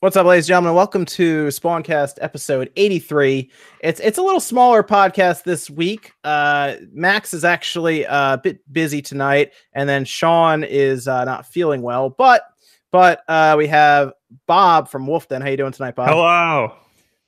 What's up, ladies and gentlemen? Welcome to Spawncast episode 83. It's it's a little smaller podcast this week. Uh, Max is actually uh, a bit busy tonight, and then Sean is uh, not feeling well. But but uh, we have Bob from Wolfden. How you doing tonight, Bob? Hello.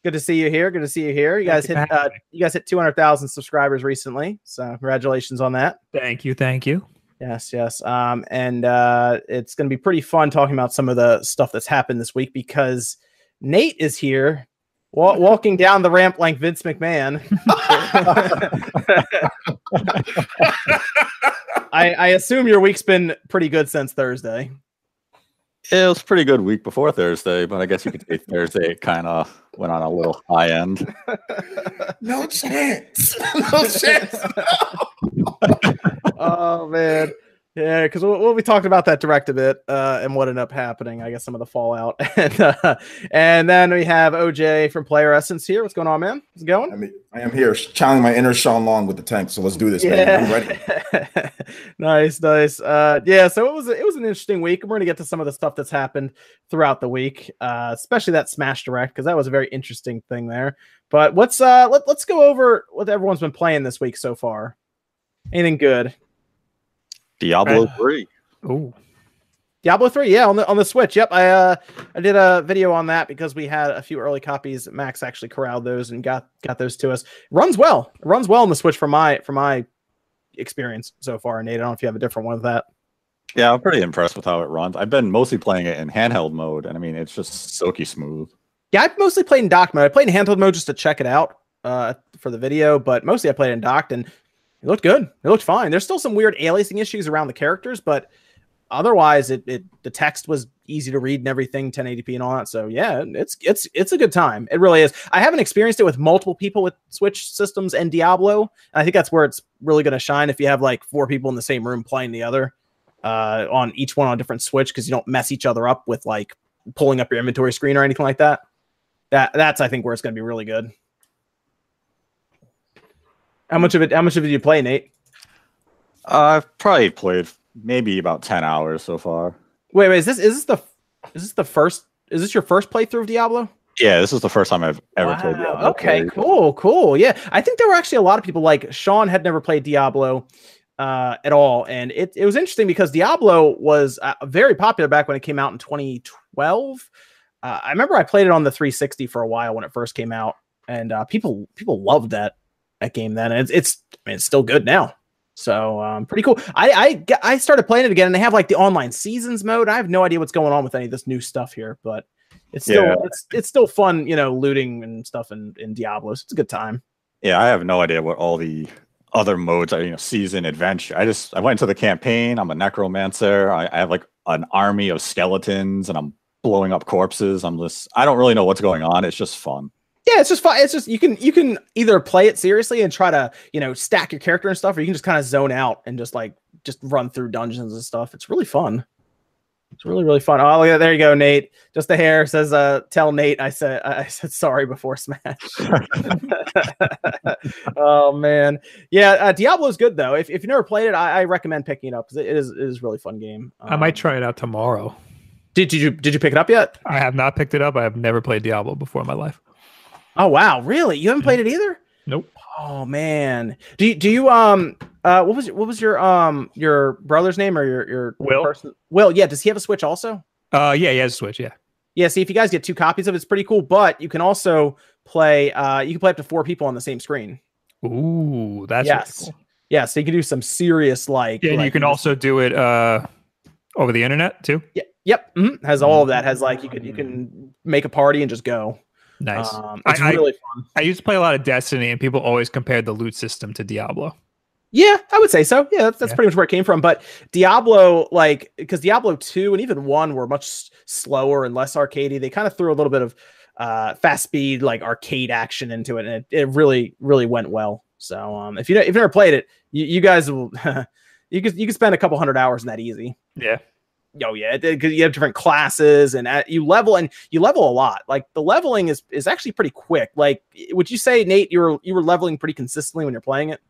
Good to see you here. Good to see you here. You guys hit uh, you guys hit 200,000 subscribers recently, so congratulations on that. Thank you. Thank you. Yes, yes. Um, and uh, it's going to be pretty fun talking about some of the stuff that's happened this week because Nate is here wa- walking down the ramp like Vince McMahon. I, I assume your week's been pretty good since Thursday. It was a pretty good week before Thursday, but I guess you could say Thursday kind of went on a little high end. No chance. No chance. Oh man. Yeah because we'll, we'll be talking about that direct a bit uh, and what ended up happening i guess some of the fallout. And uh, and then we have oj from player essence here. What's going on man? How's it going? I mean, I am here channeling my inner Sean Long with the tank. So let's do this, man. I'm ready. nice nice. Uh yeah so it was it was an interesting week and we're gonna get to some of the stuff that's happened throughout the week uh especially that smash direct because that was a very interesting thing there. But let's uh let, let's go over what everyone's been playing this week so far. Anything good Diablo Right. 3. Ooh. Diablo 3, yeah, on the on the Switch. Yep. I uh I did a video on that because we had a few early copies. Max actually corralled those and got got those to us. Runs well. It runs well on the Switch from my from my experience so far. Nate, I don't know if you have a different one with that. Yeah, I'm pretty impressed with how it runs. I've been mostly playing it in handheld mode, and I mean, it's just silky smooth. Yeah, I've mostly played in dock mode. I played in handheld mode just to check it out uh for the video, but mostly I played in docked and it looked good. It looked fine. There's still some weird aliasing issues around the characters, but otherwise it, it the text was easy to read and everything 1080p and all that. So yeah it's it's it's a good time. It really is. I haven't experienced it with multiple people with switch systems and diablo. And i think that's where it's really going to shine if you have like four people in the same room playing the other uh on each one on a different switch because you don't mess each other up with like pulling up your inventory screen or anything like that. That that's i think where it's going to be really good how much of it how much of it did you play nate I've probably played maybe about 10 hours so far. wait wait is this is this the is this the first is this your first playthrough of diablo Yeah, this is the first time I've ever played Wow, Diablo. Okay, 3. cool, cool. Yeah, I think there were actually a lot of people like Sean had never played Diablo uh, at all, and it, it was interesting because Diablo was uh, very popular back when it came out in 2012. Uh, I remember I played it on the 360 for a while when it first came out, and uh, people people loved that that game then. And it's it's I mean, it's still good now. So um, pretty cool. I, I I started playing it again, and they have like the online seasons mode. I have no idea what's going on with any of this new stuff here, but it's still Yeah. it's it's still fun, you know, looting and stuff in in Diablo. So it's a good time. Yeah, I have no idea what all the other modes are, you know, season, adventure. I just, I went into the campaign. I'm a necromancer. I, I have like an army of skeletons and I'm blowing up corpses. I'm just, I don't really know what's going on. It's just fun. Yeah, it's just fun. It's just you can you can either play it seriously and try to you know stack your character and stuff, or you can just kind of zone out and just like just run through dungeons and stuff. It's really fun. It's really really fun. Oh, yeah, there you go, Nate. Just a hair says, "Uh, tell Nate I said I said sorry before Smash." oh man, yeah. Uh, Diablo's good though. If, if you never played it, I, I recommend picking it up because it is it is a really fun game. I might Um, try it out tomorrow. Did, did you did you pick it up yet? I have not picked it up. I have never played Diablo before in my life. Oh wow, really? You haven't played it either? Nope. Oh man. Do you, do you um uh what was what was your um your brother's name or your your Will. person? Will, yeah, does he have a Switch also? Uh, yeah, he has a Switch. Yeah. Yeah, see if you guys get two copies of it, it's pretty cool, but you can also play uh you can play up to four people on the same screen. Ooh, that's really Yes. cool. Yeah, so you can do some serious like Yeah, and you can also do it uh over the internet too. yeah, yep, mhm, has all of that. Has like you can you can make a party and just go. Nice. Um it's I- I- really fun. I used to play a lot of Destiny, and people always compared the loot system to Diablo. Yeah, I would say so. Yeah, that's, that's Yeah. pretty much where it came from. But Diablo, like, because Diablo 2 and even 1 were much slower and less arcadey. They kind of threw a little bit of uh, fast speed, like arcade action into it. And it, it really, really went well. So um, if you if you've never played it, you, you guys will, you could, you could spend a couple hundred hours in that easy. Yeah. Oh yeah, because you have different classes and uh, you level and you level a lot. Like the leveling is is actually pretty quick. Like, would you say Nate, you were you were leveling pretty consistently when you're playing it?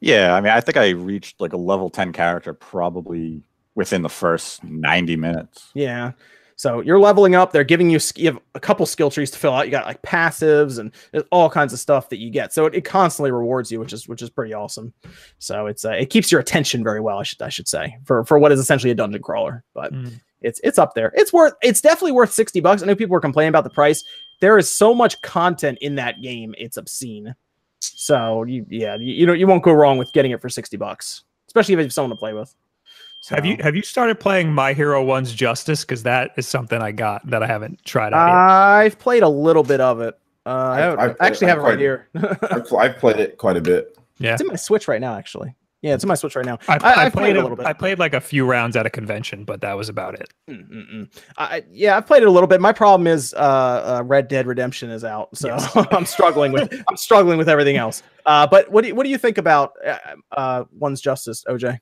Yeah, I mean, I think I reached like a level 10 character probably within the first 90 minutes. Yeah. So you're leveling up. They're giving you, you have a couple skill trees to fill out. You got like passives and all kinds of stuff that you get. So it, it constantly rewards you, which is which is pretty awesome. So it's uh, it keeps your attention very well. I should I should say for for what is essentially a dungeon crawler, but Mm. it's it's up there. It's worth it's definitely worth sixty bucks. I know people were complaining about the price. There is so much content in that game. It's obscene. So you yeah you, you know you won't go wrong with getting it for sixty bucks, especially if you have someone to play with. Have you have you started playing My Hero One's Justice? Because that is something I got that I haven't tried out yet. I've played a little bit of it. Uh, I, I've- I've I actually have it right here. I've, I've played it quite a bit. Yeah, it's in my Switch right now, actually. Yeah, it's in my Switch right now. I, I- I, I've played, played a a- little bit. I played like a few rounds at a convention, but that was about it. Mm-mm-mm. I, yeah, I've played it a little bit. My problem is uh, uh, Red Dead Redemption is out, so Yes. I'm struggling with I'm struggling with everything else. Uh, but what do you, what do you think about uh, uh, One's Justice, OJ?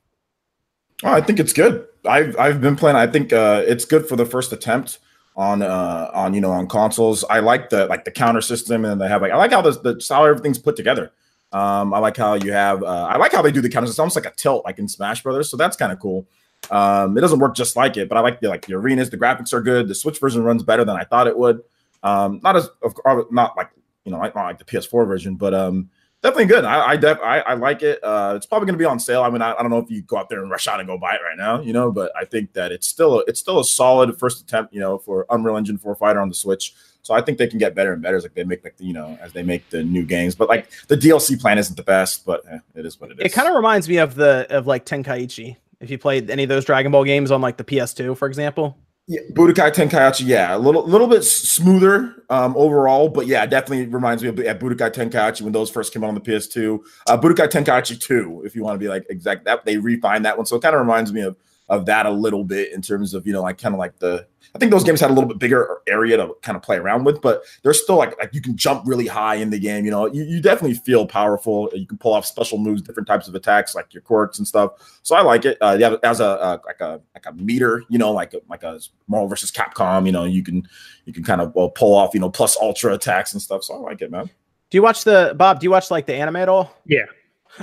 Oh, I think it's good. I've I've been playing. I think uh, it's good for the first attempt on uh on you know on consoles. I like the like the counter system, and they have like I like how this the how everything's put together. Um, I like how you have. Uh, I like how they do the counter. It's almost like a tilt, like in Smash Brothers. So that's kind of cool. Um, it doesn't work just like it, but I like the like the arenas. The graphics are good. The Switch version runs better than I thought it would. Um, not as of not like you know, not like the PS4 version, but um, definitely good. I I, def- I, I like it. Uh, it's probably going to be on sale. I mean, I, I don't know if you go out there and rush out and go buy it right now, you know, but I think that it's still a, it's still a solid first attempt, you know, for Unreal Engine 4 Fighter on the Switch. So I think they can get better and better as like they make like the, you know as they make the new games. But like the DLC plan isn't the best, but eh, it is what it is. It kind of reminds me of the of like Tenkaichi. If you played any of those Dragon Ball games on like the PS2, for example. Yeah, Budokai Tenkaichi, yeah, a little little bit smoother um, overall, but yeah, definitely reminds me of yeah, Budokai Tenkaichi when those first came out on the PS2. Uh, Budokai Tenkaichi 2, if you want to be like exact, that they refined that one, so it kind of reminds me of of that a little bit in terms of you know like kind of like the I think those games had a little bit bigger area to kind of play around with, but they're still like like you can jump really high in the game. You know, you, you definitely feel powerful. You can pull off special moves, different types of attacks, like your quirks and stuff. So I like it. Uh, yeah, as a uh, like a like a meter, you know, like a, like a Marvel versus Capcom. You know, you can you can kind of well, pull off you know plus ultra attacks and stuff. So I like it, man. Do you watch the Bob? Do you watch like the anime at all? Yeah.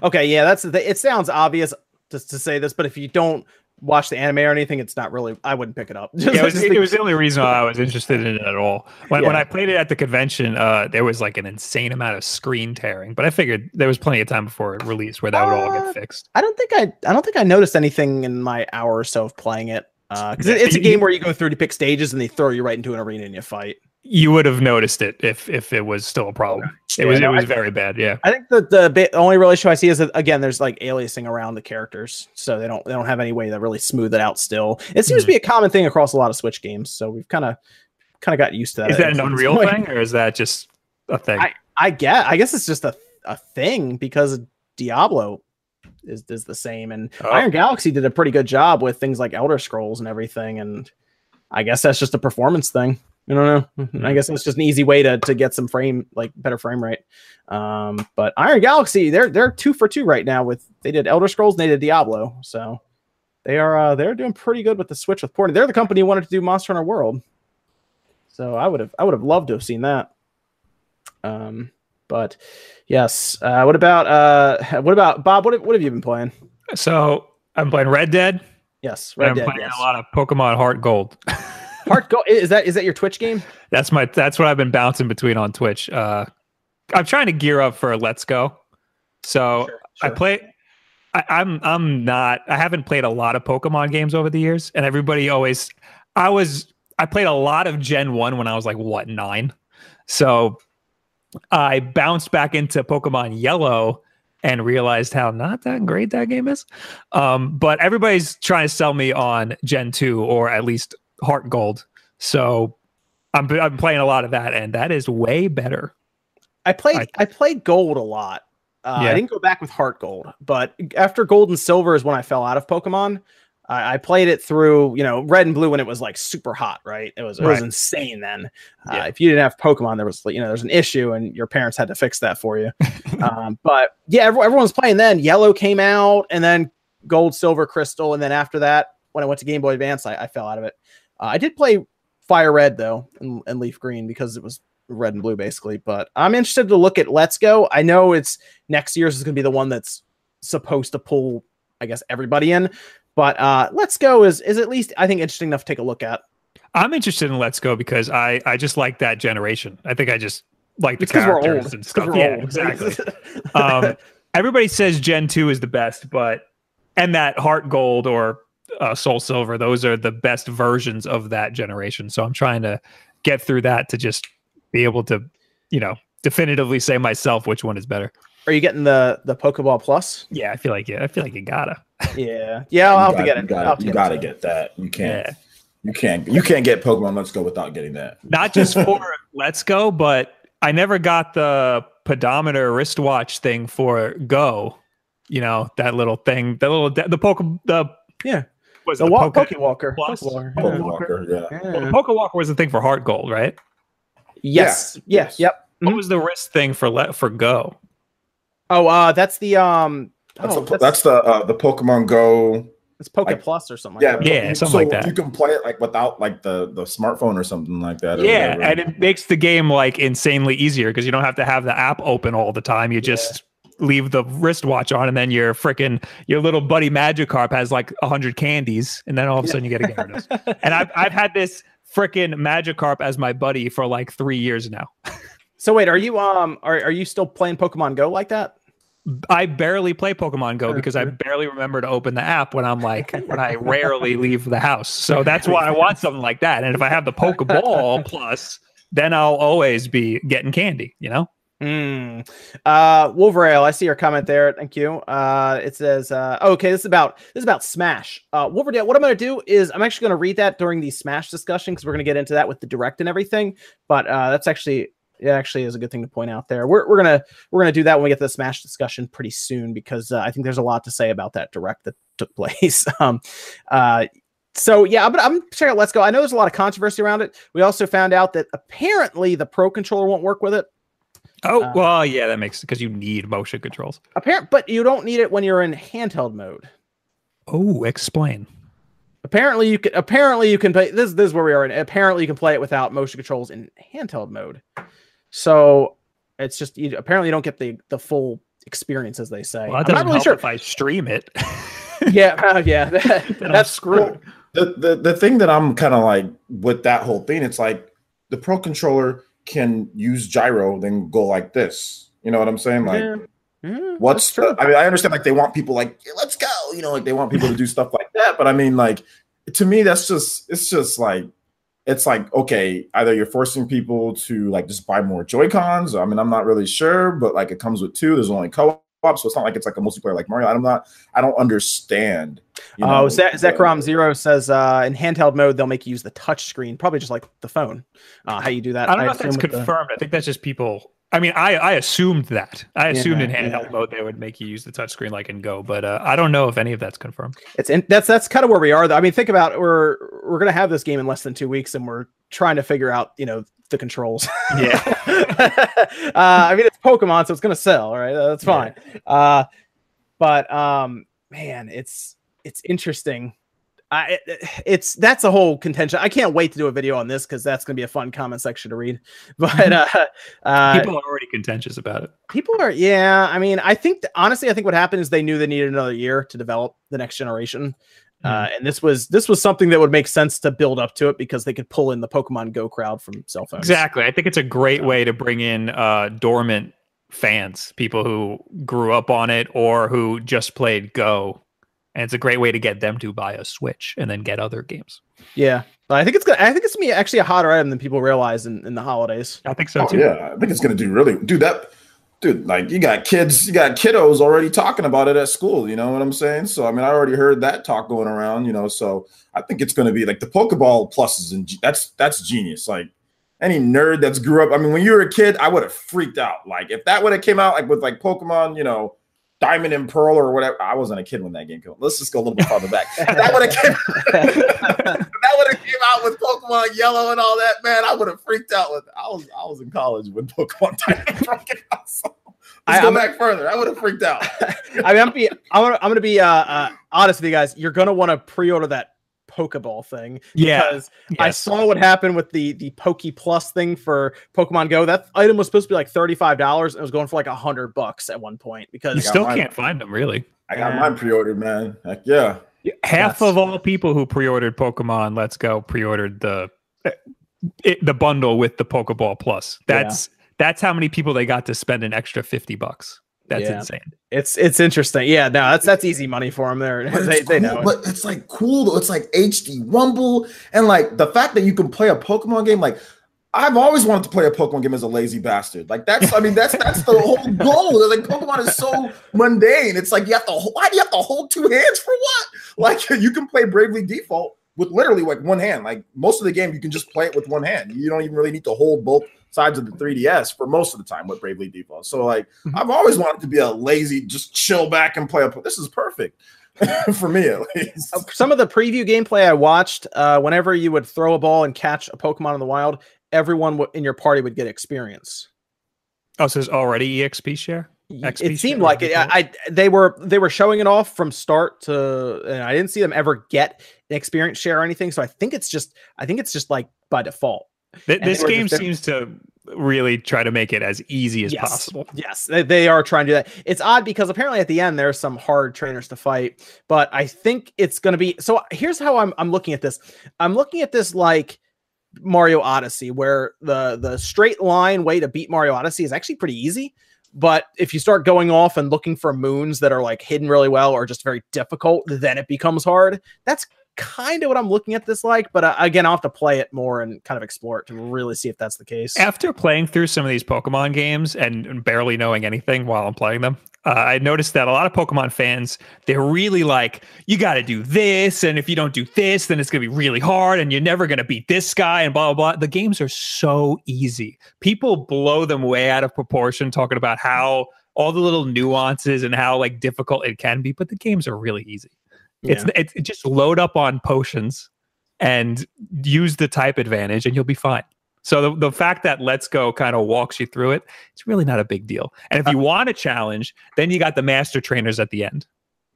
Okay, yeah, that's the. It sounds obvious just to say this, but if you don't watch the anime or anything, it's not really. I wouldn't pick it up. Yeah, it was, it was the only reason why I was interested in it at all. When, when I played it at the convention, uh, there was like an insane amount of screen tearing, but I figured there was plenty of time before it released where that would all Uh, get fixed. I don't think I. I don't think I noticed anything in my hour or so of playing it. Because Yeah, it's a game where you go through to pick stages and they throw you right into an arena and you fight. You would have noticed it if if it was still a problem. It Yeah, was no, it was I- very bad. Yeah. I think that the bit, only real issue I see is that again, there's like aliasing around the characters, so they don't they don't have any way to really smooth it out. Still, it seems to hmm. be a common thing across a lot of Switch games, so we've kind of kind of got used to that. Is that an Unreal point. thing or is that just a thing? I- I guess I guess it's just a a thing because Diablo is is the same, and Oh. Iron Galaxy did a pretty good job with things like Elder Scrolls and everything, and I guess that's just a performance thing. I don't know. Hmm. I guess it's just an easy way to to get some frame like better frame rate. Um, but Iron Galaxy, they're they're two for two right now with they did Elder Scrolls and they did Diablo, so they are uh, they're doing pretty good with the Switch with porting. They're the company who wanted to do Monster Hunter World, so I would have I would have loved to have seen that. Um, but yes, uh, what about uh, what about Bob? What have, what have you been playing? so I'm playing Red Dead. Yes, Red I'm Dead. playing Yes. a lot of Pokemon Heart Gold. Heart Go is that is that your Twitch game? that's my that's what I've been bouncing between on Twitch. Uh, I'm trying to gear up for a Let's Go. So I play. I, I'm I'm not. I haven't played a lot of Pokemon games over the years, and everybody always. I was. I played a lot of Gen One when I was like what nine, so I bounced back into Pokemon Yellow and realized how not that great that game is. Um, but everybody's trying to sell me on Gen Two or at least Heart Gold, so I'm I'm playing a lot of that, and that is way better. I played I- I, played Gold a lot. Uh, Yeah. I didn't go back with Heart Gold, but after Gold and Silver is when I fell out of Pokemon. I, I played it through, you know, Red and Blue when it was like super hot, right? It was it was insane then. Uh, If you didn't have Pokemon, there was you know there's an issue, and your parents had to fix that for you. um, but yeah, everyone, everyone's playing then. Yellow came out, and then Gold, Silver, Crystal, and then after that, when I went to Game Boy Advance, I, I fell out of it. Uh, I did play Fire Red though, and, and Leaf Green because it was red and blue basically. But I'm interested to look at Let's Go. I know it's next year's is going to be the one that's supposed to pull, I guess, everybody in. But uh, Let's Go is is at least I think interesting enough to take a look at. I'm interested in Let's Go because I I just like that generation. I think I just like the It's characters old. and stuff. Yeah, old. exactly. um, everybody says Gen two is the best, but and that Heart Gold or uh, Soul Silver, those are the best versions of that generation. So I'm trying to get through that to just be able to, you know, definitively say myself which one is better. Are you getting the the Pokeball Plus? Yeah, I feel like yeah, I feel like you gotta. Yeah, yeah. I'll have to You get gotta- it. You I'll have gotta, to you get gotta it. get that. You can't. Yeah. You can't. You can't get Pokemon Let's Go without getting that. Not just for Let's Go, but I never got the pedometer wristwatch thing for Go. You know that little thing, the little the Poke the Yeah. Was The it walk, Poke- Pokewalker. Plus. Pokewalker. Pokemon Yeah. Walker, yeah. well, Yeah. the Pokewalker was the thing for Heart Gold, right? Yes. Yeah. Yeah. Yes. Yep. What Mhm. was the wrist thing for let for Go? Oh, uh, that's the um. That's, oh, the, that's the uh, the Pokemon Go. it's Poke like- Plus or something. Yeah, Like that. Yeah, you- something so like that. You can play it like without like the the smartphone or something like that. Yeah, whatever. and it makes the game like insanely easier because you don't have to have the app open all the time. You just leave the wristwatch on, and then your freaking your little buddy Magikarp has like hundred candies, and then all of a sudden you get a Gyarados. and I've I've had this freaking Magikarp as my buddy for like three years now. So wait, are you um are are you still playing Pokemon Go like that? I barely play Pokemon Go because I barely remember to open the app when I'm like when I rarely leave the house. So that's why I want something like that. And if I have the Pokeball plus, then I'll always be getting candy. You know. Mm. Uh, Wolverale, I see your comment there. Thank you. Uh, it says, uh, okay, this is about this is about Smash. Uh, Wolverdale. What I'm going to do is I'm actually going to read that during the Smash discussion because we're going to get into that with the direct and everything. But uh, that's actually it actually is a good thing to point out there. We're, we're gonna we're gonna do that when we get to the Smash discussion pretty soon because uh, I think there's a lot to say about that direct that took place. um, uh, so yeah, gonna- I'm checking out Let's Go. I know there's a lot of controversy around it. We also found out that apparently the Pro controller won't work with it. Oh Uh, well, yeah, that makes because you need motion controls. Apparent, but you don't need it when you're in handheld mode. Oh, explain. Apparently, you can. Apparently, you can play. This, this is where we are. In, apparently, you can play it without motion controls in handheld mode. So it's just you, apparently you don't get the the full experience, as they say. Well, that I'm doesn't really sure. if I stream it. yeah, uh, yeah, that- that's screwed. the, the the thing that I'm kind of like with that whole thing, it's like the pro controller can use gyro, then go like this. You know what I'm saying? Like, Yeah. Yeah, what's that's true. the, I mean, I understand like they want people like "Yeah, let's go, you know, like they want people to do stuff like that. But I mean, like to me, that's just it's just like it's like okay, either you're forcing people to like just buy more Joy Cons. I mean, I'm not really sure, but like it comes with two. There's only co-op, so it's not like it's like a multiplayer like Mario. I'm not. I don't understand. you Oh, know, Ze- the- Zekrom Zero says uh, in handheld mode they'll make you use the touch screen, probably just like the phone. Uh, how you do that? I don't know if that's with the- confirmed. I think that's just people. I mean, I I assumed that. I assumed in handheld yeah. mode they would make you use the touchscreen like in Go, but uh, I don't know if any of that's confirmed. It's in, that's that's kind of where we are. Though. I mean, think about it, we're we're gonna have this game in less than two weeks, and we're trying to figure out you know the controls. Yeah. uh, I mean, it's Pokemon, so it's gonna sell, right? That's fine. Uh, but um, man, it's it's interesting. I, it, it's that's a whole contention. I can't wait to do a video on this because that's gonna be a fun comment section to read. But uh, uh, People are already contentious about it. people are yeah i mean i think honestly i think what happened is they knew they needed another year to develop the next generation uh, and this was this was something that would make sense to build up to it because they could pull in the pokemon go crowd from cell phones Exactly. I think it's a great way to bring in uh, dormant fans, people who grew up on it or who just played Go. And it's a great way to get them to buy a Switch and then get other games. yeah but i think it's gonna i think it's gonna be actually a hotter item than people realize in, in the holidays I think so Oh, too. yeah, I think it's gonna do really do that. Dude, like you got kids, you got kiddos already talking about it at school. You know what I'm saying? So I mean, I already heard that talk going around. You know, so I think it's gonna be like the Pokeball pluses, and that's that's genius. Like any nerd that's grew up. I mean, when you were a kid, I would have freaked out. Like if that would have came out like with like Pokemon, you know. Diamond and Pearl or whatever. I wasn't a kid when that game came. out. Let's just go a little bit farther back. that would have came. that would have came out with Pokemon Yellow and all that. Man, I would have freaked out. With I was I was in college when Pokemon Diamond Pearl came out. So let's I- go I'm- back further. I would have freaked out. i mean i'm, be, I'm gonna i'm gonna be uh, uh honest with you guys you're gonna want to pre-order that pokeball thing Yeah. because I saw what happened with the the Poke Plus thing for Pokemon Go. That item was supposed to be like thirty five dollars. and It was going for like a hundred bucks at one point because got still mine. can't find them, really. I got Yeah. mine pre-ordered, man. Heck yeah. Half of all people who pre-ordered Pokemon Let's Go pre-ordered the eh, it, the bundle with the Pokeball Plus. That's yeah. that's how many people they got to spend an extra fifty bucks. That's yeah. insane. It's it's interesting. Yeah, no, that's that's easy money for them there. They, they know. It. But it's like cool though. It's like HD Rumble and like the fact that you can play a Pokemon game. Like I've always wanted to play a Pokemon game as a lazy bastard. Like that's, I mean, that's that's the whole goal. Like Pokemon is so mundane. It's like you have to. Why do you have to hold two hands for what? Like you can play Bravely Default with literally like one hand. Like most of the game, you can just play it with one hand. You don't even really need to hold both sides of the 3DS for most of the time with Bravely Default. So like mm-hmm. I've always wanted to be a lazy, just chill back and play a this is perfect. for me at least. Uh, some of the preview gameplay I watched, uh, whenever you would throw a ball and catch a Pokemon in the wild, everyone w- in your party would get experience. Oh, so there's already EXP share. XP it seemed like it. I, I, they were they were showing it off from start to, and I didn't see them ever get an experience share or anything. So I think it's just I think it's just like by default. Th- this game seems to really try to make it as easy as yes. possible. Yes, they, they are trying to do that. It's odd because apparently at the end there's some hard trainers to fight, but I think it's going to be. So here's how I'm I'm looking at this. I'm looking at this like Mario Odyssey, where the the straight line way to beat Mario Odyssey is actually pretty easy. But if you start going off and looking for moons that are like hidden really well or just very difficult, then it becomes hard. That's kind of what I'm looking at this like, but uh, again, I'll have to play it more and kind of explore it to really see if that's the case. After playing through some of these Pokemon games and barely knowing anything while I'm playing them, uh, I noticed that a lot of Pokemon fans, they're really like, you got to do this. And if you don't do this, then it's going to be really hard and you're never going to beat this guy and blah, blah, blah. The games are so easy. People blow them way out of proportion talking about how all the little nuances and how like difficult it can be, but the games are really easy. Yeah. It's, it's just load up on potions and use the type advantage and you'll be fine. So the, the fact that Let's Go kind of walks you through it, it's really not a big deal. And if you uh, want a challenge, then you got the master trainers at the end.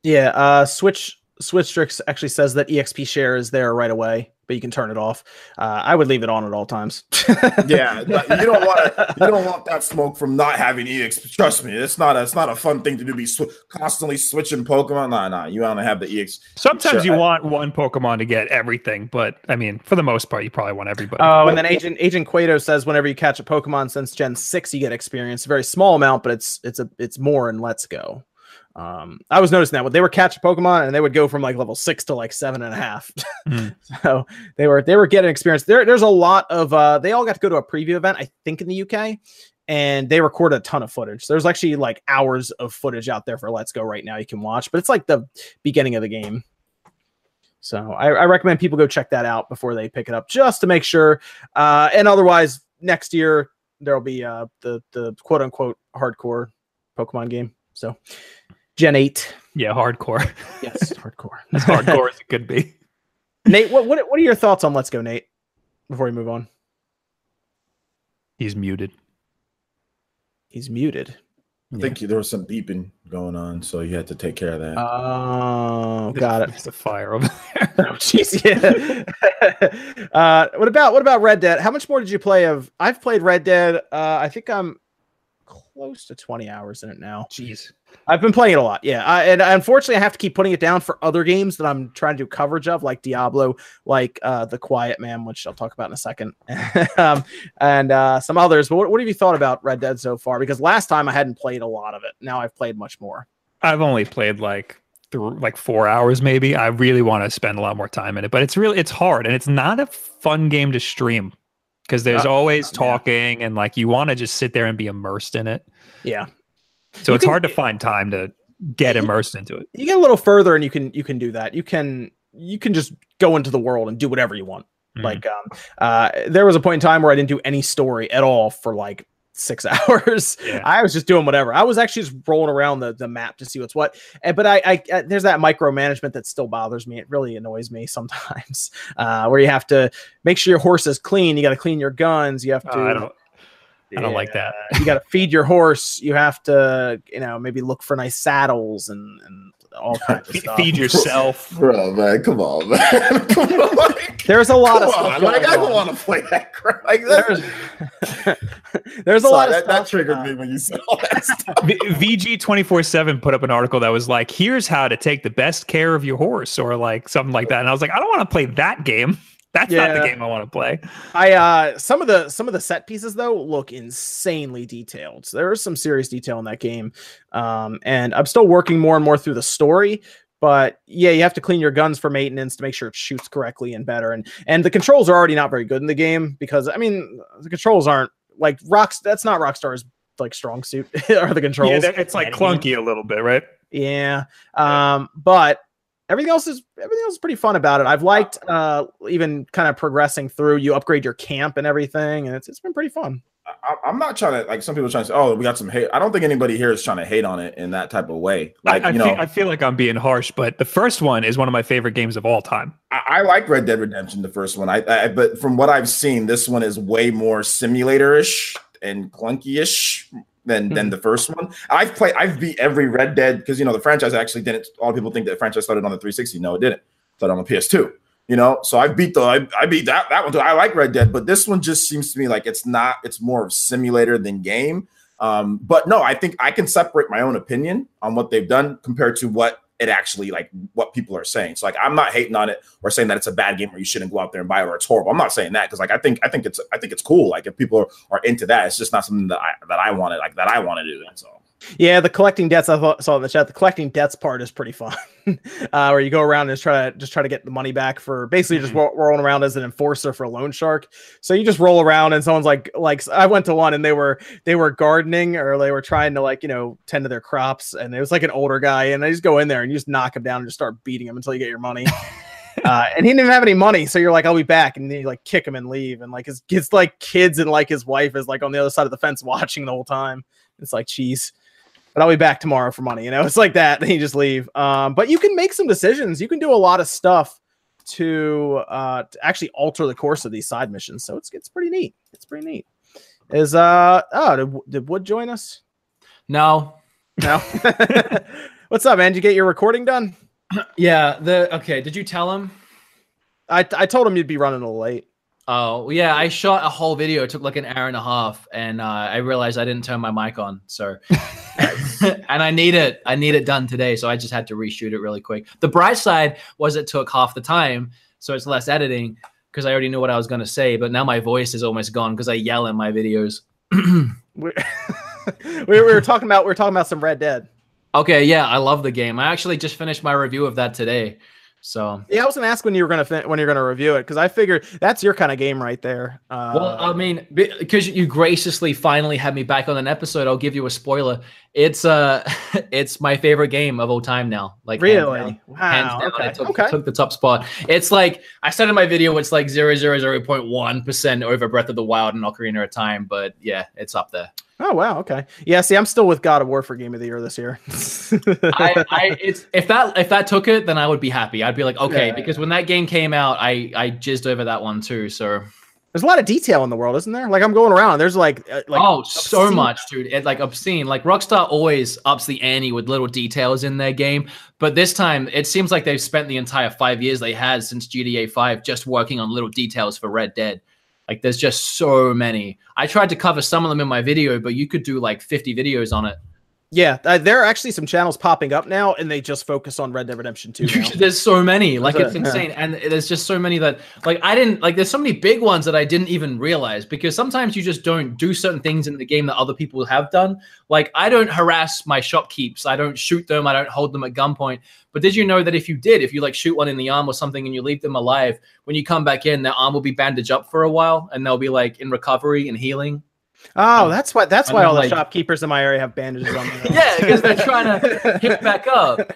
Yeah, uh Switch Switchtrix actually says that EXP share is there right away but you can turn it off. Uh, I would leave it on at all times. yeah, you don't want to. You don't want that smoke from not having EX. Trust me, it's not. A, it's not a fun thing to do. Be sw- constantly switching Pokemon. Nah, nah. You want to have the EX. Sometimes sure. you I, want one Pokemon to get everything, but I mean, for the most part, you probably want everybody. Oh, and then Agent Agent Quato says whenever you catch a Pokemon since Gen six, you get experience. A very small amount, but it's it's a it's more in Let's Go. Um, I was noticing that when they were catching Pokemon and they would go from like level six to like seven and a half. Mm. so they were they were getting experience. There, there's a lot of uh they all got to go to a preview event, I think in the UK, and they recorded a ton of footage. There's actually like hours of footage out there for Let's Go right now you can watch, but it's like the beginning of the game. So I, I recommend people go check that out before they pick it up, just to make sure. Uh, and otherwise, next year there'll be uh the the quote unquote hardcore Pokemon game. So Gen 8. Yeah, hardcore. Yes, hardcore. as hardcore as it could be. Nate, what, what what are your thoughts on Let's Go, Nate? Before we move on. He's muted. He's muted. I think there was some beeping going on, so you had to take care of that. Oh, got it. There's a fire over there. oh, jeez. Yeah. uh, what about what about Red Dead? How much more did you play of? I've played Red Dead. Uh, I think I'm close to 20 hours in it now. Jeez. I've been playing it a lot. Yeah. I, and unfortunately, I have to keep putting it down for other games that I'm trying to do coverage of, like Diablo, like uh, The Quiet Man, which I'll talk about in a second, um, and uh, some others. But what, what have you thought about Red Dead so far? Because last time I hadn't played a lot of it. Now I've played much more. I've only played like through like four hours maybe. I really want to spend a lot more time in it, but it's really it's hard and it's not a fun game to stream because there's uh, always talking yeah. and like you want to just sit there and be immersed in it. Yeah. So you it's can, hard to find time to get immersed into it. You get a little further and you can you can do that. You can you can just go into the world and do whatever you want. Mm-hmm. Like um uh there was a point in time where I didn't do any story at all for like six hours. Yeah. I was just doing whatever. I was actually just rolling around the, the map to see what's what. And, but I, I, I, there's that micromanagement that still bothers me. It really annoys me sometimes. Uh, where you have to make sure your horse is clean. You got to clean your guns. You have to. Uh, I don't like that. you got to feed your horse. You have to, you know, maybe look for nice saddles and, and all kinds of stuff. Feed yourself. Bro, man, come on, man. come on. There's a lot Come of on, stuff. like, I don't want to play that crap. Like that. There's, there's a lot of that, stuff. that triggered uh, me when you said all that stuff. VG twenty four seven put up an article that was like, "Here's how to take the best care of your horse," or like something like that. And I was like, I don't want to play that game. That's not the game I want to play. I uh some of the some of the set pieces though look insanely detailed. So there is some serious detail in that game. Um and I'm still working more and more through the story, but yeah, you have to clean your guns for maintenance to make sure it shoots correctly and better. And and the controls are already not very good in the game because I mean the controls aren't like rocks that's not Rockstar's like strong suit are the controls. Yeah, it's like clunky a little bit, right? Yeah. Um, but everything else is everything else is pretty fun about it. I've liked uh even kind of progressing through. You upgrade your camp and everything, and it's it's been pretty fun. I, I'm not trying to like some people are trying to say, oh, we got some hate. I don't think anybody here is trying to hate on it in that type of way. Like I, I, you feel, I feel like I'm being harsh, but the first one is one of my favorite games of all time. I, I like Red Dead Redemption, the first one. I, I but from what I've seen, this one is way more simulator-ish and clunky-ish than than the first one. I've played, I've beat every Red Dead because you know the franchise actually didn't. A lot of people think that the franchise started on the 360. No, it didn't. It started on the PS2. You know, so I beat the I, I beat that that one too. I like Red Dead, but this one just seems to me like it's not. It's more of simulator than game. Um, but no, I think I can separate my own opinion on what they've done compared to what it actually like what people are saying. So like I'm not hating on it or saying that it's a bad game or you shouldn't go out there and buy it or it's horrible. I'm not saying that because like I think I think it's I think it's cool. Like if people are, are into that, it's just not something that I that I wanted like that I want to do. And so Yeah, the collecting debts I thought, saw in the chat. The collecting debts part is pretty fun, uh, where you go around and just try to just try to get the money back for basically just ro- rolling around as an enforcer for a loan shark. So you just roll around and someone's like, like I went to one and they were they were gardening or they were trying to like you know tend to their crops and it was like an older guy and I just go in there and you just knock him down and just start beating him until you get your money. Uh, and he didn't even have any money, so you're like, "I'll be back," and then you like kick him and leave, and like his his like kids and like his wife is like on the other side of the fence watching the whole time. It's like, cheese but I'll be back tomorrow for money. You know, it's like that. Then you just leave. Um, but you can make some decisions. You can do a lot of stuff to uh to actually alter the course of these side missions. So it's it's pretty neat. It's pretty neat. Is uh oh did, did Wood join us? No. No. What's up, man? Did you get your recording done? Yeah. The okay. Did you tell him? I I told him you'd be running a little late. Oh yeah, I shot a whole video. It took like an hour and a half, and uh, I realized I didn't turn my mic on. So, and I need it. I need it done today. So I just had to reshoot it really quick. The bright side was it took half the time, so it's less editing because I already knew what I was going to say. But now my voice is almost gone because I yell in my videos. We were talking about we were talking about some Red Dead. Okay, yeah, I love the game. I actually just finished my review of that today. So Yeah, I was gonna ask when you were gonna fin- when you're gonna review it because I figured that's your kind of game right there. Uh, Well, I mean, because you graciously finally had me back on an episode, I'll give you a spoiler. It's uh, it's my favorite game of all time now. Like hands really? down. Wow. Hands down, okay. it took, okay. took the top spot. It's like I said in my video, it's like zero zero zero point one percent over Breath of the Wild and Ocarina of Time. But yeah, it's up there. Oh wow, okay. Yeah, see, I'm still with God of War for Game of the Year this year. I, I it's if that if that took it, then I would be happy. I'd be like, okay, Yeah. because when that game came out, I I jizzed over that one too. So There's a lot of detail in the world, isn't there? Like I'm going around, there's like, uh, like oh, so much, dude. It, like obscene. Like Rockstar always ups the ante with little details in their game, but this time it seems like they've spent the entire five years they had since GTA Five just working on little details for Red Dead. Like there's just so many. I tried to cover some of them in my video, but you could do like 50 videos on it. Yeah, uh, there are actually some channels popping up now, and they just focus on Red Dead Redemption 2. there's so many. Like That's it's it, yeah. insane. And there's just so many that like i didn't like there's so many big ones that i didn't even realize because sometimes you just don't do certain things in the game that other people have done. Like i don't harass my shopkeeps. I don't shoot them. I don't hold them at gunpoint. But did you know that if you did if you like shoot one in the arm or something and you leave them alive when you come back in their arm will be bandaged up for a while and they'll be like in recovery and healing Oh, um, that's why. That's why then, all the shopkeepers in my area have bandages on. them. Yeah, because they're trying to hit back up.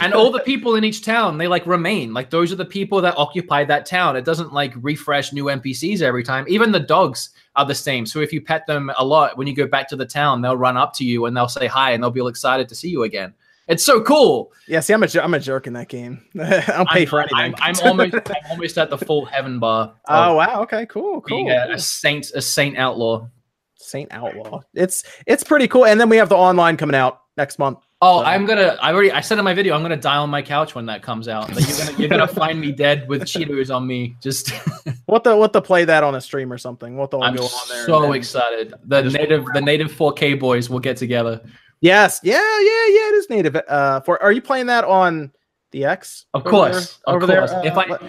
And all the people in each town, they like remain. Like those are the people that occupy that town. It doesn't like refresh new NPCs every time. Even the dogs are the same. So if you pet them a lot, when you go back to the town, they'll run up to you and they'll say hi and they'll be all excited to see you again. It's so cool. Yeah, see, I'm a, jer- I'm a jerk in that game. I don't pay I'm, for anything. I'm, I'm almost I'm almost at the full heaven bar. oh wow, okay, cool, cool. being a, a saint, a saint outlaw. Saint Outlaw. It's it's pretty cool. And then we have the online coming out next month. Oh, I'm gonna. I already. I said in my video, I'm gonna die on my couch when that comes out. Like you're gonna, you're gonna find me dead with Cheetos on me. Just what the what the play that on a stream or something. What the I'm go on there. so excited. The native the native 4K boys will get together. Yes. Yeah. Yeah. Yeah. It is native. Uh, for are you playing that on the X? Of course. There, of over course. there. if Uh, I. let,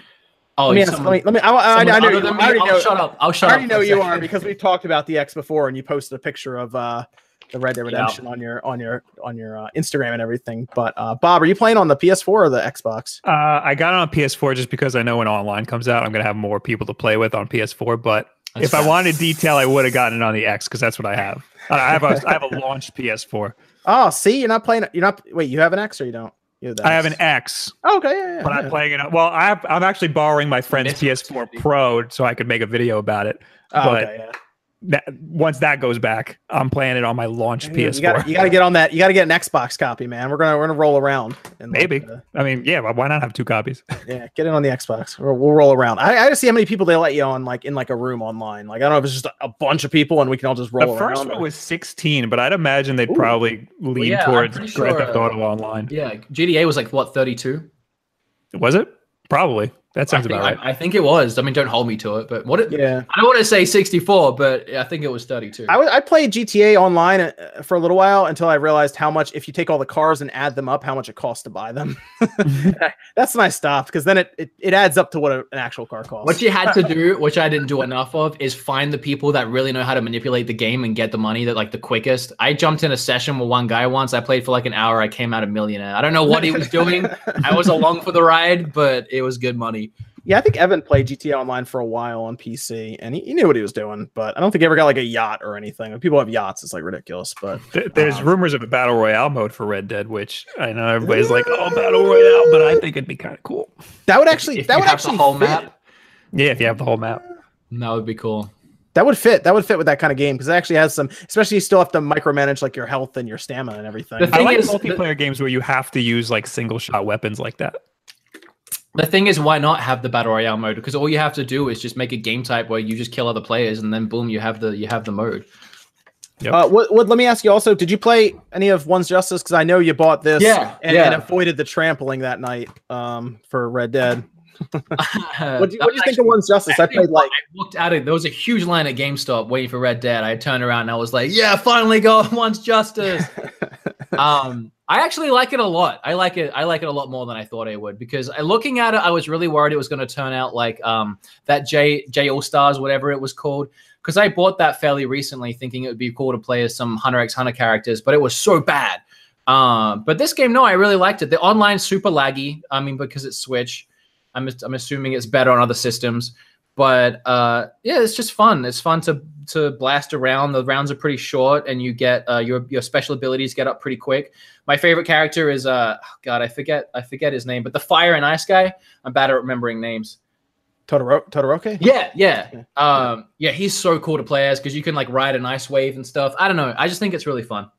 Oh, let me, ask, someone- let me. Let me. I, I, I, I know. You, than I already I'll know. shut up. I'll shut up. I already for know you second. are because we talked about the X before, and you posted a picture of uh the Red Dead Redemption on your on your on your uh, Instagram and everything. But uh, Bob, are you playing on the PS4 or the Xbox? Uh, I got it on PS4 just because I know when online comes out, I'm gonna have more people to play with on PS4. But That's if I wanted detail, I would have gotten it on the X because that's what I have. I have a I have a launched PS4. Oh, see, you're not playing. You're not. Wait, you have an X or you don't? You have I have an X, Oh, okay, yeah, yeah. but yeah. I'm playing it. Well, I have, I'm actually borrowing my friend's PS4 Pro so I could make a video about it. Oh, but- okay, yeah. That, once that goes back, I'm playing it on my launched You- PS4. You got you got to get on that. You got to get an Xbox copy, man. We're gonna we're gonna roll around. And like, Maybe. uh, I mean, yeah, why not have two copies? yeah, get it on the Xbox. We'll, we'll roll around. I, I just see how many people they let you on, like in like a room online. Like I don't know if it's just a, a bunch of people and we can all just roll the first around. one was 16, but I'd imagine they'd Ooh. probably lean yeah, towards Grand sure, Theft uh, Auto Online. Yeah, GTA was like what 32. Was it? Probably. That I sounds think, about right. I, I think it was. I mean, don't hold me to it, but what? It, yeah. I don't want to say 64, but I think it was 32. I, w- I played GTA online uh, for a little while until I realized how much if you take all the cars and add them up, how much it costs to buy them. That's when I stopped because then it, it, it adds up to what a, an actual car costs. What you had to do, which I didn't do enough of, is find the people that really know how to manipulate the game and get the money that like the quickest. I jumped in a session with one guy once. I played for like an hour. I came out a millionaire. I don't know what he was doing. I was along for the ride, but it was good money. Yeah, I think Evan played GTA Online for a while on PC, and he, he knew what he was doing. But I don't think he ever got like a yacht or anything. When people have yachts, it's like ridiculous. But Th- There's Um, rumors of a battle royale mode for Red Dead, which I know everybody's like, "Oh, battle royale," but I think it'd be kind of cool. that would actually If that you would have the actually whole fit. map, Yeah, if you have the whole map. that would be cool. That would fit. That would fit with that kind of game because it actually has some. Especially you still have to micromanage like your health and your stamina and everything. I like is- multiplayer games where you have to use like single shot weapons like that. The thing is, why not have the battle royale mode? Because all you have to do is just make a game type where you just kill other players, and then boom, you have the you have the mode. Uh, what, what, let me ask you also, did you play any of One's Justice? Because I know you bought this Yeah, and, yeah. and avoided the trampling that night um, for Red Dead. What do you, what do you think of One's Justice? I played like, I looked at it. There was a huge line at GameStop waiting for Red Dead. I turned around and I was like, "Yeah, finally got One's Justice." um, I actually like it a lot. I like it. I like it a lot more than I thought I would because I, looking at it, I was really worried it was going to turn out like um, that J J All Stars, whatever it was called. Because I bought that fairly recently, thinking it would be cool to play as some Hunter x Hunter characters, but it was so bad. Um, but this game, no, I really liked it. The online super laggy. I mean, because it's Switch. I'm I'm assuming it's better on other systems. But uh, yeah, it's just fun. It's fun to to blast around. The rounds are pretty short, and you get uh, your your special abilities get up pretty quick. My favorite character is uh, oh God, I forget I forget his name, but the fire and ice guy. I'm bad at remembering names. Todoro- Todoroki? Yeah, yeah, um, yeah. He's so cool to play as because you can like ride an ice wave and stuff. I don't know. I just think it's really fun.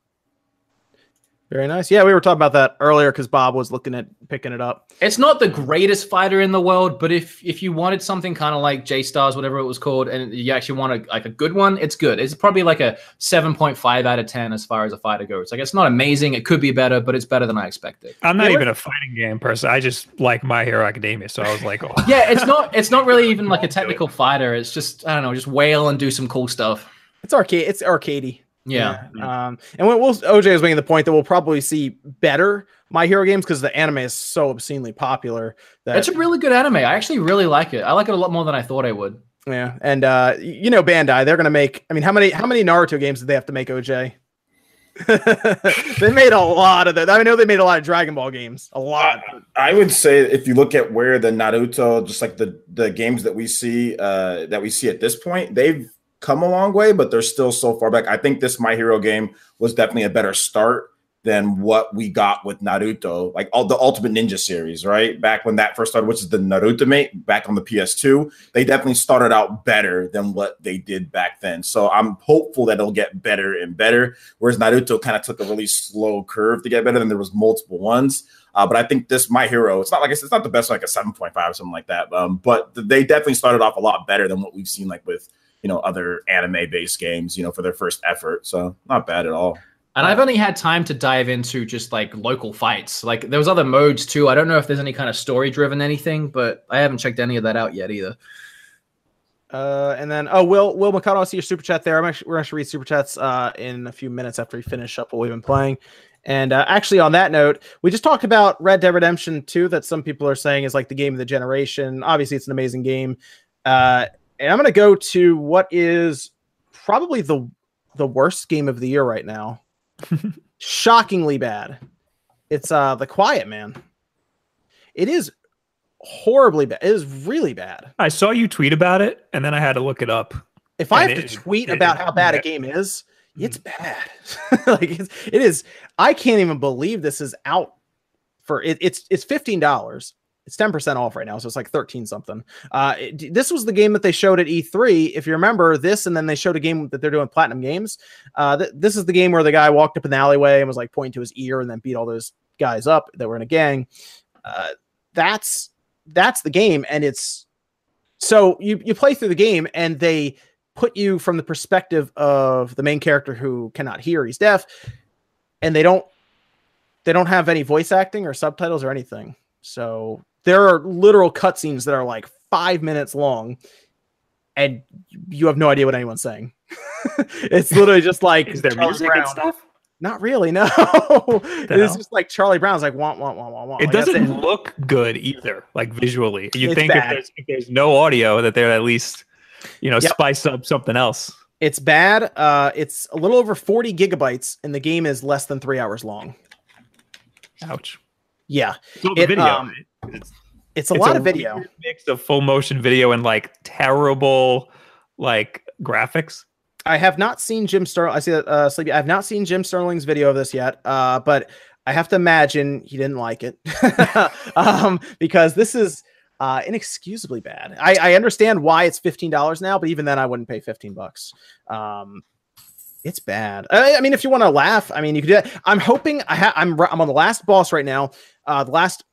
Very nice. Yeah, we were talking about that earlier because Bob was looking at picking it up. It's not the greatest fighter in the world, but if if you wanted something kind of like J Stars, whatever it was called, and you actually want a like a good one, it's good. It's probably like a seven point five out of ten as far as a fighter goes. Like it's not amazing. It could be better, but it's better than I expected. I'm not Yeah, even a fighting game person. I just like My Hero Academia, so I was like, oh. Yeah, it's not it's not really even like a technical fighter. It's just I don't know, just wail and do some cool stuff. It's arcade. It's arcadey. Yeah. Um, and we'll, we'll OJ is making the point that we'll probably see better My Hero games because the anime is so obscenely popular. That It's a really good anime. I actually really like it. I like it a lot more than I thought I would. yeah, and uh, you know Bandai, they're gonna make. I mean, how many how many Naruto games did they have to make? OJ. they made a lot of that. I know they made a lot of Dragon Ball games. A lot. I would say if you look at where the Naruto, just like the the games that we see uh that we see at this point, they've come a long way, but they're still so far back. I think this My Hero game was definitely a better start than what we got with Naruto, like all the Ultimate Ninja series, right? Back when that first started, which is the Naruto mate back on the PS2, they definitely started out better than what they did back then. So I'm hopeful that it'll get better and better. Whereas Naruto kind of took a really slow curve to get better, and there was multiple ones. Uh, but I think this My Hero, it's not like it's, not the best like a 7.5 or something like that. Um, but they definitely started off a lot better than what we've seen like with you know other anime based games you know for their first effort so not bad at all and I've only had time to dive into just like local fights. Like there was other modes too. I don't know if there's any kind of story driven anything, but I haven't checked any of that out yet either. Uh, and then oh, Will Will McConnell, I see your super chat there. I'm actually we're actually read super chats uh in a few minutes after we finish up what we've been playing. And uh, actually, on that note, we just talked about Red Dead Redemption 2, that some people are saying is like the game of the generation. Obviously, it's an amazing game. Uh, and I'm going to go to what is probably the the worst game of the year right now. Shockingly bad. It's uh The Quiet Man. It is horribly bad. It is really bad. I saw you tweet about it, and then I had to look it up. If I have it, to tweet it, about how bad a game is, it's bad. like it's, it is. I can't even believe this is out for it, it's it's fifteen dollars. It's ten percent off right now, so it's like thirteen something. Uh, it, this was the game that they showed at E3. If you remember this, and then they showed a game that they're doing Platinum Games. Uh, th- this is the game where the guy walked up in the alleyway and was like pointing to his ear, and then beat all those guys up that were in a gang. Uh, that's that's the game, and it's so you you play through the game, and they put you from the perspective of the main character who cannot hear; he's deaf, and they don't they don't have any voice acting or subtitles or anything. So there are literal cutscenes that are like five minutes long, and you have no idea what anyone's saying. it's literally just like is there Charlie music Brown. and stuff? Not really, no. it's just like Charlie Brown's like want want want want want. It like, doesn't it. look good either, like visually. You think if there's, if there's, no audio that they're at least, you know, yep. spice up something else. It's bad. Uh, it's a little over 40 gigabytes, and the game is less than three hours long. Ouch. Yeah. So it, video. Um, it's, it's a it's lot a of video. Mix of full motion video and like terrible like graphics. I have not seen Jim Sterling. I see that uh, Sleepy. I have not seen Jim Sterling's video of this yet. Uh, but I have to imagine he didn't like it um, because this is uh, inexcusably bad. I, I understand why it's fifteen dollars now, but even then, I wouldn't pay fifteen bucks. Um, it's bad. I, I mean, if you want to laugh, I mean, you could do that. I'm hoping I ha- I'm I'm on the last boss right now. Uh, the last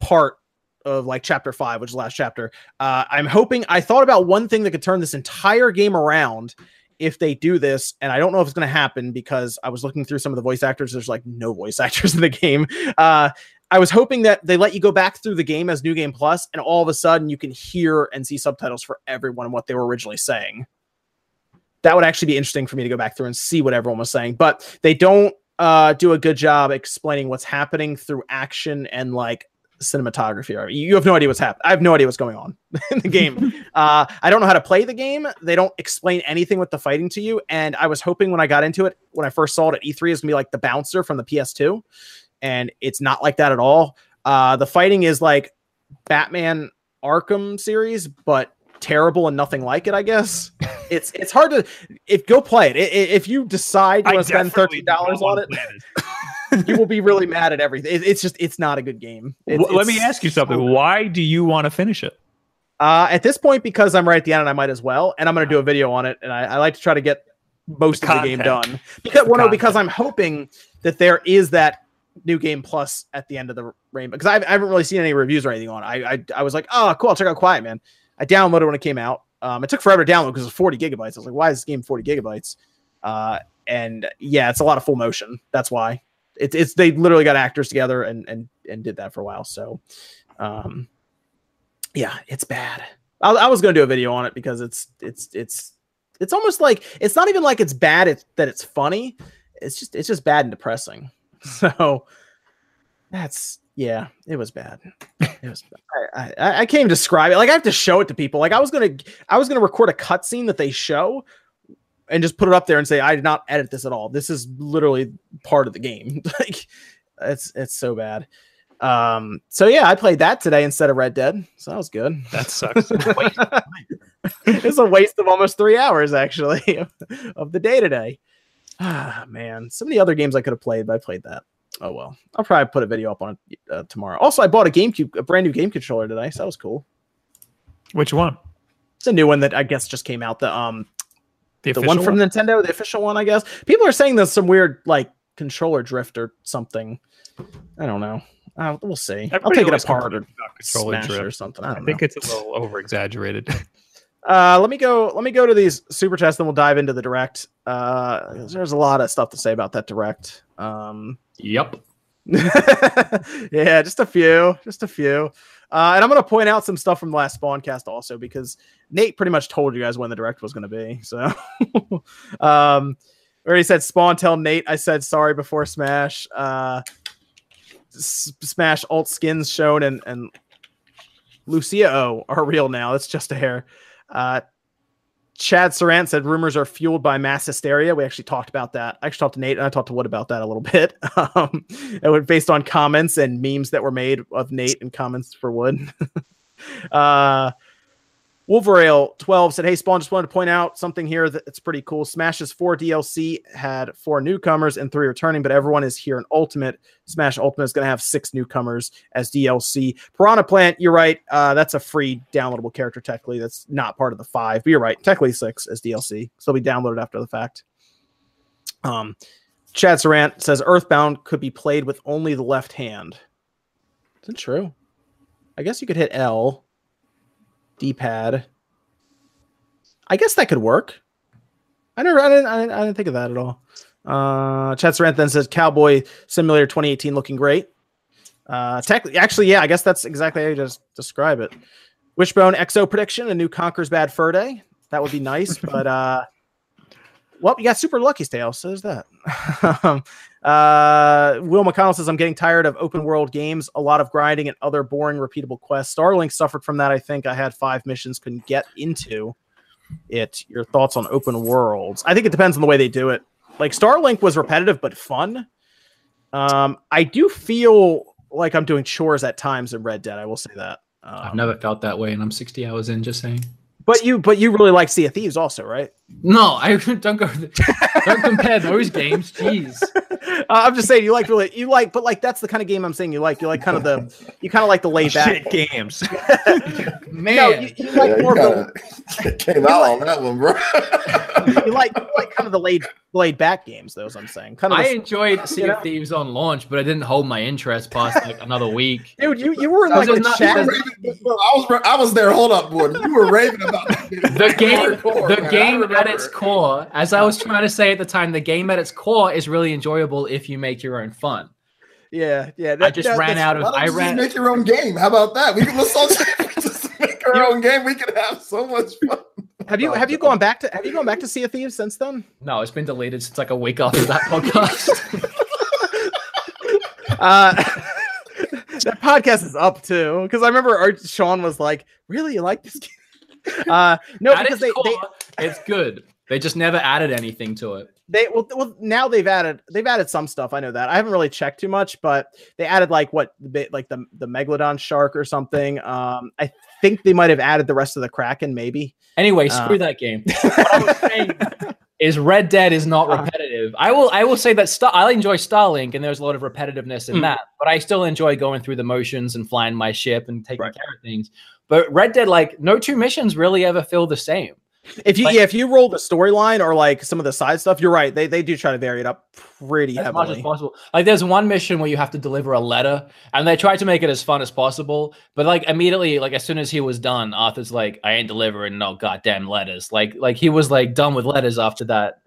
part of like chapter five, which is the last chapter. Uh, I'm hoping. I thought about one thing that could turn this entire game around if they do this, and I don't know if it's going to happen because I was looking through some of the voice actors. There's like no voice actors in the game. Uh, I was hoping that they let you go back through the game as New Game Plus, and all of a sudden you can hear and see subtitles for everyone and what they were originally saying that would actually be interesting for me to go back through and see what everyone was saying. But they don't uh, do a good job explaining what's happening through action and like cinematography. You have no idea what's happening. I have no idea what's going on in the game. uh, I don't know how to play the game. They don't explain anything with the fighting to you. And I was hoping when I got into it, when I first saw it at E3, is gonna be like the bouncer from the PS2, and it's not like that at all. Uh, the fighting is like Batman Arkham series, but terrible and nothing like it. I guess it's it's hard to if go play it. If you decide you want to spend thirteen dollars on it, you will be really mad at everything. It's just it's not a good game. Let me ask you something. Why do you want to finish it? Uh, at this point, because I'm right at the end and I might as well, and I'm going to do a video on it, and I, I like to try to get most the of the game done because well, no, because I'm hoping that there is that new game plus at the end of the rainbow because I, I haven't really seen any reviews or anything on it. I, I I was like, oh, cool, I'll check out Quiet Man. I downloaded when it came out. Um, it took forever to download because it's 40 gigabytes. I was like, why is this game 40 gigabytes? Uh, and yeah, it's a lot of full motion. That's why it's it's they literally got actors together and and and did that for a while. So, um, yeah, it's bad. I, I was gonna do a video on it because it's it's it's it's almost like it's not even like it's bad. It's that it's funny. It's just it's just bad and depressing. So that's yeah, it was bad. It was. I, I, I can't even describe it. Like I have to show it to people. Like I was gonna I was gonna record a cutscene that they show, and just put it up there and say I did not edit this at all. This is literally part of the game. like it's it's so bad. Um. So yeah, I played that today instead of Red Dead. So that was good. That sucks. it's a waste of almost three hours actually of, of the day today. Ah man, so many other games I could have played, but I played that. Oh well, I'll probably put a video up on it uh, tomorrow. Also, I bought a GameCube, a brand new game controller today, so that was cool. Which one? It's a new one that I guess just came out. The um, the, the one from one? Nintendo, the official one, I guess. People are saying there's some weird like controller drift or something. I don't know. Uh, we'll see. Everybody I'll take it apart or controller drift or something. I, I think it's a little over exaggerated. Uh, let me go. Let me go to these super chats, then we'll dive into the direct. Uh, there's a lot of stuff to say about that direct. Um, Yep. yeah, just a few, just a few. Uh, and I'm going to point out some stuff from the last Spawncast also because Nate pretty much told you guys when the direct was going to be. So, um, already said Spawn. Tell Nate I said sorry before Smash. Uh, S- Smash alt skins shown and and Lucia O are real now. That's just a hair. Uh, Chad Sarant said rumors are fueled by mass hysteria. We actually talked about that. I actually talked to Nate and I talked to Wood about that a little bit. Um, it was based on comments and memes that were made of Nate and comments for Wood. uh, Wolverale 12 said, Hey, Spawn, just wanted to point out something here that's pretty cool. Smash's four DLC had four newcomers and three returning, but everyone is here in Ultimate. Smash Ultimate is going to have six newcomers as DLC. Piranha Plant, you're right. Uh, that's a free downloadable character, technically. That's not part of the five, but you're right. Technically six as DLC. So it'll be downloaded after the fact. Um, Chad Sarant says Earthbound could be played with only the left hand. Is it true? I guess you could hit L D-pad. I guess that could work. I never, I didn't, I didn't, I didn't think of that at all. Uh, Chad Sarant then says Cowboy Simulator 2018 looking great. Uh, tech, actually, yeah, I guess that's exactly how you just describe it. Wishbone XO prediction: a new Conker's Bad Fur Day. That would be nice, but uh, well, you got Super lucky, Tale, so there's that. uh, Will McConnell says, I'm getting tired of open world games, a lot of grinding and other boring, repeatable quests. Starlink suffered from that. I think I had five missions, couldn't get into it. Your thoughts on open worlds? I think it depends on the way they do it. Like Starlink was repetitive but fun. Um, I do feel like I'm doing chores at times in Red Dead. I will say that. Um, I've never felt that way, and I'm 60 hours in. Just saying. But you, but you really like Sea of Thieves, also, right? No, I don't go. Don't compare those games. Jeez. Uh, I'm just saying you like really you like, but like that's the kind of game I'm saying you like. You like kind of the you kind of like the laid back Shit games. Man, No, you, you like Yeah, more you of kinda came out on that one, bro. you like you like kind of the laid laid back games. Those I'm saying kind of. I The, enjoyed Sea You know? of Thieves on launch, but I didn't hold my interest past like another week. dude, you you were in I like was the not- chat. I I was I was there. Hold up, boy. You were raving about that game. The game, Hardcore, the man. Game at its core, as I was trying to say at the time, the game at its core is really enjoyable if you make your own fun. Yeah, yeah. I that- just that- ran out of. Why don't I you just make your own game. How about that? We can let's all just make our own game. We can have so much fun. Have you have you gone back to have you gone back to Sea of Thieves since then? No, it's been deleted since like a week after that podcast. Uh, that podcast is up too because I remember Art, Sean was like, "Really, you like this game?" Uh, no, at because its they, they it's good. They just never added anything to it. they well, well now they've added they've added some stuff. I know that I haven't really checked too much, but they added like what the bit like the the megalodon shark or something. Um, I think they might have added the rest of the kraken, maybe. Anyway, Uh. screw that game. What I was saying is Red Dead is not repetitive. I will I will say that Star- I enjoy Starlink and there's a lot of repetitiveness in Mm. that, but I still enjoy going through the motions and flying my ship and taking Right. care of things. But Red Dead, like no two missions really ever feel the same. If you Like- yeah, if you roll the storyline or like some of the side stuff, you're right. They they do try to vary it up pretty as much as heavily. possible. Like there's one mission where you have to deliver a letter, and they try to make it as fun as possible. But like immediately, like as soon as he was done, Arthur's like, "I ain't delivering no goddamn letters." Like like he was like done with letters after that.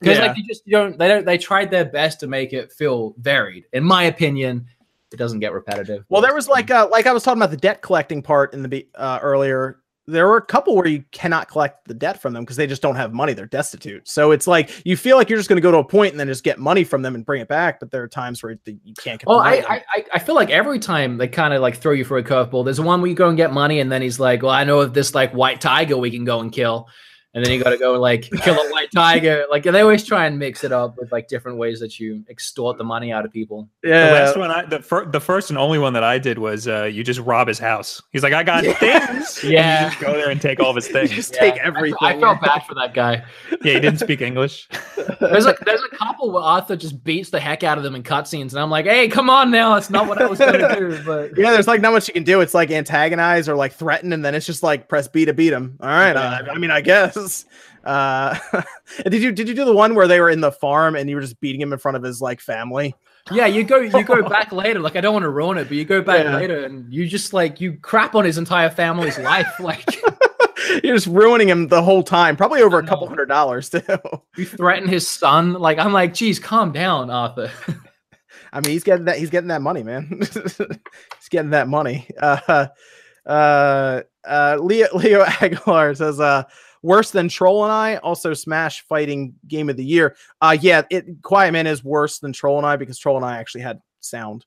Because Yeah. like you just you don't they don't they tried their best to make it feel varied. In my opinion, it doesn't get repetitive. Well, there was like uh like I was talking about the debt collecting part in the uh, earlier. There were a couple where you cannot collect the debt from them because they just don't have money. They're destitute. So it's like you feel like you're just going to go to a point and then just get money from them and bring it back. But there are times where you can't get. the money. I, I I- I feel like every time they kind of like throw you for a curveball. There's one where you go and get money, and then he's like, "Well, I know of this like white tiger we can go and kill," and then you got to go like kill a white tiger. Like they always try and mix it up with like different ways that you extort the money out of people. The yeah. last one, I, the, fir- the first and only one that I did was uh, you just rob his house. He's like, I got things. and Yeah. you just go there and take all of his You things. just Yeah, take everything. I, felt bad for that guy. yeah, he didn't speak English. There's like there's a couple where Arthur just beats the heck out of them in cutscenes, and I'm like, "Hey, come on now! that's not what I was gonna do." But Yeah, there's like not much you can do. It's like antagonize or like threaten, and then it's just like press B to beat him. All right, uh, I mean, I guess. Uh, did you did you do the one where they were in the farm and you were just beating him in front of his like family? Yeah, you go you go back later. Like I don't want to ruin it, but you go back Yeah. later and you just like you crap on his entire family's life. Like You're just ruining him the whole time, probably over a couple hundred dollars too. You threaten his son. Like I'm like, geez, calm down, Arthur. I mean, he's getting that. He's getting that money, man. he's getting that money. Uh, uh, uh, Leo Leo Aguilar says, uh, worse than Troll and I. Also, Smash fighting game of the year. Uh, yeah, it Quiet Man is worse than Troll and I because Troll and I actually had sound.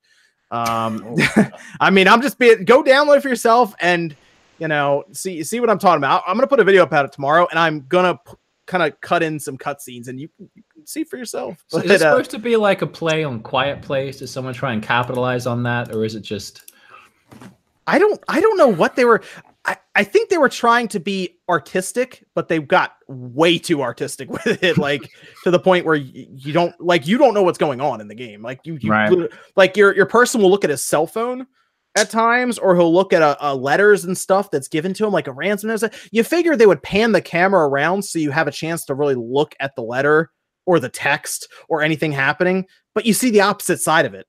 Um, oh, I mean, I'm just being go download it for yourself and you know see see what I'm talking about. I'm gonna put a video up about it tomorrow, and I'm gonna p- kind of cut in some cutscenes, and you, you, can see for yourself. But, is it uh, supposed to be like a play on Quiet Place? Does someone try and capitalize on that, or is it just? I don't I don't know what they were. I, I think they were trying to be artistic, but they got way too artistic with it, like to the point where you, you, don't like you don't know what's going on in the game. Like you, you right. like your your person will look at his cell phone at times, or he'll look at a, a, letters and stuff that's given to him, like a ransom. You figure they would pan the camera around so you have a chance to really look at the letter or the text or anything happening, but you see the opposite side of it.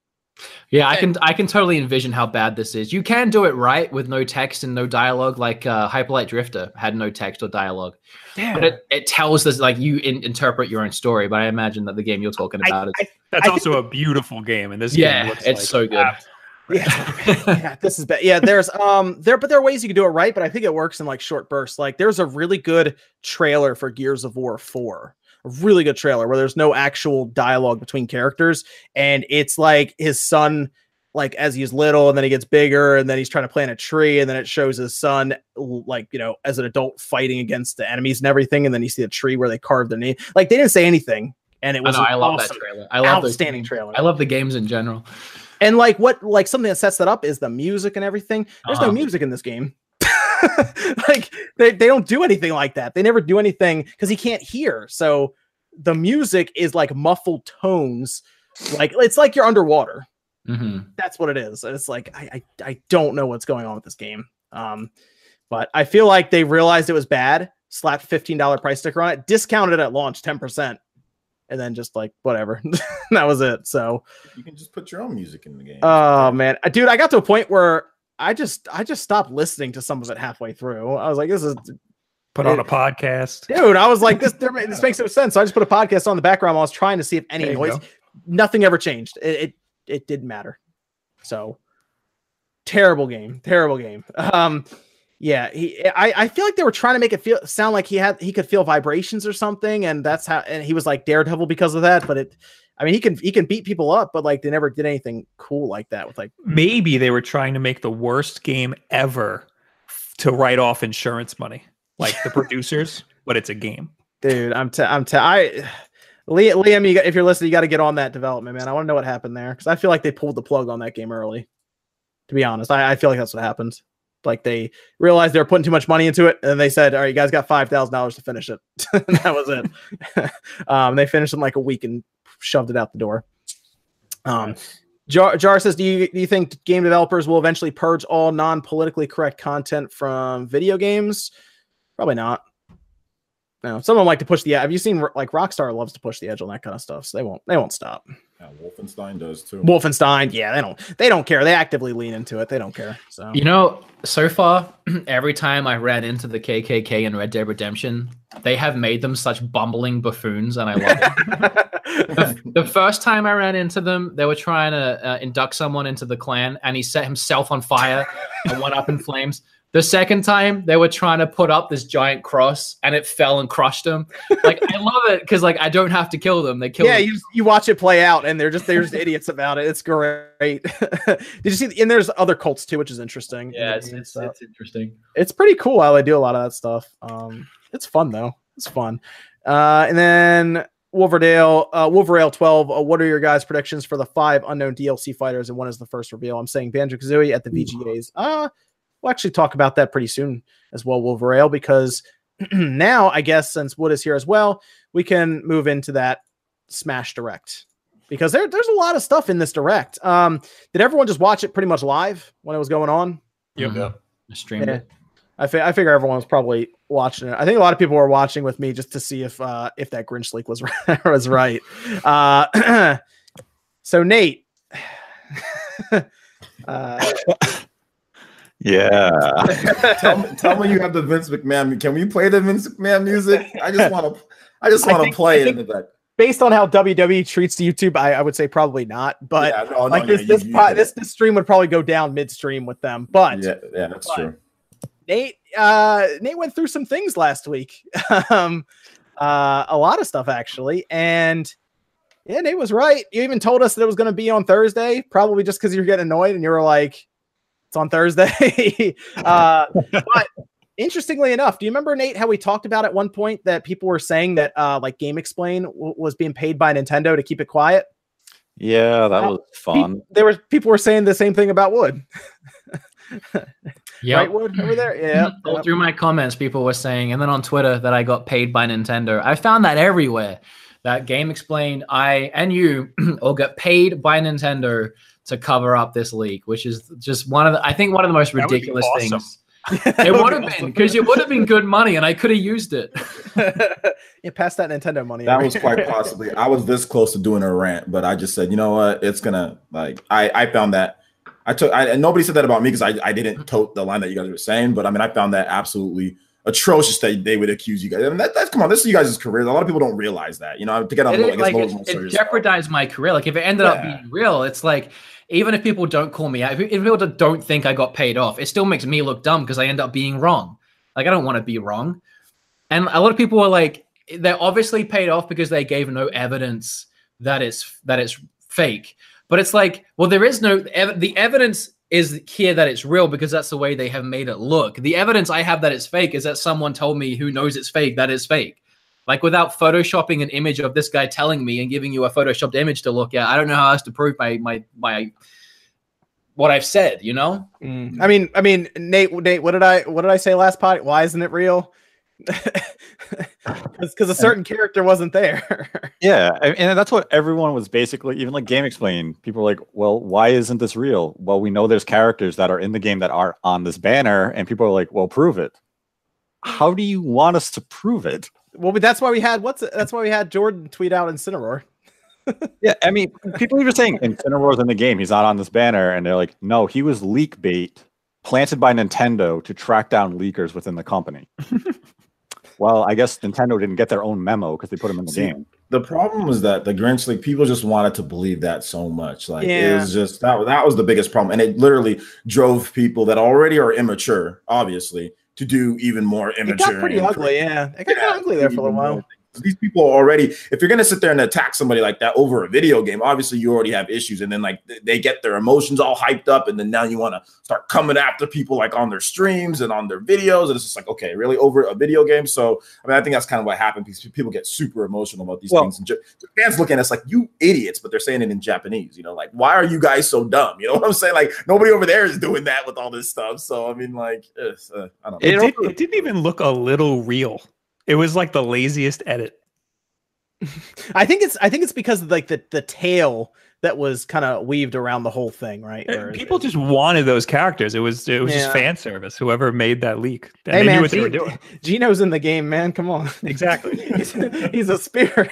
Yeah, I can I can totally envision how bad this is. You can do it right with no text and no dialogue, like uh, Hyper Light Drifter had no text or dialogue. Yeah. But it, it tells us like you in, interpret your own story. But I imagine that the game you're talking about I, is I, that's I also a beautiful game, and this yeah, it's like, so good. yeah, yeah, this is bad. Yeah, there's um there, but there are ways you can do it right. But I think it works in like short bursts. Like there's a really good trailer for Gears of War four a really good trailer where there's no actual dialogue between characters, and it's like his son like as he's little and then he gets bigger and then he's trying to plant a tree and then it shows his son like you know as an adult fighting against the enemies and everything and then you see a tree where they carved their name. Like they didn't say anything and it was I, know, I love that trailer. I love outstanding trailer. I love the games in general. And like what like something that sets that up is the music and everything. There's uh-huh. no music in this game like they, they don't do anything like that. They never do anything because he can't hear. So the music is like muffled tones. Like it's like you're underwater. Mm-hmm. That's what it is. It's like I, I I don't know what's going on with this game. Um, but I feel like they realized it was bad, slapped fifteen dollar price sticker on it, discounted at launch ten percent, and then just like whatever. that was it. So you can just put your own music in the game. Oh man, dude, I got to a point where I just I just stopped listening to some of it halfway through. I was like, this is put it, on a podcast, dude. I was like, this this makes no sense. So I just put a podcast on the background. I was trying to see if any noise. Go. Nothing ever changed. It, it it didn't matter. So terrible game, terrible game. Um, yeah, he. I I feel like they were trying to make it feel sound like he had he could feel vibrations or something, and that's how. And he was like Daredevil because of that, but it I mean, he can he can beat people up, but like they never did anything cool like that with like maybe they were trying to make the worst game ever to write off insurance money, like the producers, but it's a game. Dude, I'm t- I'm t- I Liam, you got, if you're listening, you got to get on that development, man. I want to know what happened there because I feel like they pulled the plug on that game early. To be honest, I, I feel like that's what happened. Like they realized they were putting too much money into it, and they said, "All right, you guys got five thousand dollars to finish it." that was it. um, they finished in like a week and shoved it out the door. Um, Jar, Jar says, do you, do you think game developers will eventually purge all non politically correct content from video games? Probably not. No, someone like to push the. Have you seen like Rockstar loves to push the edge on that kind of stuff, so they won't. They won't stop. Yeah, Wolfenstein does too. Wolfenstein, yeah, they don't. They don't care. They actively lean into it. They don't care. So you know, so far, every time I ran into the KKK in Red Dead Redemption, they have made them such bumbling buffoons, and I love it. the, the, first time I ran into them, they were trying to uh, induct someone into the clan, and he set himself on fire and went up in flames. The second time they were trying to put up this giant cross and it fell and crushed them. Like I love it because like I don't have to kill them. They kill. Yeah, them. you you watch it play out and they're just they're just idiots about it. It's great. Did you see? And there's other cults too, which is interesting. Yeah, it's, it's, it's, interesting. It's pretty cool how they do a lot of that stuff. Um, it's fun though. It's fun. Uh, and then Wolverdale, uh, Wolverale 12. Uh, what are your guys' predictions for the five unknown DLC fighters and when is the first reveal? I'm saying Banjo Kazooie at the VGAs. Uh, we'll actually talk about that pretty soon as well, Wolverale, because now I guess since Wood is here as well, we can move into that Smash Direct because there, there's a lot of stuff in this Direct. Um, did everyone just watch it pretty much live when it was going on? Yep. Mm-hmm. Streamed yeah. it. I, fi- I figure everyone was probably watching it. I think a lot of people were watching with me just to see if uh, if that Grinch leak was was right. Uh, so Nate, uh, Yeah. tell, me, tell me you have the Vince McMahon. Can we play the Vince McMahon music? I just want to. I just want to play it in the back. Based on how WWE treats YouTube, I, I would say probably not. But yeah, no, like no, this, yeah, this, you, you this, this stream would probably go down midstream with them. But yeah, yeah, that's but true. Nate, uh, Nate went through some things last week. um, uh, a lot of stuff actually, and yeah, Nate was right. You even told us that it was going to be on Thursday, probably just because you're getting annoyed and you were like, "It's on Thursday." uh, but interestingly enough, do you remember Nate how we talked about at one point that people were saying that uh, like GameXplain w- was being paid by Nintendo to keep it quiet? Yeah, that was fun. Pe- there was people were saying the same thing about Wood. yeah, right, Wood over there. Yeah, all through my comments, people were saying, and then on Twitter that I got paid by Nintendo. I found that everywhere that GameXplain, I and you all get paid by Nintendo to cover up this leak, which is just one of the I think one of the most ridiculous awesome. things. it would have been because it would have been good money and I could have used it. you passed that Nintendo money. That was quite possibly. I was this close to doing a rant, but I just said, you know what? It's gonna like I I found that I took I and nobody said that about me because I I didn't tote the line that you guys were saying, but I mean I found that absolutely atrocious that they would accuse you guys. I mean, that, that's come on, this is you guys' career. A lot of people don't realize that. You know, to get on, it, like, it, it jeopardized my career. Like if it ended yeah. up being real, it's like even if people don't call me out, if, if people don't think I got paid off, it still makes me look dumb because I end up being wrong. Like I don't want to be wrong. And a lot of people are like, they're obviously paid off because they gave no evidence that it's that it's fake. But it's like, well, there is no ev- the evidence is here that it's real because that's the way they have made it look. The evidence I have that it's fake is that someone told me who knows it's fake that it's fake. Like without photoshopping an image of this guy telling me and giving you a photoshopped image to look at, I don't know how else to prove my my my what I've said. You know. Mm. I mean, I mean, Nate, Nate, what did I what did I say last pod? Why isn't it real? because a certain character wasn't there. yeah, and that's what everyone was basically. Even like GameXplain. people were like, "Well, why isn't this real?" Well, we know there's characters that are in the game that are on this banner, and people are like, "Well, prove it." How do you want us to prove it? Well, that's why we had what's that's why we had Jordan tweet out Incineroar. yeah, I mean, people even saying Incineroar's in the game. He's not on this banner, and they're like, "No, he was leak bait." planted by Nintendo to track down leakers within the company. Well, I guess Nintendo didn't get their own memo because they put him in the See, game. The problem was that the Grinch leak people just wanted to believe that so much. Like yeah. it was just that that was the biggest problem, and it literally drove people that already are immature, obviously, to do even more immature. It got pretty ugly, yeah. It got yeah, ugly there for a while these people are already if you're going to sit there and attack somebody like that over a video game obviously you already have issues. And then like they get their emotions all hyped up and then now you want to start coming after people like on their streams and on their videos. And it's just like okay really over a video game? So i mean i think that's kind of what happened because people get super emotional about these well, things. And fans looking at us like you idiots but they're saying it in japanese you know like why are you guys so dumb? You know what i'm saying? Like nobody over there is doing that with all this stuff. So i mean like uh, i don't know. It, it, did, it didn't even look a little real it was like the laziest edit. I think it's I think it's because of like the the tail that was kind of weaved around the whole thing, right? Eh, Where People just wanted those characters. It was it was yeah. just fan service. Whoever made that leak, and hey, they man, knew what G- they were doing. Geno's in the game, man. Come on, exactly. he's, he's, a spirit.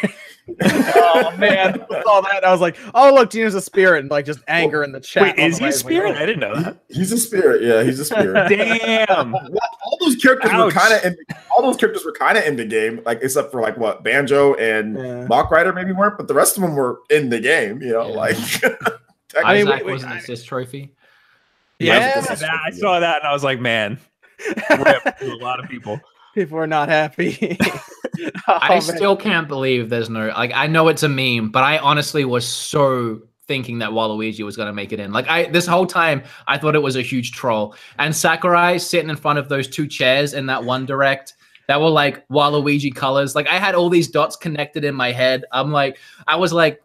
Oh man, I saw that. I was like, oh look, Geno's a spirit, and like just anger in the chat. Wait, is he a spirit? Like, oh. I didn't know that. He's a spirit. Yeah, he's a spirit. Damn. all those characters Ouch. were kind of all those characters were kind of in the game, like except for like what Banjo and yeah. Mach Rider maybe weren't, but the rest of them were in the game. You know, yeah. like. I mean, was an assist trophy. Yeah, yeah I saw that and I was like, man, a lot of people. People are not happy. oh, I man. still can't believe there's no like. I know it's a meme, but I honestly was so thinking that Waluigi was going to make it in. Like I this whole time I thought it was a huge troll. And Sakurai sitting in front of those two chairs in that one direct that were like Waluigi colors. Like I had all these dots connected in my head. I'm like I was like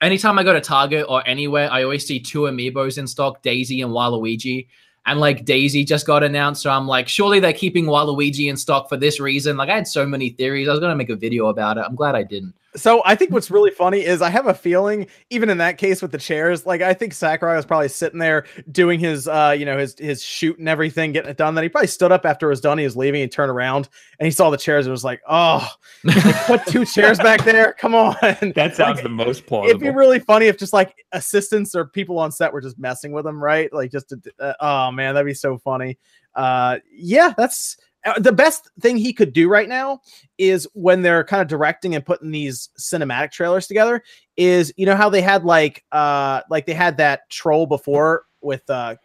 anytime I go to Target or anywhere, I always see two amiibos in stock, Daisy and Waluigi. And like Daisy just got announced, so I'm like, surely they're keeping Waluigi in stock for this reason. Like I had so many theories. I was gonna make a video about it. I'm glad I didn't. So I think what's really funny is I have a feeling, even in that case with the chairs, like I think Sakurai was probably sitting there doing his, uh, you know, his his shoot and everything, getting it done. Then he probably stood up after it was done. He was leaving. He turned around and he saw the chairs. and was like, oh, like, put two chairs back there. Come on. That sounds Like, the most plausible. It'd be really funny if just like assistants or people on set were just messing with him, right? Like just, to, uh, oh man, that'd be so funny. Uh, yeah, that's the best thing he could do right now is when they're kind of directing and putting these cinematic trailers together. Is you know how they had like uh like they had that troll before with uh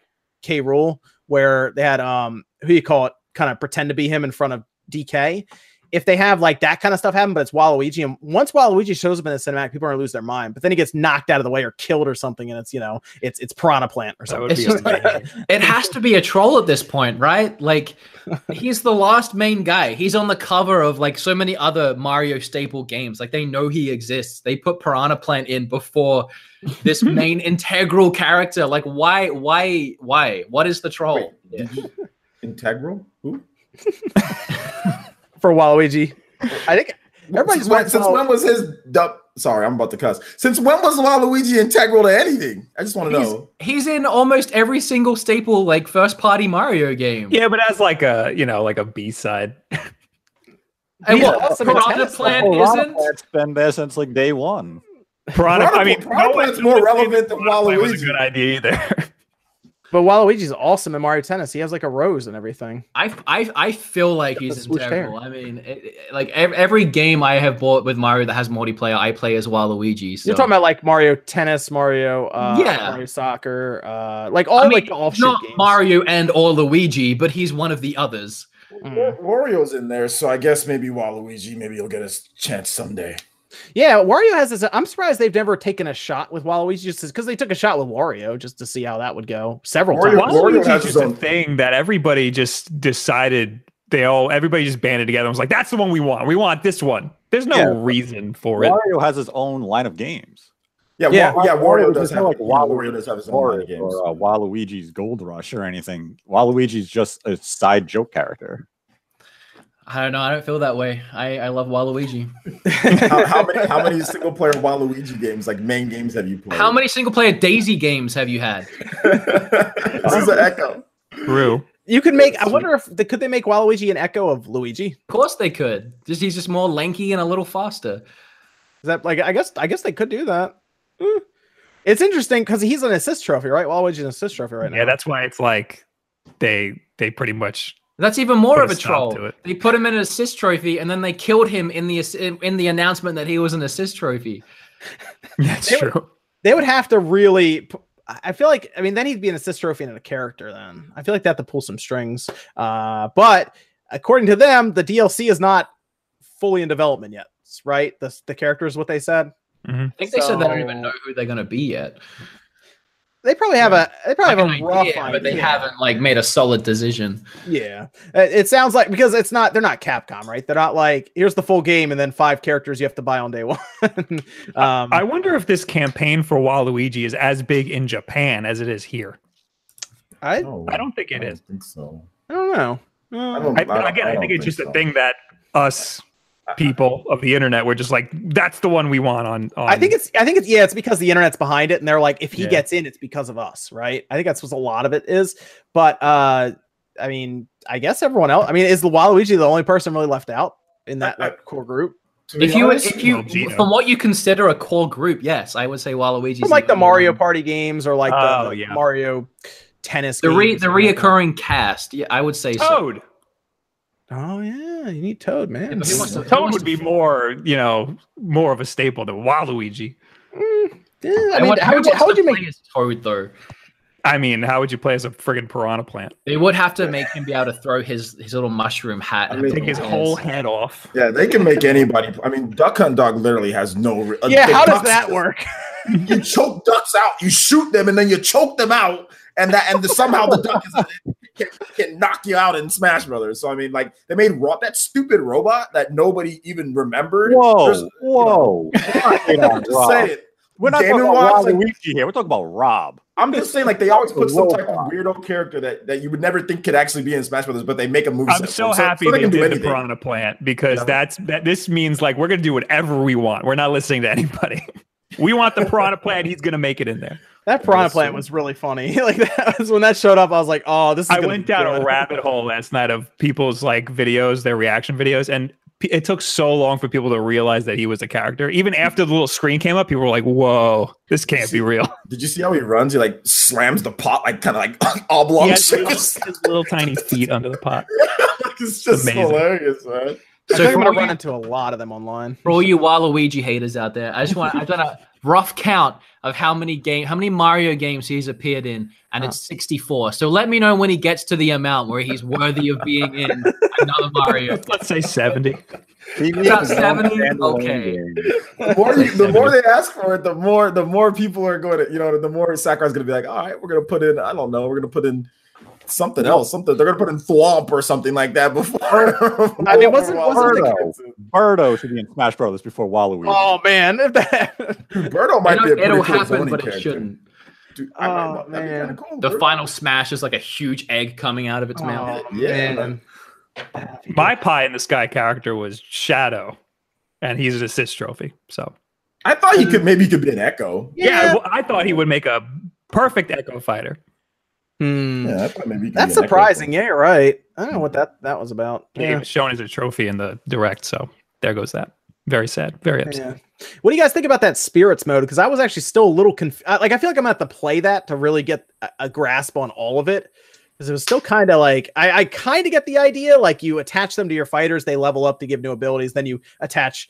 K Rool where they had um who you call it kind of pretend to be him in front of DK if they have like that kind of stuff happen, but it's Waluigi, and once Waluigi shows up in the cinematic, people are gonna lose their mind. But then he gets knocked out of the way or killed or something, and it's you know, it's it's Piranha Plant or something. would be It's just- amazing. It has to be a troll at this point, right? Like he's the last main guy. He's on the cover of like so many other Mario staple games. Like they know he exists. They put Piranha Plant in before this main integral character. Like why why why? What is the troll? Wait, Integral? Who? For Waluigi. I think everybody's Since when, since when was his dub? Sorry, I'm about to cuss. Since when was Waluigi integral to anything? I just want to know. he's in almost every single staple like first party Mario game. yeah, but as like a you know like a B side. And Yeah, what that's some Piranha intense Plant Piranha isn't? Plant's been there since like day one. Piranha, I mean, Piranha no Plant's more relevant than Waluigi. Plant was a good idea either. But Waluigi's awesome in Mario Tennis. He has like a rose and everything. I, I, I feel like Yeah, he's the swoosh integral. I mean, it, it- like ev- every game I have bought with Mario that has multiplayer, I play as Waluigi. So. You're talking about like Mario Tennis, Mario, uh, Yeah. Mario Soccer, uh, like all I mean, like the offshoot not games. Mario and or Luigi, but he's one of the others. Mm. Wario's in there, so I guess maybe Waluigi, maybe he'll get his chance someday. Yeah, Wario has this. I'm surprised they've never taken a shot with Waluigi just because they took a shot with Wario just to see how that would go several Wario- times. Wario Waluigi's has just a thing that everybody just decided they all everybody just banded together and was like, that's the one we want. We want this one. There's no Yeah. reason for it. Wario has his own line of games. Yeah, Yeah. yeah, yeah. Wario does have no, like Wario does have his own line of games. or uh, Waluigi's Gold Rush or anything. Waluigi's just a side joke character. I don't know. I don't feel that way. I, I love Waluigi. how, how many how many single player Waluigi games, like main games, have you played? How many single player Daisy games have you had? this is an echo. True. You could make. I wonder if they, could they make Waluigi an echo of Luigi? Of course they could. Just he's just more lanky and a little faster. Is that like? I guess. I guess they could do that. Eh. It's interesting because he's an assist trophy, right? Waluigi's an assist trophy right now. Yeah, that's why it's like they they pretty much That's even more Put of a a troll. They put him in an assist trophy, and then they killed him in the in, in the announcement that he was an assist trophy. that's They would- true. they would have to really. I feel like. I mean, then he'd be an assist trophy and a character. Then I feel like they have to pull some strings. Uh, but according to them, the DLC is not fully in development yet. Right? The the character is what they said. I think they said they don't even know who they're gonna be yet. They probably have a. They probably Like have an a rough idea, idea, but they haven't like made a solid decision. Yeah, Uh, it sounds like because it's not. They're not Capcom, right? They're not like here's the full game and then five characters you have to buy on day one. um, I wonder if this campaign for Waluigi is as big in Japan as it is here. I, I don't think it is. think so. I don't know. I Uh, don't- I, I- again, I I, don't think it's think just a thing that us people of the internet were just like, that's the one we want on. on I think it's. I think it's. Yeah, it's because the internet's behind it, and they're like, if he Yeah. gets in, it's because of us, right? I think that's what a lot of it is. But uh, I mean, I guess everyone else. I mean, is the Waluigi the only person really left out in that I- I- like, core group? To be If you honest, if you Well, Geno. from what you consider a core group, yes, I would say Waluigi's From like the only Mario one. Party games or like the, Oh, the yeah. Mario tennis. the re games the or like that. reoccurring cast. Yeah, I would say so. Toad. Oh yeah, you need Toad, man. but who wants to- Toad would be more, you know, more of a staple than Waluigi. Mm, yeah, I mean, what- how would you how would you make play as Toad though? I mean, how would you play as a friggin' piranha plant? They would have to make him be able to throw his his little mushroom hat. I and mean- Take his hands. whole head off. Yeah, they can make anybody. I mean, Duck Hunt Dog literally has no. uh, Yeah, the how does that work? You choke ducks out. You shoot them, and then you choke them out, and that and the, somehow the duck is, can, can knock you out in Smash Brothers. So I mean, like they made ro- that stupid robot that nobody even remembered. There's- Whoa, whoa! I'm just saying. We're not Game talking and about Watch, like, here. We're talking about Rob. I'm just saying, like they always put some type of weirdo character that, that you would never think could actually be in Smash Brothers, but they make a movie. I'm set so for 'em. happy so they, can do did the anything. Piranha Plant because Yeah. that's that. This means like we're gonna do whatever we want. We're not listening to anybody. we want the Piranha Plant. He's gonna make it in there. That piranha plant was really funny. like that was when that showed up. I was like, oh, this is. I went be down good. a rabbit hole last night of people's like videos, their reaction videos, and p- it took so long for people to realize that he was a character. Even after the little screen came up, people were like, "Whoa, this can't be real." Did you see how he runs? He like slams the pot, like kind of like He oblong has shape. his, his little tiny feet under the pot. it's just Amazing. hilarious, man. I So think I'm gonna run you, into a lot of them online. for all you Waluigi haters out there, I just want I've done a rough count of how many game how many Mario games he's appeared in, and it's 64. So let me know when he gets to the amount where he's worthy of being in another Mario. Let's say seventy. About 70? Okay. The more, you, the more they ask for it, the more the more people are going to, you know, the more Sakurai's going to be like, all right, we're going to put in, I don't know, we're going to put in something else, something. They're going to put in Thwomp or something like that before. I mean, wasn't- before wasn't Waluigi. Birdo should be in Smash Brothers before Waluigi. Oh man, if that. Dude, Birdo might be a It'll, cool happen, zoning but it character. shouldn't. Dude, I Oh, might, that'd be man. kinda cool, The Birdo. final smash is like a huge egg coming out of its oh, mouth. Oh, Yeah. man. My pie in the sky character was Shadow, and he's an assist trophy. So I thought he could maybe he could be an Echo. yeah, well, I thought he would make a perfect Echo fighter. Hmm. Yeah, I thought maybe That's be an Echo. surprising. Yeah, you're right. I don't know what that that was about. It Yeah. was shown as a trophy in the direct. So there goes that. Very sad. Very upset. Yeah. What do you guys think about that spirits mode? Because I was actually still a little conf- I- like I feel like I'm gonna have to play that to really get a, a grasp on all of it. Because it was still kind of like I, I kind of get the idea. Like you attach them to your fighters, they level up to give new abilities. Then you attach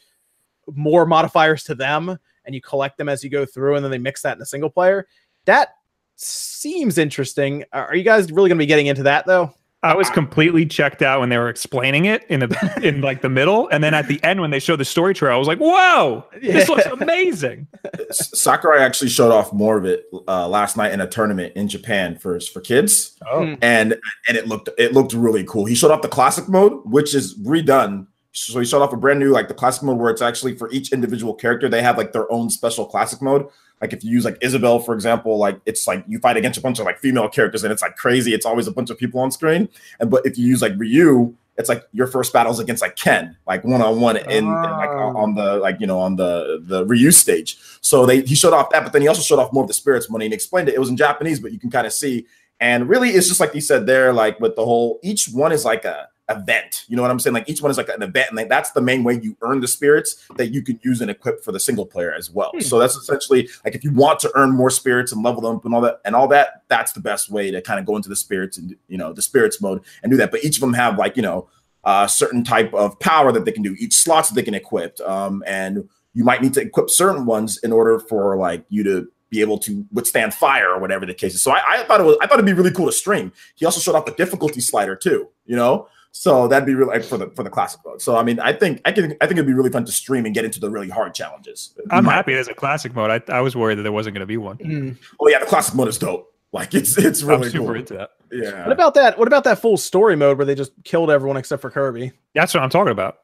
more modifiers to them, and you collect them as you go through, and then they mix that in a single player. That seems interesting. Are are you guys really gonna be getting into that though? I was completely checked out when they were explaining it in the in like the middle, and then at the end when they showed the story trail, I was like, "Whoa, this Yeah. looks amazing!" Sakurai actually showed off more of it uh, last night in a tournament in Japan for for kids, Oh. and and it looked it looked really cool. He showed off the classic mode, which is redone. So he showed off a brand new like the classic mode where it's actually for each individual character they have like their own special classic mode. Like if you use like Isabelle for example, like it's like you fight against a bunch of like female characters and it's like crazy. It's always a bunch of people on screen. And but if you use like Ryu, it's like your first battles against like Ken, like one on one in, like on the like you know on the the Ryu stage. So they he showed off that, but then he also showed off more of the spirits money and explained it. It was in Japanese, but you can kind of see. And really, it's just like he said there, like with the whole each one is like a event. You know what I'm saying? Like each one is like an event, and like that's the main way you earn the spirits that you can use and equip for the single player as well. Hmm. So that's essentially like if you want to earn more spirits and level them up and all that and all that, that's the best way to kind of go into the spirits and you know the spirits mode and do that. But each of them have like you know a certain type of power that they can do, each slots that they can equip, um, and you might need to equip certain ones in order for like you to be able to withstand fire or whatever the case is. So I, I thought it was I thought it'd be really cool to stream. He also showed off the difficulty slider too, you know. So that'd be really like for the for the classic mode. So I mean, I think I can I think it'd be really fun to stream and get into the really hard challenges. I'm My- happy there's a classic mode. I, I was worried that there wasn't going to be one. Hmm. Oh yeah, the classic mode is dope. Like it's it's I'm really super cool. into that. Yeah. What about that? What about that full story mode where they just killed everyone except for Kirby? That's what I'm talking about.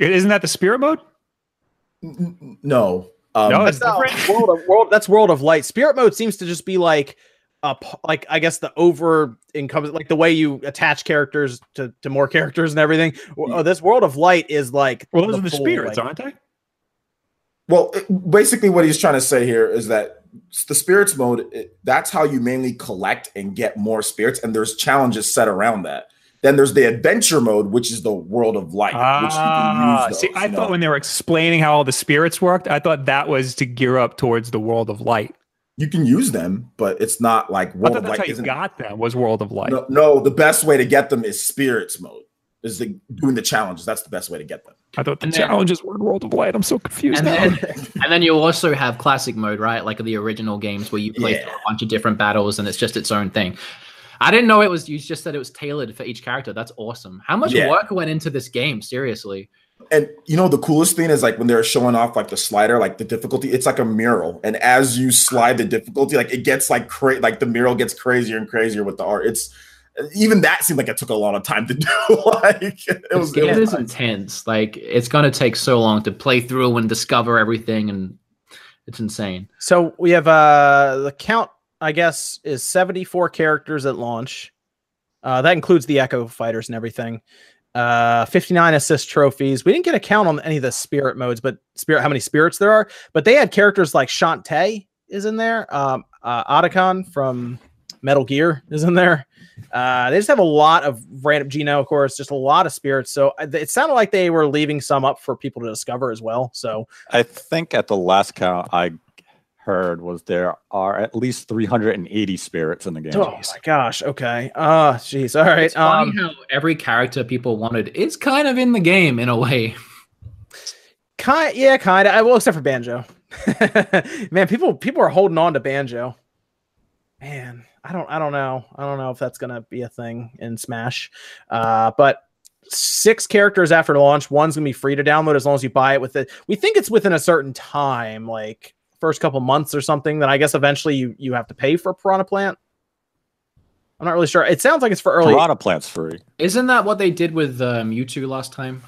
Isn't that the spirit mode? N- n- no. Um, No, That's not different. world of world. That's world of light. Spirit mode seems to just be like a p- like I guess the over encompass like the way you attach characters to, to more characters and everything. W- uh, this world of light is like Well, those are the full, spirits, like- aren't they? Well, it- basically, what he's trying to say here is that the spirits mode, it- that's how you mainly collect and get more spirits, and there's challenges set around that. Then there's the adventure mode, which is the world of light, which you Ah, can use. see, I thought know. when they were explaining how all the spirits worked, I thought that was to gear up towards the world of light. You can use them, but it's not like world thought of that's light. how you got them was world of light. no, no, the best way to get them is spirits mode. Is the doing the challenges. That's the best way to get them. I thought the And then- challenges were world of light. I'm so confused And now. then, and then you also have classic mode, right? Like the original games where you play Yeah. a bunch of different battles and it's just its own thing. I didn't know it was. You just said it was tailored for each character. That's awesome. How much Yeah. work went into this game? Seriously. And you know the coolest thing is like when they're showing off like the slider, like the difficulty, it's like a mural. And as you slide the difficulty, like it gets like cra- like the mural gets crazier and crazier with the art. It's even that seemed like it took a lot of time to do. like it was, game it was is intense. Like it's gonna take so long to play through and discover everything, and It's insane. So we have uh the count, I guess, is 74 characters at launch. Uh, that includes the Echo fighters and everything. Uh, 59 assist trophies. We didn't get a count on any of the spirit modes, but spirit how many spirits there are. But they had characters like Shantae is in there. Um, uh, Otacon from Metal Gear is in there. Uh, they just have a lot of random Geno, of course, just a lot of spirits. So uh, it sounded like they were leaving some up for people to discover as well. So I think at the last count I heard was there are at least 380 spirits in the game. Oh my gosh. Okay. Uh jeez. All right. It's funny Um, how every character people wanted is kind of in the game in a way. kind yeah, kind of. Well, except for Banjo. Man, people people are holding on to Banjo. Man, I don't I don't know. I don't know if that's gonna be a thing in Smash. Uh, but six characters after launch. One's gonna be free to download as long as you buy it with it. We think it's within a certain time, like first couple months or something. Then I guess eventually you you have to pay for a Piranha Plant. I'm not really sure. It sounds like it's for early. Piranha Plant's free. Isn't that what they did with uh, Mewtwo last time?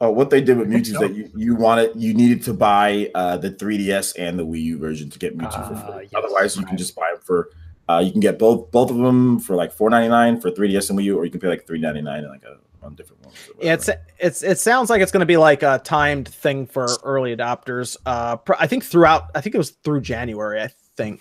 Uh, what they did with Mewtwo is that you, you wanted you needed to buy uh, the 3DS and the Wii U version to get Mewtwo for Ah, free. yes, Otherwise, you can just buy it for uh, you can get both both of them for like 4.99 for 3DS and Wii U, or you can pay like 3.99 and like a on different ones. Yeah, it's it's it sounds like it's going to be like a timed thing for early adopters. Uh, I think throughout. I think it was through January. I think.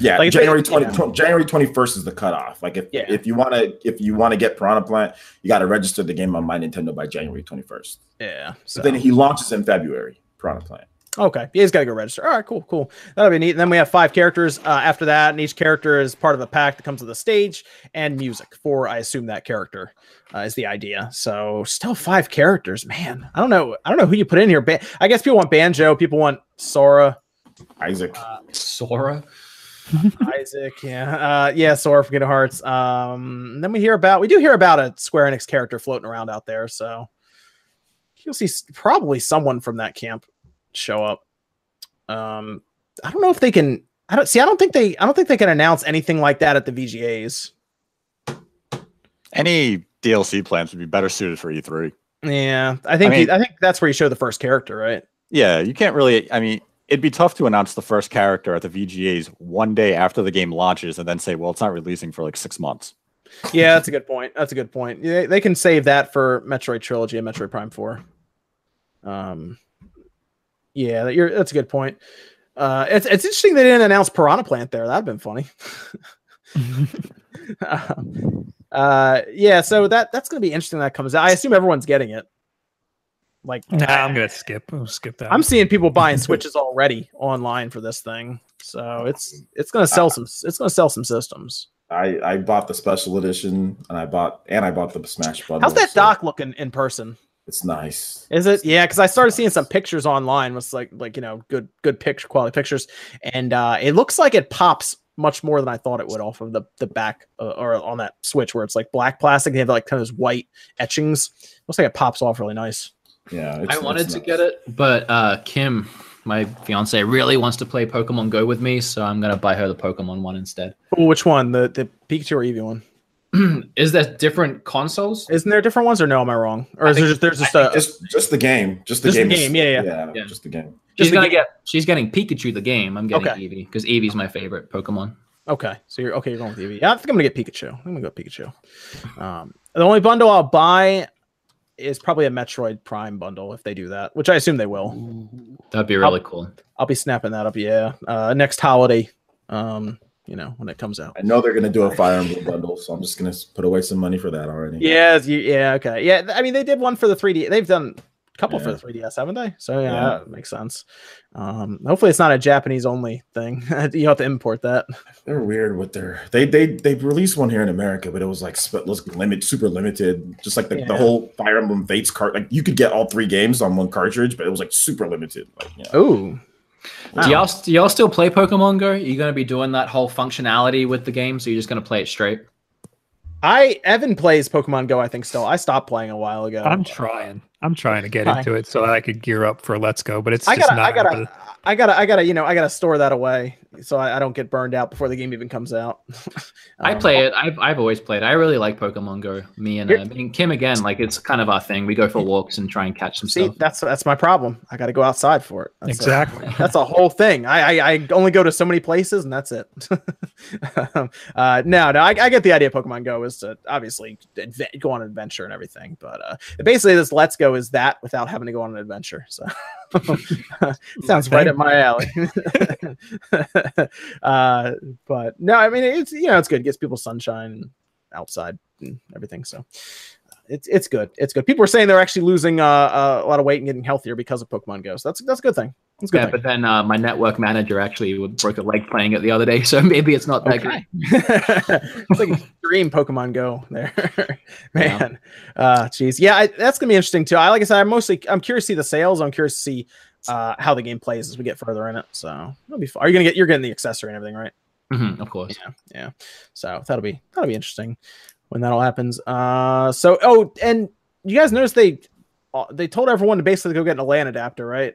yeah. like, January 20, yeah. January 21st is the cutoff. Like if Yeah. if you want to if you want to get Piranha Plant, you got to register the game on My Nintendo by January 21st. Yeah. So. But then he launches in February. Piranha Plant. Okay. Yeah, he's got to go register. All right, cool, cool. That'll be neat. And then we have five characters uh, after that, and each character is part of a pack that comes with the stage and music for, I assume, that character uh, is the idea. So still five characters, man. I don't know. I don't know who you put in here. Ba- I guess people want Banjo. People want Sora, Isaac. Sora. Isaac. Yeah. Uh, yeah, Sora from Kingdom Hearts. Um, then we hear about, we do hear about a Square Enix character floating around out there. So you'll see probably someone from that camp show up. Um, I don't know if they can. I don't see. I don't think they. I don't think they can announce anything like that at the VGAs. Any DLC plans would be better suited for E3. Yeah, I think. I mean- I think that's where you show the first character, right? Yeah, you can't really. I mean, it'd be tough to announce the first character at the VGAs one day after the game launches and then say, well, it's not releasing for like six months. Yeah, that's a good point. That's a good point. Yeah, they can save that for Metroid Trilogy and Metroid Prime Four. Um, yeah, that- you're, that's a good point. Uh, it's it's interesting they didn't announce Piranha Plant there. That'd been funny. Um, uh, yeah, so that that's gonna be interesting. When that comes out. I assume everyone's getting it. Like, Nah, I'm gonna skip. I'll skip that. I'm seeing people buying Switches already online for this thing. So it's it's gonna sell some it's gonna sell some systems. I I bought the special edition and I bought and I bought the Smash bundle. How's that so dock looking in person? It's nice. Is it? Yeah, because I started seeing some pictures online with like like you know good good picture quality pictures, and uh, it looks like it pops much more than I thought it would off of the the back uh, or on that switch where it's like black plastic. They have like kind of those white etchings. Looks like it pops off really nice. Yeah, I wanted it's to nice. get it, but uh, Kim, my fiance, really wants to play Pokemon Go with me, so I'm gonna buy her the Pokemon one instead. Oh, which one? The the Pikachu or Eevee one? Is there different consoles? Isn't there different ones or no? Am I wrong? Or is I there just there's just I a Just just the game. Just the Just the game. is- yeah, yeah. yeah, Yeah. Just the game. She's Just the gonna get. She's getting Pikachu the game. I'm getting Okay. Eevee because Eevee's my favorite Pokemon. Okay, so you're okay. You're going with Eevee. Yeah, I think I'm gonna get Pikachu. I'm gonna go Pikachu. Um, the only bundle I'll buy is probably a Metroid Prime bundle if they do that, which I assume they will. That'd be really cool. I'll be snapping that up. Yeah, uh, next holiday. Um, you know when it comes out. I know they're gonna do a Fire Emblem bundle, so I'm just gonna put away some money for that already. Yeah, you, yeah, okay, yeah. I mean, they did one for the 3D. They've done a couple for the 3DS, haven't they? So yeah, Yeah. that makes sense. Um, hopefully, it's not a Japanese only thing. you have to import that. They're weird with their they they they released one here in America, but it was like sp- was limit super limited, just like the, Yeah. the whole Fire Emblem Fates card. Like you could get all three games on one cartridge, but it was like super limited. Like yeah. Ooh, Do y'all do y'all still play Pokemon Go? Are you gonna be doing that whole functionality with the game, so you're just gonna play it straight? I Evan plays Pokemon Go. I think still. I stopped playing a while ago. I'm trying. I'm trying to get Hi. into it so I could gear up for Let's Go, but it's I just gotta, not. I gotta, happening. I gotta, I gotta, you know, I gotta store that away so I, I don't get burned out before the game even comes out. I Um, play it. I've, I've always played. it. I really like Pokemon Go. Me and, uh, me and Kim again. Like it's kind of our thing. We go for walks and try and catch some See, stuff. that's that's my problem. I got to go outside for it. That's a- exactly. that's a whole thing. I, I I only go to so many places, and that's it. uh, no, no, I, I get the idea. of Pokemon Go is to obviously adve- go on an adventure and everything, but uh, basically this Let's Go is that without having to go on an adventure. So sounds right up my alley. uh, but no, I mean it's you know it's good. It gets people sunshine outside and everything. So it's it's good. It's good. People are saying they're actually losing uh, uh, a lot of weight and getting healthier because of Pokemon Go. So that's that's a good thing. Yeah, thing. but then uh, my network manager actually broke a leg playing it the other day, so maybe it's not that Okay. good. it's like extreme Pokemon Go there, man. Uh, jeez, yeah, I, that's gonna be interesting too. I like I said, I'm mostly I'm curious to see the sales. I'm curious to see uh, how the game plays as we get further in it. So that'll be fun. Are you gonna get you're getting the accessory and everything, right? Mhm, of course. Yeah, yeah. So that'll be that'll be interesting when that all happens. Uh, so oh, and you guys notice they uh, they told everyone to basically go get an LAN adapter, right?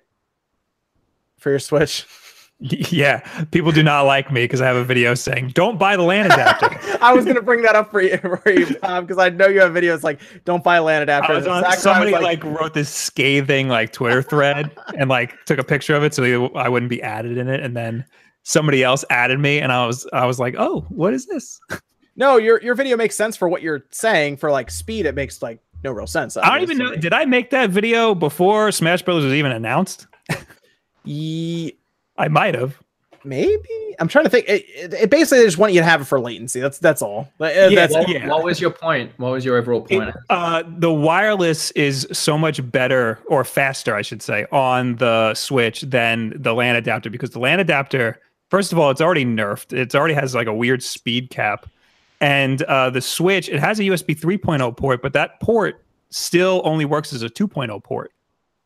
For your Switch. Yeah, people do not like me because I have a video saying, "Don't buy the LAN adapter." I was gonna bring that up for you, for you, Tom, because I know you have videos like "Don't buy a LAN adapter." Exactly, somebody like, like, wrote this scathing like Twitter thread and like took a picture of it so I wouldn't be added in it, and then somebody else added me, and I was I was like, "Oh, what is this?" no, your your video makes sense for what you're saying. For like speed, it makes like no real sense. I don't even know. Did I make that video before Smash Brothers was even announced? Ye- I might have. maybe I'm trying to think. It, it, it basically they just want you to have it for latency. That's that's all. But, uh, Yeah, that's What, yeah. what was your point? What was your overall It- point? uh, the wireless is so much better or faster, I should say, on the Switch than the LAN adapter because the LAN adapter, first of all, it's already nerfed. It already has like a weird speed cap, and uh, the Switch it has a USB 3.0 port, but that port still only works as a 2.0 port.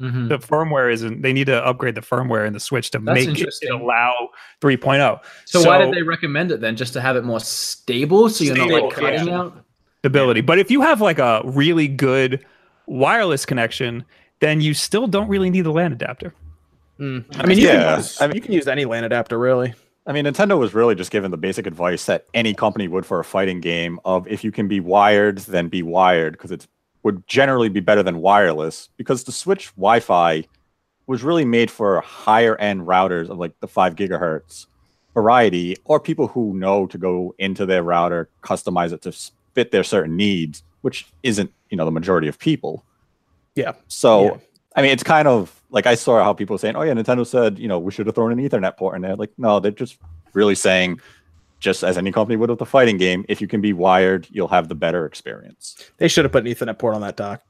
Mhm. The firmware isn't. They need to upgrade the firmware in the Switch to That's make it allow 3.0 So, why did they recommend it then? Just to have it more stable, so you're not like Stable cutting out. ability. But if you have like a really good wireless connection, then you still don't really need the LAN adapter. Mm. I mean, you, Yeah, can use, I mean- you can use any LAN adapter really. I mean, Nintendo was really just given the basic advice that any company would for a fighting game of if you can be wired, then be wired because it would generally be better than wireless because the Switch Wi-Fi was really made for higher end routers of like the five gigahertz variety or people who know to go into their router, customize it to fit their certain needs, which isn't, you know, the majority of people. Yeah. So, Yeah. I mean, it's kind of like I saw how people were saying, "Oh yeah, Nintendo said you know we should have thrown an Ethernet port in there." Like, no, they're just really saying, just as any company would with a fighting game, if you can be wired, you'll have the better experience. They should have put an Ethernet port on that dock.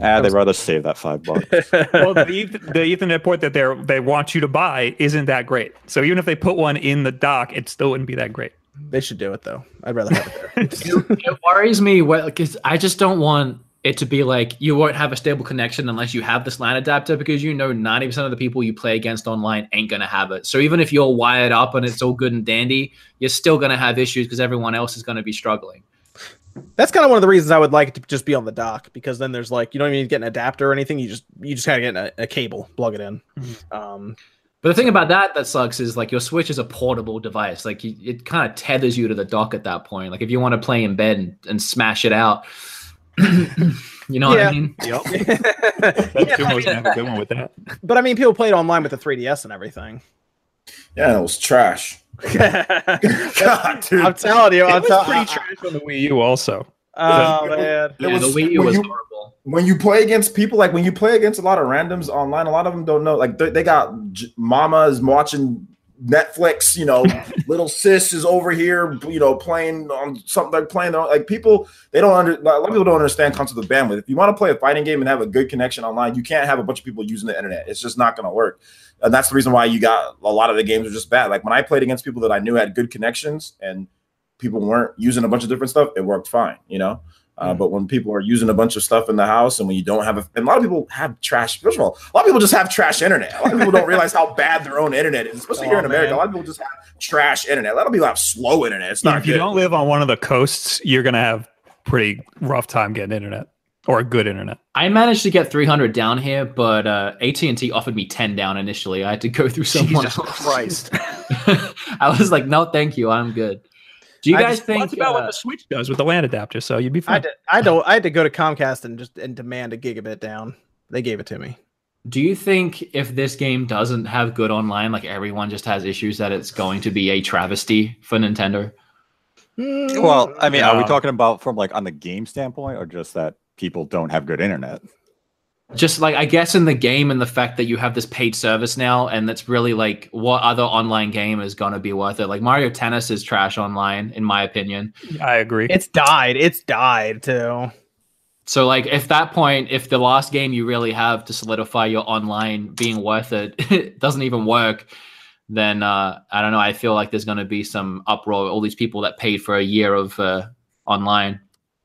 Ah, they'd rather save that five bucks. well, the, the Ethernet port that they are they want you to buy isn't that great. So even if they put one in the dock, it still wouldn't be that great. they should do it though. I'd rather have it there. it, it worries me because I just don't want it to be like you won't have a stable connection unless you have this LAN adapter because you know 90% of the people you play against online ain't going to have it. So even if you're wired up and it's all good and dandy, you're still going to have issues because everyone else is going to be struggling. That's kind of one of the reasons I would like it to just be on the dock because then there's like you don't even need to get an adapter or anything. You just you just kind of get a, a cable, plug it in. Um, But the thing about that that sucks is like your Switch is a portable device. Like you, it kind of tethers you to the dock at that point. Like if you want to play in bed and, and smash it out, you know what I mean? Yep. Yeah, I almost mean, have a good one with that. but I mean, people played online with the 3DS and everything. Yeah, it was trash. God, dude. I'm telling you, It I'm was tell- pretty I- trash on the Wii U also. Oh It- man, Yeah, was- the Wii U was you- horrible. when you play against people like when you play against a lot of randoms online a lot of them don't know like they, they got j- mama is watching netflix you know little sis is over here you know playing on something they're playing their own, like people they don't under a lot of people don't understand concept of bandwidth. If you want to play a fighting game and have a good connection online you can't have a bunch of people using the internet. It's just not going to work. And that's the reason why you got a lot of the games are just bad. Like when i played against people that i knew had good connections and people weren't using a bunch of different stuff it worked fine you know uh, but when people are using a bunch of stuff in the house, and when you don't have, a, and a lot of people have trash. First of all, a lot of people just have trash internet. A lot of people don't realize how bad their own internet is, especially here Oh, in America. man. A lot of people just have trash internet. A lot of people have slow internet. It's not if you good. don't live on one of the coasts, you're gonna have pretty rough time getting internet. or a good internet. I managed to get 300 down here, but uh, AT&T offered me 10 down initially. I had to go through someone Jesus else. Christ. I was like, no, thank you, I'm good. Do you I guys just- think? That's about what uh, the Switch does with the LAN adapter, so you'd be fine. had, to, I, had to, I had to go to Comcast and just and demand a gigabit down. They gave it to me. do you think if this game doesn't have good online, like everyone just has issues, that it's going to be a travesty for Nintendo? Well, I mean, are we talking about from like on the game standpoint, or just that people don't have good internet? Just like I guess in the game and the fact that you have this paid service now, and that's really like what other online game is gonna be worth it. Like Mario Tennis is trash online, in my opinion. I agree. it's died. It's died too. So like if that point, if the last game you really have to solidify your online being worth it, it doesn't even work, then uh, I don't know. I feel like there's gonna be some uproar. All these people that paid for a year of uh, online.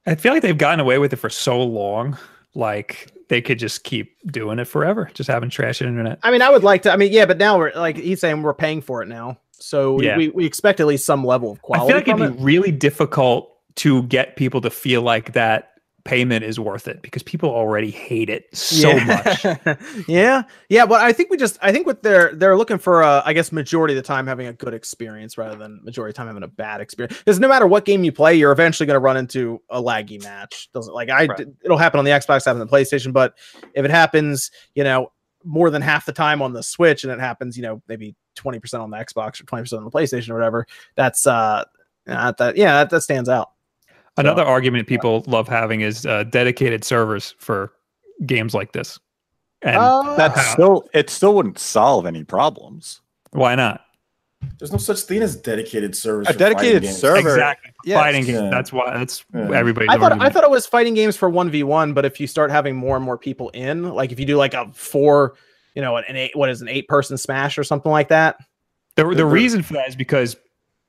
I feel like they've gotten away with it for so long. Like they could just keep doing it forever, just having trash internet. I mean, I would like to. I mean, yeah, but now we're like he's saying we're paying for it now, so Yeah. we, we expect at least some level of quality. I feel like it'd be really difficult to get people to feel like that payment is worth it because people already hate it so much. much. yeah, yeah, but I think we just I think what they're they're looking for, uh, I guess, majority of the time having a good experience rather than majority of the time having a bad experience. Because no matter what game you play, you're eventually going to run into a laggy match. Doesn't like I Right. it'll happen on the Xbox, happen on the PlayStation, but if it happens, you know, more than half the time on the Switch, and it happens, you know, maybe twenty percent on the Xbox or twenty percent on the PlayStation or whatever. That's uh, uh that yeah, that, that stands out. Another argument people love having is uh, dedicated servers for games like this. And Uh, That's still it. Still wouldn't solve any problems. why not? There's no such thing as dedicated servers. A for fighting dedicated games. server- exactly. yes. Fighting games. Yeah. That's why. That's Yeah. everybody's I thought I thought it was fighting games for one v one, but if you start having more and more people in, like if you do like a four, you know, an eight, what is an eight person smash or something like that. The, the The- reason for that is because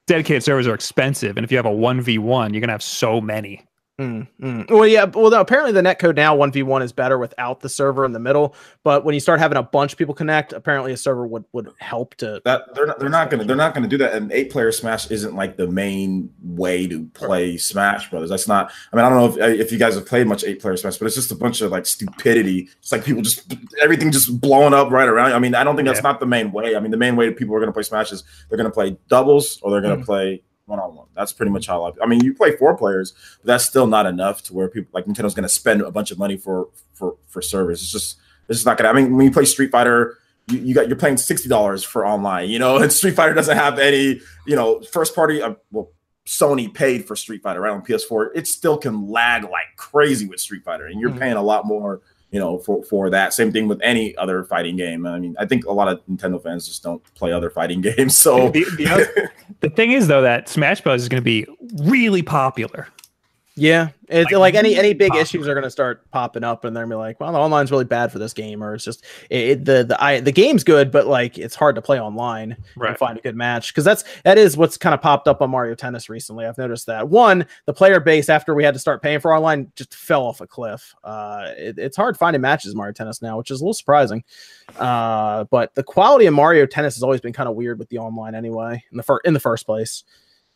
dedicated servers are expensive, and if you have a one v one, you're gonna have so many. Mm, mm. Well, yeah. Well, no, apparently the netcode now one v one is better without the server in the middle. But when you start having a bunch of people connect, apparently a server would would help to. That they're not, they're not gonna they're not gonna do that. And eight player Smash isn't like the main way to play Smash Brothers. That's not. I mean, I don't know if if you guys have played much eight player Smash, but it's just a bunch of like stupidity. It's like people just everything just blowing up right around. I mean, I don't think that's not the main way. I mean, the main way people are gonna play Smash is they're gonna play doubles or they're gonna Mm. play one on one. That's pretty much how I. I mean, you play four players, but that's still not enough to where people like Nintendo's gonna spend a bunch of money for for for servers. It's just it's just not gonna. I mean, when you play Street Fighter you, you got you're paying sixty dollars for online, you know, and Street Fighter doesn't have any, you know, first party. Uh, well, Sony paid for Street Fighter right on PS4. It still can lag like crazy with Street Fighter, and you're Mhm. paying a lot more, you know, for for that. Same thing with any other fighting game. I mean, I think a lot of Nintendo fans just don't play other fighting games. So The, the, the thing is, though, that Smash Bros is going to be really popular. Yeah, it's Like, like, any any big issues are going to start popping up, and they're gonna be like, "Well, the online's really bad for this game," or it's just it, it- the the I, the game's good, but like it's hard to play online and find a good match because that's that is what's kind of popped up on Mario Tennis recently. I've noticed that one, the player base after we had to start paying for online just fell off a cliff. Uh, it- it's hard finding matches in Mario Tennis now, which is a little surprising. Uh, but the quality of Mario Tennis has always been kind of weird with the online anyway in the first in the first place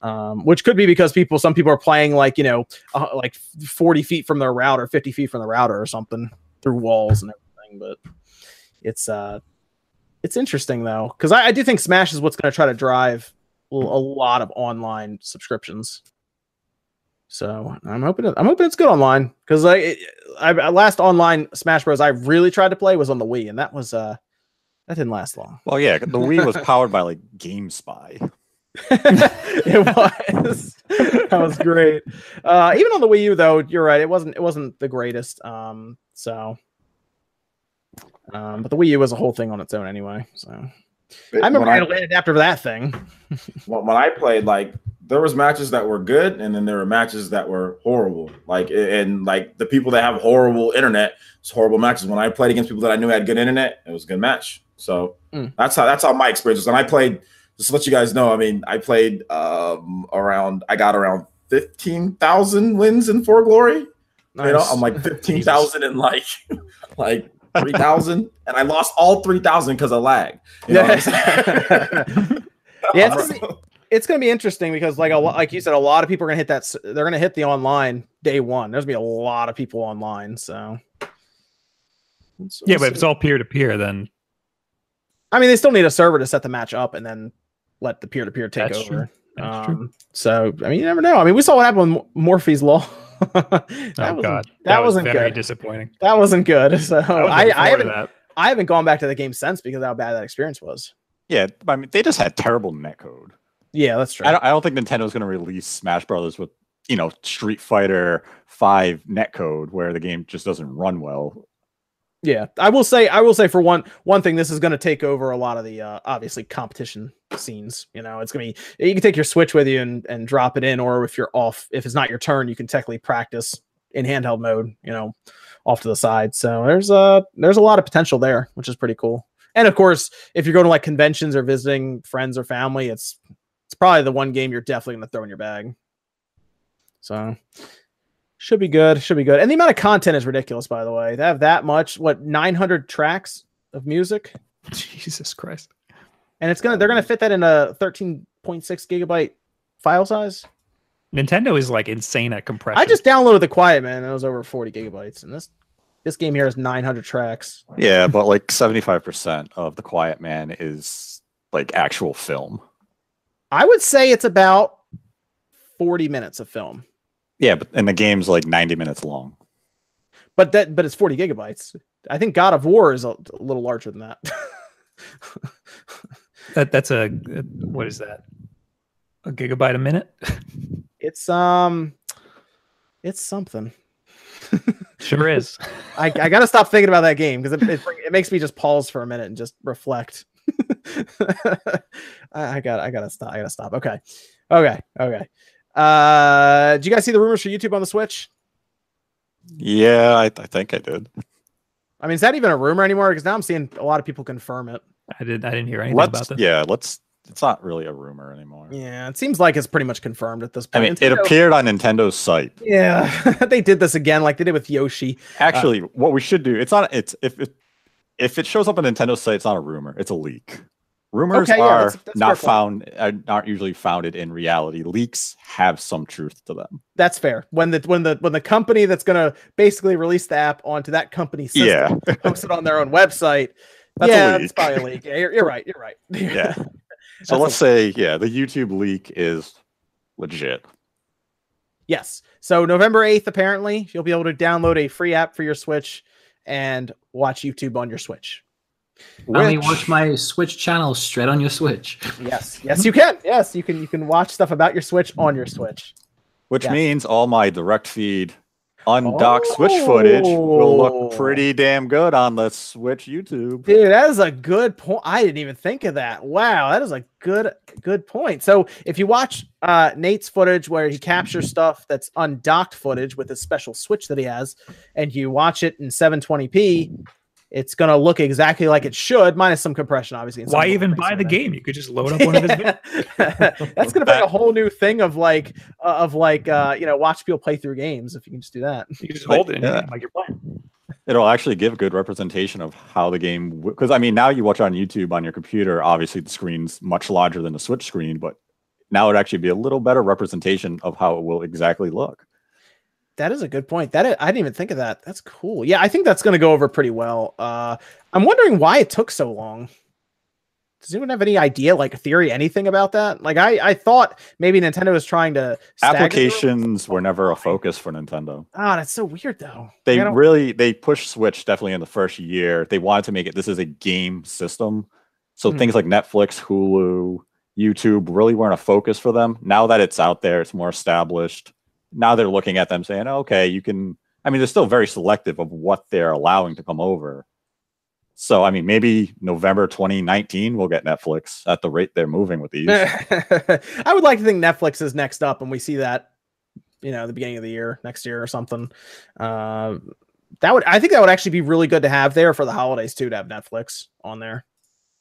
um, which could be because people, some people are playing like you know, uh, like forty feet from their router, fifty feet from the router, or something through walls and everything. But it's uh, it's interesting though because I, I do think Smash is what's going to try to drive a lot of online subscriptions. So I'm hoping it, I'm hoping it's good online because I, it- I I last online Smash Bros I really tried to play was on the Wii and that was uh that didn't last long. Well, yeah, the Wii was powered by like GameSpy. It was that was great uh even on the wii u though you're right it wasn't it wasn't the greatest um so um but the wii u was a whole thing on its own anyway so i remember when I had a LAN adapter for that thing when, when I played, like there was matches that were good, and then there were matches that were horrible. Like and like the people that have horrible internet, it's horrible matches. When I played against people that I knew had good internet, it was a good match. So Mm. that's how that's how my experience was. And I played. Just to let you guys know, I mean, I played um around. I got around fifteen thousand wins in For Glory. You know, Nice. I'm like fifteen thousand and like like three thousand, and I lost all three thousand because of lag. You know what I'm saying? yeah it's, it's going to be interesting because, like a like you said, a lot of people are going to hit that. They're going to hit the online day one. There's going to be a lot of people online. So, Let's- Yeah, we'll but if it's all peer to peer, then I mean, they still need a server to set the match up and then let the peer to peer take That's true. over. That's true. Um, so, I mean, you never know. I mean, we saw what happened with Mo- Morphies Law. that oh wasn't, god, that, was wasn't very good. disappointing. That wasn't good. So, I, I, looking I forward to haven't that. I haven't gone back to the game since because of how bad that experience was. Yeah, I mean, they just had terrible netcode. Yeah, that's true. I don't, I don't think Nintendo's going to release Smash Brothers with, you know, Street Fighter 5 netcode where the game just doesn't run well. Yeah, I will say, I will say for one, one thing, this is going to take over a lot of the uh, obviously competition scenes. You know, it's going to be you can take your Switch with you and and drop it in, or if you're off, if it's not your turn, you can technically practice in handheld mode. You know, off to the side. So there's a there's a lot of potential there, which is pretty cool. And of course, if you're going to like conventions or visiting friends or family, it's it's probably the one game you're definitely going to throw in your bag. So should be good. Should be good. And the amount of content is ridiculous, by the way. They have that much, what, 900 tracks of music? Jesus Christ. And it's gonna they're gonna fit that in a 13.6 gigabyte file size. Nintendo is like insane at compression. I just downloaded the Quiet Man and it was over 40 gigabytes. And this this game here is 900 tracks. Yeah, but like 75% of The Quiet Man is like actual film. I would say it's about 40 minutes of film, Yeah, but and the game's like 90 minutes long. but that but it's 40 gigabytes. I think God of War is a, a little larger than that. that that's a what is that? A gigabyte a minute? it's um, it's something. Sure is. I, I got to stop thinking about that game because it, it, it makes me just pause for a minute and just reflect. I, I got I gotta stop. I gotta stop. Okay, okay, okay. Uh, did you guys see the rumors for YouTube on the Switch? Yeah, I, I think I did. I mean, is that even a rumor anymore? Because now I'm seeing a lot of people confirm it. I did. I didn't hear anything Let's about this. yeah, let's. It's not really a rumor anymore. Yeah, it seems like it's pretty much confirmed at this point. I point. mean, it appeared on Nintendo's site. Yeah, they did this again, like they did with Yoshi. Actually, what we should do, it's not it's if it if it shows up on Nintendo's site, it's not a rumor, it's a leak. Rumors Okay, yeah, are that's- that's not found uh, are aren't usually founded in reality. Leaks have some truth to them. That's fair. When the when the when the company that's gonna basically release the app onto that company's system Yeah. posts it on their own website. That's a yeah, it's leak. probably a leak. Yeah, you're, you're right. You're right. Yeah. So let's say, yeah, the YouTube leak is legit. Yes. So November 8th, apparently, you'll be able to download a free app for your Switch and watch YouTube on your Switch. Only me watch my Switch channel straight on your Switch. Yes. Yes, you can. Yes, you can you can watch stuff about your Switch on your Switch. Which Yes. means all my direct feed undocked Switch footage will Oh. look pretty damn good on the Switch YouTube. Dude, that is a good point. I didn't even think of that. Wow, that is a good good point. So if you watch uh Nate's footage where he captures stuff that's undocked footage with his special switch that he has, and you watch it in 720p, it's gonna look exactly like it should, minus some compression, obviously. some Why even buy the game? You could just load up one of his. That's gonna be a whole new thing of like uh, of like uh you know watch people play through games if you can just do that. You just hold it yeah. like you're playing. It'll actually give good representation of how the game. Because I mean, now you watch on YouTube on your computer. Obviously, the screen's much larger than the Switch screen, but now it'd actually be a little better representation of how it will exactly look. That is a good point. That I didn't even think of that. That's cool. Yeah, I think that's going to go over pretty well. Uh, I'm wondering why it took so long. Does anyone have any idea, like theory, anything about that? Like, I I thought maybe Nintendo was trying to stagger the release. Applications were never a focus for Nintendo. Ah, that's so weird though. They Like, really they pushed Switch definitely in the first year. They wanted to make it this is a game system. So Hmm. things like Netflix, Hulu, YouTube really weren't a focus for them. Now that it's out there, it's more established. Now they're looking at them saying, "Okay, you can." I mean, they're still very selective of what they're allowing to come over. So, I mean, maybe November 2019 we'll get Netflix at the rate they're moving with these. I would like to think Netflix is next up, and we see that, you know, the beginning of the year, next year or something. Uh, that would, I think, that would actually be really good to have there for the holidays too, to have Netflix on there.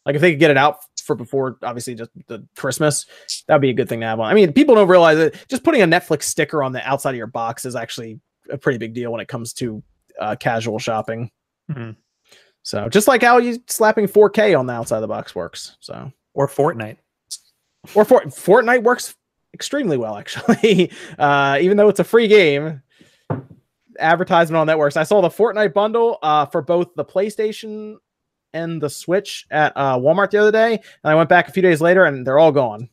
Like if they could get it out for before, obviously, just the Christmas, that'd be a good thing to have on. I mean, people don't realize that just putting a Netflix sticker on the outside of your box is actually a pretty big deal when it comes to uh, casual shopping. Mhm. So just like how you slapping 4K on the outside of the box works. So Or Fortnite. or for, Fortnite works extremely well actually. Uh, even though it's a free game, advertisement on that works. I saw the Fortnite bundle uh, for both the PlayStation and the Switch at uh, Walmart the other day, and I went back a few days later, and they're all gone.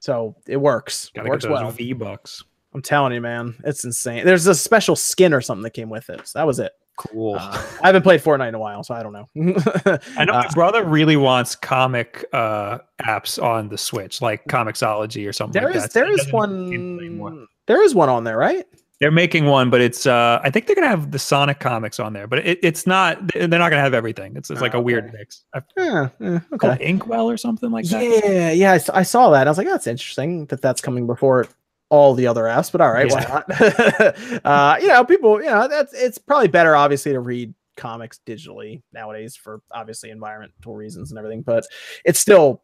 So it works. Gotta it works get those well. V bucks. I'm telling you, man, it's insane. There's a special skin or something that came with it. So that was it. Cool. Uh, I haven't played Fortnite in a while, so I don't know. I know Uh, my brother really wants comic uh, apps on the Switch, like Comixology or something. there like is that. there is doesn't seem anymore. one there is one on there, right? They're making one, but it's uh I think they're gonna have the Sonic comics on there, but it, it's not. They're not gonna have everything. It's, it's like Oh, a weird okay. mix. I Yeah, yeah, okay. Inkwell or something like that. Yeah, yeah, I saw that. I was like, that's interesting that that's coming before all the other apps. But all right, why not? uh, you know, people, you know, that's it's probably better, obviously, to read comics digitally nowadays for obviously environmental reasons and everything. But it's still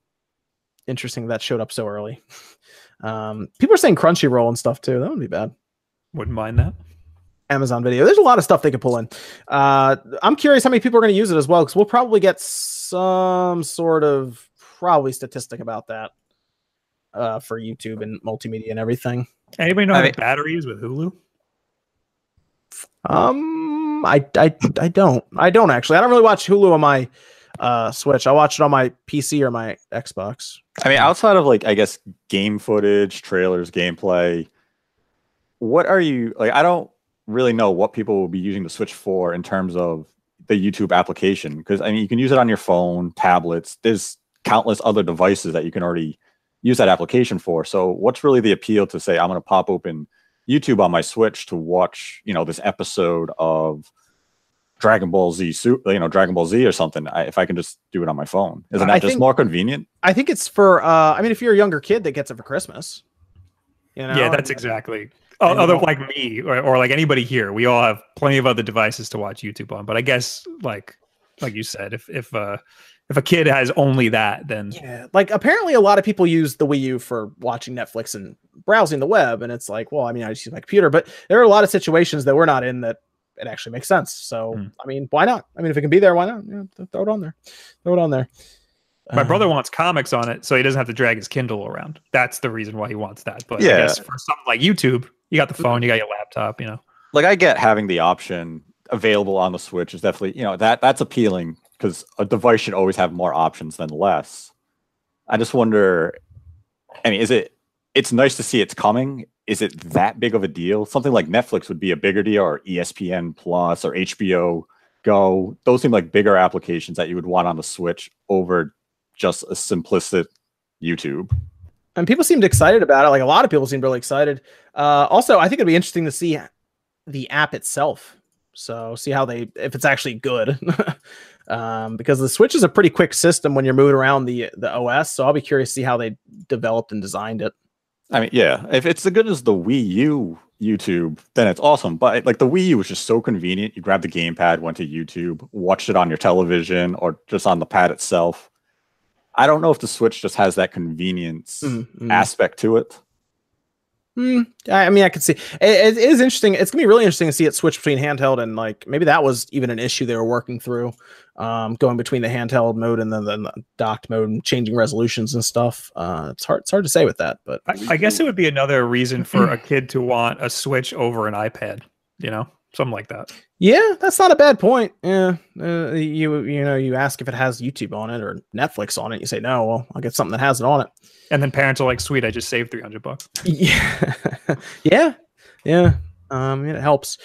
interesting that showed up so early. Um, people are saying Crunchyroll and stuff too. That wouldn't be bad. Wouldn't mind that. Amazon Video. There's a lot of stuff they could pull in. Uh, I'm curious how many people are going to use it as well, because we'll probably get some sort of probably statistic about that uh, for YouTube and multimedia and everything. Anybody know I how mean- the battery is with Hulu? Um, I, I, I don't, I don't actually. I don't really watch Hulu on my uh, Switch. I watch it on my PC or my Xbox. I mean, outside of like, I guess game footage, trailers, gameplay, what are you like? I don't really know what people will be using the Switch for in terms of the YouTube application. Because I mean, you can use it on your phone, tablets. There's countless other devices that you can already use that application for. So, what's really the appeal to say I'm going to pop open YouTube on my Switch to watch, you know, this episode of Dragon Ball Z, you know, Dragon Ball Z or something? I, if I can just do it on my phone, isn't I that just think- more convenient? I think it's for. Uh, I mean, if you're a younger kid that gets it for Christmas, you know, yeah, that's exactly. I Oh, other like me or, or like anybody here, we all have plenty of other devices to watch YouTube on. But I guess like like you said, if if uh if a kid has only that, then Yeah, like apparently a lot of people use the Wii U for watching Netflix and browsing the web, and it's like, well, I mean, I just use my computer, but there are a lot of situations that we're not in that it actually makes sense. So, Hmm. I mean, why not? I mean, if it can be there, why not? Yeah, throw it on there. Throw it on there. my Uh, brother wants comics on it, so he doesn't have to drag his Kindle around. That's the reason why he wants that. But I Yeah. guess for something like YouTube, you got the phone, you got your laptop, you know. like I get having the option available on the Switch is definitely you know that that's appealing because a device should always have more options than less. I just wonder. I mean, is it? It's nice to see it's coming. Is it that big of a deal? Something like Netflix would be a bigger deal, or ESPN Plus, or HBO Go. Those seem like bigger applications that you would want on the Switch over just a simplistic YouTube. And people seemed excited about it. Like a lot of people seemed really excited. Uh, also, I think it'd be interesting to see the app itself. So see how they if it's actually good. um, because the Switch is a pretty quick system when you're moving around the the OS. So I'll be curious to see how they developed and designed it. I mean, yeah, if it's as good as the Wii U YouTube, then it's awesome. But like the Wii U was just so convenient. You grab the gamepad, went to YouTube, watched it on your television or just on the pad itself. I don't know if the Switch just has that convenience Mm, mm. aspect to it. I I mean, I could see it, it is interesting. It's gonna be really interesting to see it switch between handheld and like maybe that was even an issue they were working through, um, going between the handheld mode and then the docked mode and changing resolutions and stuff. Uh, it's hard. It's hard to say with that, but I, I guess it would be another reason for a kid to want a Switch over an iPad, you know, something like that. yeah, that's not a bad point. Yeah, uh, you you know you ask if it has YouTube on it or Netflix on it. You say no. Well, I'll get something that has it on it. And then parents are like, "Sweet, I just saved three hundred bucks." Yeah, yeah, yeah. Um, it helps.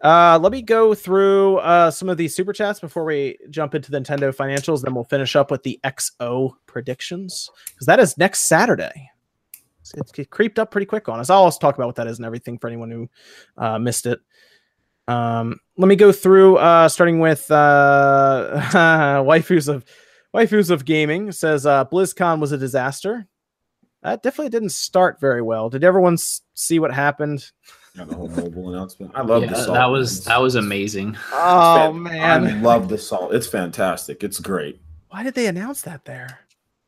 Uh, let me go through uh, some of these super chats before we jump into the Nintendo financials. Then we'll finish up with the XO predictions because that is next Saturday. It creeped up pretty quick on us. I'll also talk about what that is and everything for anyone who uh, missed it. Um, let me go through uh, starting with uh, waifus of waifus of gaming says uh, BlizzCon was a disaster. That definitely didn't start very well. Did everyone s- see what happened? Yeah, the whole mobile announcement. I love Yeah, the salt. that was It's- that was amazing. Oh man, I love the salt. It's fantastic. It's great. why did they announce that there?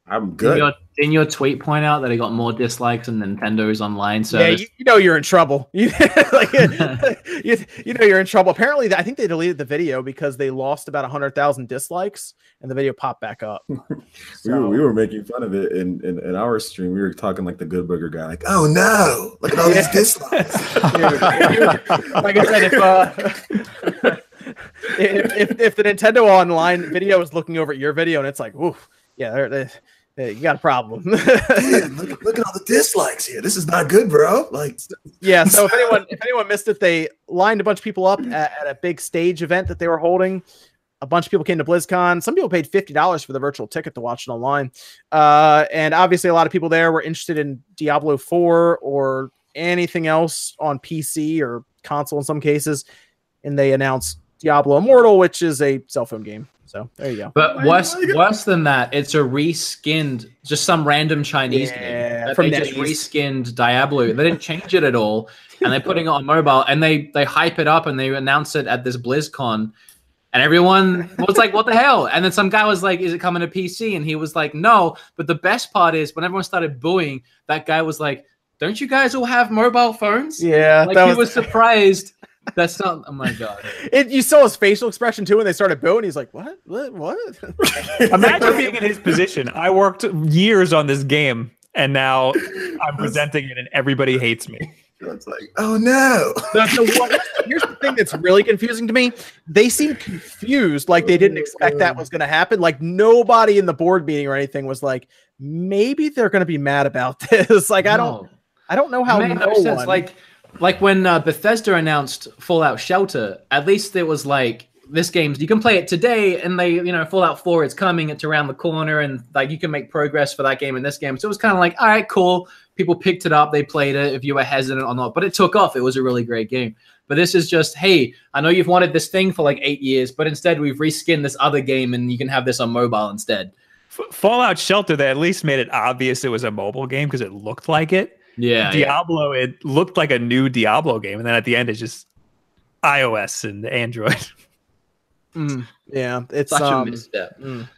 I'm good. Didn't your, didn't your tweet point out that it got more dislikes than Nintendo's online Yeah, you, you know you're in trouble. You, like, you, you know you're in trouble. Apparently, I think they deleted the video because they lost about hundred thousand dislikes, and the video popped back up. we, were, we were making fun of it in, in, in our stream. We were talking like the Good Burger guy, like, oh no, look at all these dislikes. Like I said, if, uh, if, if if the Nintendo Online video is looking over at your video and it's like, ooh, yeah, they're, they they- you got a problem. Dude, look, look at all the dislikes here. This is not good, bro. Like, yeah. So if anyone if anyone missed it, they lined a bunch of people up at, at a big stage event that they were holding. A bunch of people came to BlizzCon. Some people paid fifty dollars for the virtual ticket to watch it online, uh, and obviously a lot of people there were interested in Diablo Four or anything else on PC or console in some cases. And they announced Diablo Immortal, which is a cell phone game. So there you go. But worse, worse than that, it's a reskinned, just some random Chinese Yeah, game that from they just NetEase. reskinned Diablo. They didn't change it at all, and they're putting it on mobile, and they they hype it up and they announce it at this BlizzCon, and everyone was like, "What the hell?" And then some guy was like, "Is it coming to PC?" And he was like, "No." But the best part is when everyone started booing, that guy was like, "Don't you guys all have mobile phones?" Yeah, like that he was, was surprised. That's not. Oh my god. it. You saw his facial expression too when they started booing. He's like, "What? What? What?" Imagine being in his position. I worked years on this game, and now I'm presenting it, and everybody hates me. it's like, oh no. The- the one- here's the thing that's really confusing to me. They seem confused, like they didn't expect that was going to happen. Like nobody in the board meeting or anything was like, maybe they're going to be mad about this. like I don't, No. I don't know how It made no no sense. Like, like when uh, Bethesda announced Fallout Shelter, at least it was like this game's you can play it today, and they, you know, Fallout Four it's coming, it's around the corner, and like you can make progress for that game and this game. So it was kind of like, all right, cool. People picked it up, they played it, if you were hesitant or not, but it took off. It was a really great game. But this is just, hey, I know you've wanted this thing for like eight years, but instead we've reskinned this other game, and you can have this on mobile instead. F- Fallout Shelter, they at least made it obvious it was a mobile game because it looked like it. Yeah, yeah. Diablo, it looked like a new Diablo game, and then at the end, it's just iOS and Android. Mm, yeah, it's such um, a misstep. mm.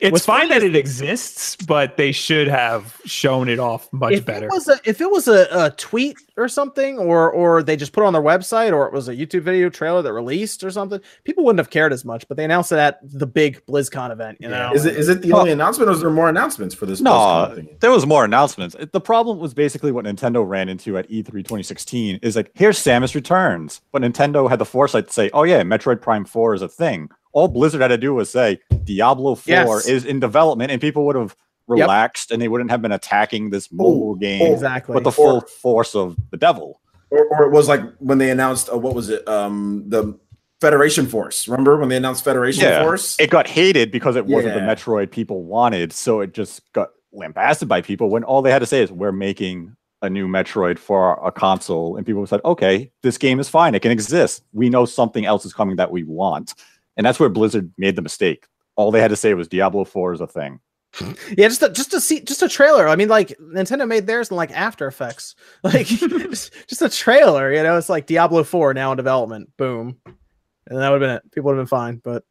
It's What's fine funny that it exists, but they should have shown it off much if better. It was a, if it was a, a tweet or something, or or they just put it on their website, or it was a YouTube video trailer that released or something, people wouldn't have cared as much. But they announced it at the big BlizzCon event. You know, Is it is it the only announcement, or is there more announcements for this? No, BlizzCon there was more announcements. The problem was basically what Nintendo ran into at E E3 2016 is like, here's Samus Returns. But Nintendo had the foresight to say, oh yeah, Metroid Prime 4 is a thing. All Blizzard had to do was say Diablo 4 Yes. is in development, and people would have relaxed and they wouldn't have been attacking this mobile game exactly. with the full force of the devil. Or, or it was like when they announced uh, what was it? Um, the Federation Force. Remember when they announced Federation Yeah. Force? It got hated because it wasn't the Metroid people wanted, so it just got lambasted by people when all they had to say is, we're making a new Metroid for a console. And people said, okay, this game is fine. It can exist. We know something else is coming that we want. And that's where Blizzard made the mistake. All they had to say was Diablo 4 is a thing. Yeah, just a, just a see just a trailer. I mean, like Nintendo made theirs in like After Effects, like just, just a trailer. You know, it's like Diablo Four now in development. Boom, and that would have been it. People would have been fine, but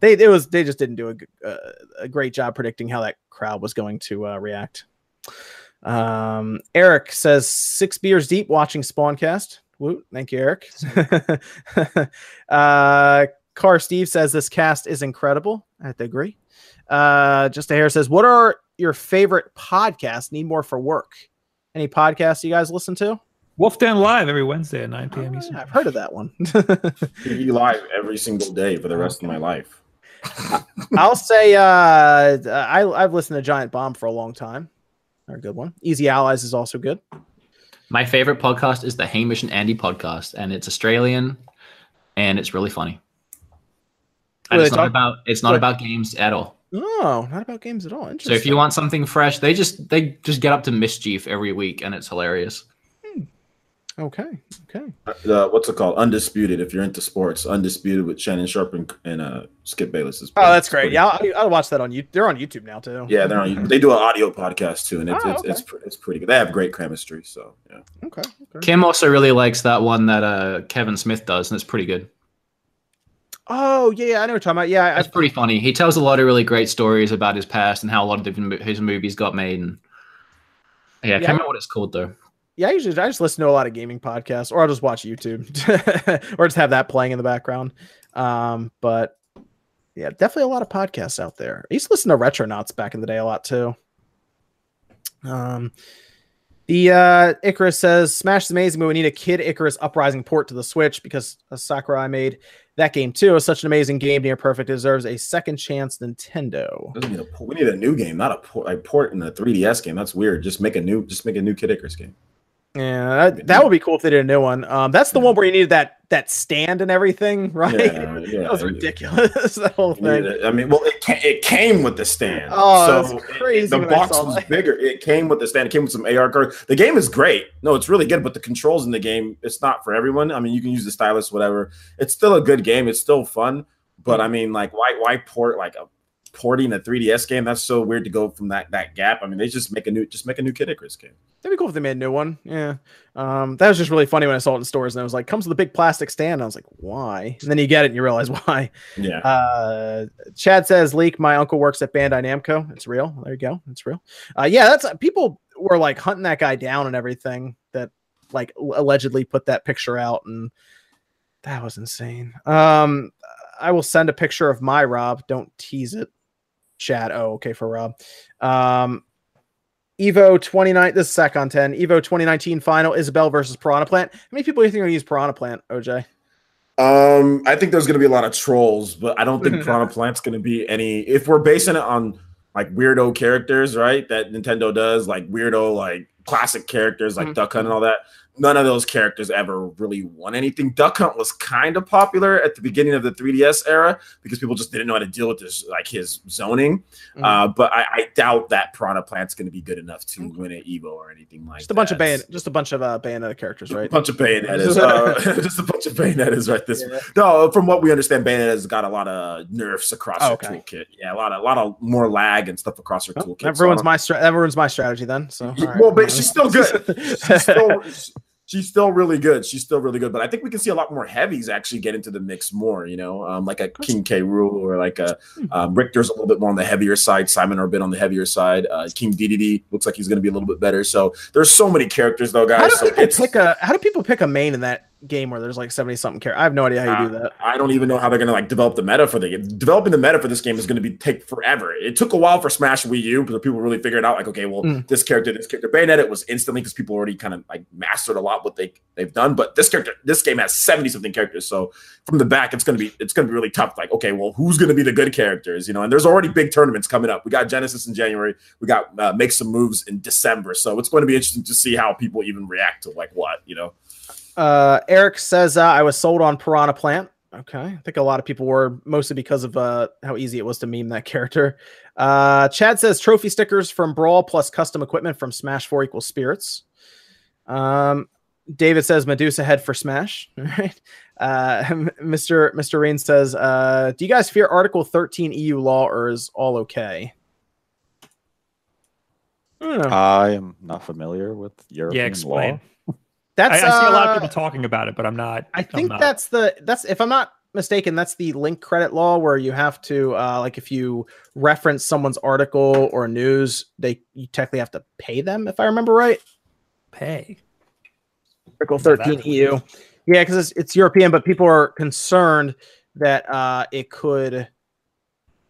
they it was they just didn't do a, g- uh, a great job predicting how that crowd was going to uh, react. Um, Eric says six beers deep watching Spawncast. Woot, thank you, Eric. uh, Car Steve says this cast is incredible. I have to agree. Uh, just a hair says, "What are your favorite podcasts? Need more for work? Any podcasts you guys listen to? Wolf Den Live every Wednesday at 9 p.m. Eastern. I've heard of that one. TV live every single day for the rest of my life. I'll say uh, I I've listened to Giant Bomb for a long time. They're a good one. Easy Allies is also good. My favorite podcast is the Hamish and Andy podcast, and it's Australian, and it's really funny. And it's they not talk- about it's not what- about games at all. Oh, not about games at all. Interesting. So if you want something fresh, they just they just get up to mischief every week, and it's hilarious. okay, okay. Uh, what's it called? Undisputed. If you're into sports, Undisputed with Shannon Sharpe and, and uh, Skip Bayless. Is Oh, that's great. Yeah, I'll, I'll watch that on you. They're on YouTube now too. Yeah, they're on. They do an audio podcast too, and it's Oh, it's, okay. it's pre- it's pretty good. They have great chemistry. So yeah. Okay. okay. Kim also really likes that one that uh, Kevin Smith does, and it's pretty good. Oh yeah, I know what you're talking about. Yeah, I, That's pretty funny. He tells a lot of really great stories about his past and how a lot of different his movies got made. And yeah, I Yeah. can't remember what it's called though. yeah. I usually I just listen to a lot of gaming podcasts, or I'll just watch YouTube, or just have that playing in the background. Um, but yeah, definitely a lot of podcasts out there. I used to listen to Retronauts back in the day a lot too. Um, the uh, Icarus says Smash is amazing, but we need a Kid Icarus Uprising port to the Switch because Sakurai made that game too. It's such an amazing game, near perfect. It deserves a second chance, Nintendo. Need a. We need a new game, not a port. Like port in the 3DS game. That's weird. Just make a new. Just make a new Kid Icarus game. Yeah, that, that would be cool if they did a new one. Um, that's the one where you needed that that stand and everything, right? Yeah, yeah. that was ridiculous. that whole Yeah, thing. I mean, well, it, ca- it came with the stand. Oh, that's it- the box was that. bigger. It came with the stand. It came with some AR cards. The game is great. No, it's really good, but the controls in the game, it's not for everyone. I mean, you can use the stylus, whatever. It's still a good game. It's still fun, but I mean, like, why why port like a porting a 3DS game? That's so weird to go from that that gap. I mean, they just make a new just make a new Kid Icarus game. That'd be cool if they made a new one. Yeah. Um, that was just really funny when I saw it in stores and I was like, comes with a big plastic stand. I was like, why? And then you get it and you realize why. Yeah. Uh, Chad says, leak. My uncle works at Bandai Namco. It's real. There you go. It's real. Uh, yeah, that's people were like hunting that guy down and everything that like allegedly put that picture out, and that was insane. Um, I will send a picture of my Rob. Don't tease it, Chad. Oh, okay for Rob. Um, Evo 29. This is on 10. Evo 2019 final. Isabelle versus Piranha Plant. How many people do you think are going to use Piranha Plant, OJ? Um, I think there's going to be a lot of trolls, but I don't think Piranha Plant's going to be any. If we're basing it on like weirdo characters, right? That Nintendo does, like weirdo, like classic characters, like Mhm. Duck Hunt and all that. None of those characters ever really won anything. Duck Hunt was kind of popular at the beginning of the 3DS era because people just didn't know how to deal with this, like his zoning. Mhm. Uh, but I, I doubt that Piranha Plant's going to be good enough to win an Evo or anything like Just a bunch of that. bayon, just a bunch of uh, Bayonetta characters, right? A bunch of Bayonettas. Uh, just a bunch of Bayonettas right this Yeah. No, from what we understand, Bayonetta's got a lot of nerfs across Oh, her okay. toolkit. Yeah, a lot of a lot of more lag and stuff across her Oh, toolkit. that ruins don't- my stra- that ruins my strategy then. So right. well, but she's still good. she's still she's still really good. She's still really good. But I think we can see a lot more heavies actually get into the mix more. You know, um, like a King K. Rool or like a Hmm. um, Richter's a little bit more on the heavier side. Simon are a bit on the heavier side. Uh, King DDD looks like he's going to be a little bit better. So there's so many characters though, guys. how do So people it's pick a how do people pick a main in that game where there's like 70 something characters? I have no idea how you do Uh, that. I don't even know how they're going to like develop the meta for the game. Developing the meta for this game is going to be take forever. It took a while for Smash Wii U, but people really figured out like, okay, well, Mm. this character, this character, Bayonetta was instantly because people already kind of like mastered a lot what they they've done. But this character, this game has seventy something characters, so from the back, it's going to be it's going to be really tough. Like, okay, well, who's going to be the good characters? You know, and there's already big tournaments coming up. We got Genesis in January. We got uh, make some moves in December. So it's going to be interesting to see how people even react to like what you know. Uh, Eric says uh, I was sold on Piranha Plant. Okay, I think a lot of people were mostly because of uh, how easy it was to meme that character. Uh, Chad says trophy stickers from Brawl plus custom equipment from Smash 4 equals spirits. Um, David says Medusa head for Smash. All right. Uh, Mr. Mr. Rain says, uh, do you guys fear Article 13 EU law or is all okay? I don't know. I am not familiar with European yeah, explain. law. That's I, I see a lot of uh, people talking about it, but I'm not. I think not. that's the that's if I'm not mistaken, that's the link credit law where you have to uh like if you reference someone's article or news, they you technically have to pay them, if I remember right. pay. Article 13 bad? EU. Yeah, because it's, it's European, but people are concerned that uh it could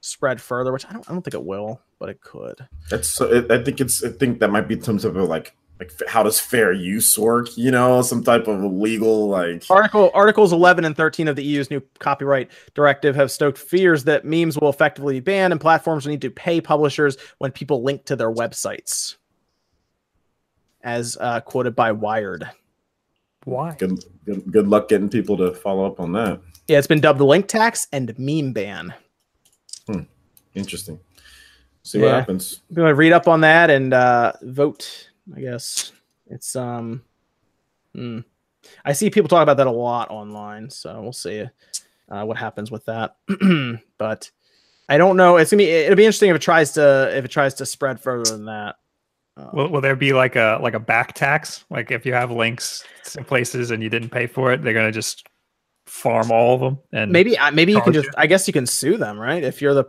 spread further, which I don't I don't think it will, but it could. That's so it, I think it's I think that might be some type of like like how does fair use work? You know, some type of legal like Article Articles 11 and 13 of the EU's new copyright directive have stoked fears that memes will effectively be banned and platforms will need to pay publishers when people link to their websites. As uh, quoted by Wired. Why? good, good good luck getting people to follow up on that. Yeah, it's been dubbed link tax and meme ban. Interesting. See what Yeah. happens. I'm gonna read up on that and uh, vote. I guess it's um. hmm. I see people talk about that a lot online, so we'll see uh, what happens with that. but I don't know. It's gonna be. It'll be interesting if it tries to if it tries to spread further than that. Uh, Will, will there be like a like a back tax? Like if you have links to places and you didn't pay for it, they're gonna just farm all of them. And maybe maybe you can just I guess you can sue them, right? If you're the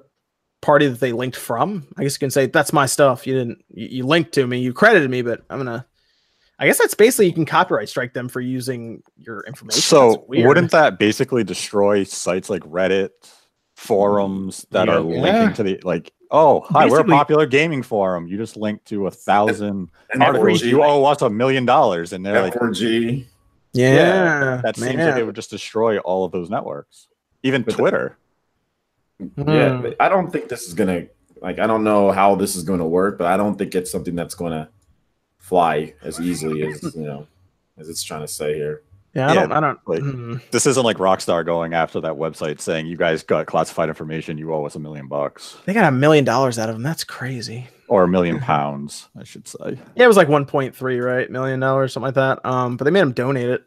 party that they linked from, I guess you can say that's my stuff. You didn't you, you linked to me, you credited me, but I'm gonna. I guess that's basically you can copyright strike them for using your information. So wouldn't that basically destroy sites like Reddit, forums mm, that are linking Yeah. to the like? Oh, hi, we're a popular gaming forum. You just link to a thousand And articles. F4G, You owe us a million dollars, and they're like, F4G. yeah, that seems like it would just destroy all of those networks, even But the- Twitter. Yeah, Hmm. I don't think this is gonna like. I don't know how this is going to work, but I don't think it's something that's going to fly as easily as you know as it's trying to say here. yeah. I Yeah, don't. I don't. like- hmm. This isn't like Rockstar going after that website saying you guys got classified information. You owe us a million bucks They got a million dollars out of them. That's crazy. or a million pounds, I should say. Yeah, it was like 1.3, right? Million dollars, something like that. Um, but they made him donate it.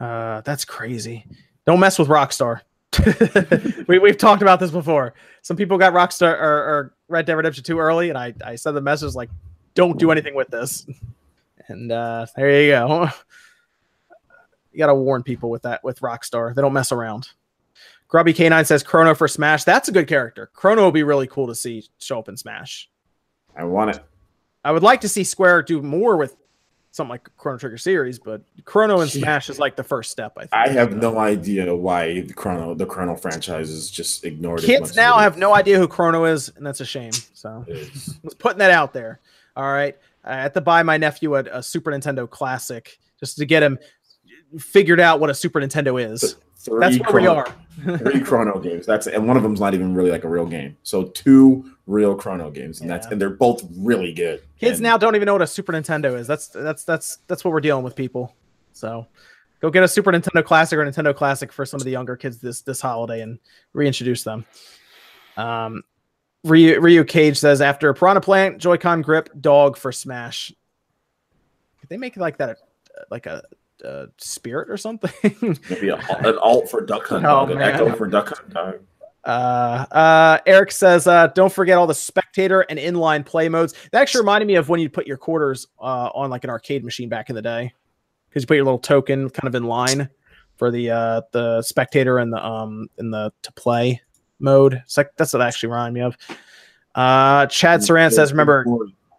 Uh, that's crazy. Don't mess with Rockstar. we we've talked about this before. Some people got Rockstar or, or Red Dead Redemption too early, and I I said the message like, don't do anything with this. And uh, there you go. You gotta warn people with that with Rockstar. They don't mess around. Grubby K9 says Chrono for Smash. That's a good character. Chrono will be really cool to see show up in Smash. I want it. I would like to see Square do more with something like Chrono Trigger series, but Chrono and. Smash is like the first step. I think. I have no idea why the Chrono the Chrono franchise is just ignored. Kids now have no idea who Chrono is, and that's a shame. So let's putting that out there. All right, I had to buy my nephew a, a Super Nintendo Classic just to get him figured out what a Super Nintendo is. Three That's where we are. three Chrono games. That's and one of them's not even really like a real game. So two real Chrono games, and that's and they're both really good. Kids And now don't even know what a Super Nintendo is. That's that's that's that's what we're dealing with, people. So go get a Super Nintendo Classic or Nintendo Classic for some of the younger kids this this holiday and reintroduce them. Um, Ryu, Ryu Cage says after Piranha Plant, Joy-Con grip, dog for Smash. Could they make like that, like a, a spirit or something? maybe a, an alt for Duck Hunt, Oh, Dog, an echo for Duck Hunt. Dog. Uh, uh, Eric says, uh, don't forget all the spectator and inline play modes. That actually reminded me of when you put your quarters uh, on like an arcade machine back in the day, because you put your little token kind of in line for the uh, the spectator and the um in the to play mode. It's like that's what actually reminded me of. Uh, Chad Saran says, remember.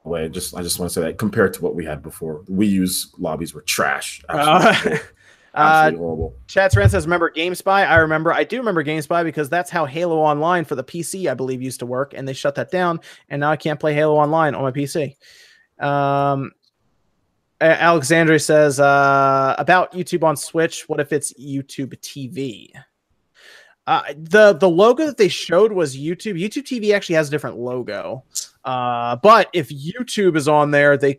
Way, just I just want to say that compared to what we had before, we use lobbies were trash. Uh, Absolutely, Uh, absolutely horrible. Chad Saran says, remember GameSpy? I remember. I do remember GameSpy because that's how Halo Online for the PC, I believe, used to work, and they shut that down, and now I can't play Halo Online on my PC. Um, Alexandria says uh, about YouTube on Switch. What if it's YouTube TV? Uh, the the logo that they showed was YouTube. YouTube TV actually has a different logo, uh, but if YouTube is on there, they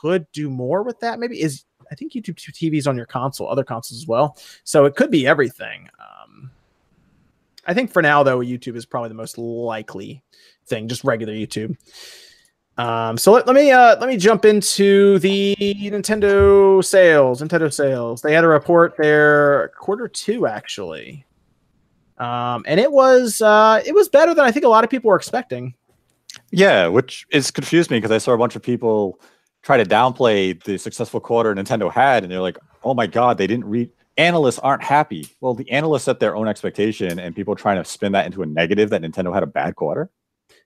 could do more with that. Maybe is I think YouTube TV is on your console, other consoles as well. So it could be everything. Um, I think for now, though, YouTube is probably the most likely thing, just regular YouTube. Um, so let, let me uh, let me jump into the Nintendo sales. Nintendo sales. They had a report there quarter two actually, um, and it was uh, it was better than I think a lot of people were expecting. Yeah, which is confused me because I saw a bunch of people try to downplay the successful quarter Nintendo had, and they're like, "Oh my god, they didn't read." Analysts aren't happy. Well, the analysts set their own expectation, and people trying to spin that into a negative that Nintendo had a bad quarter.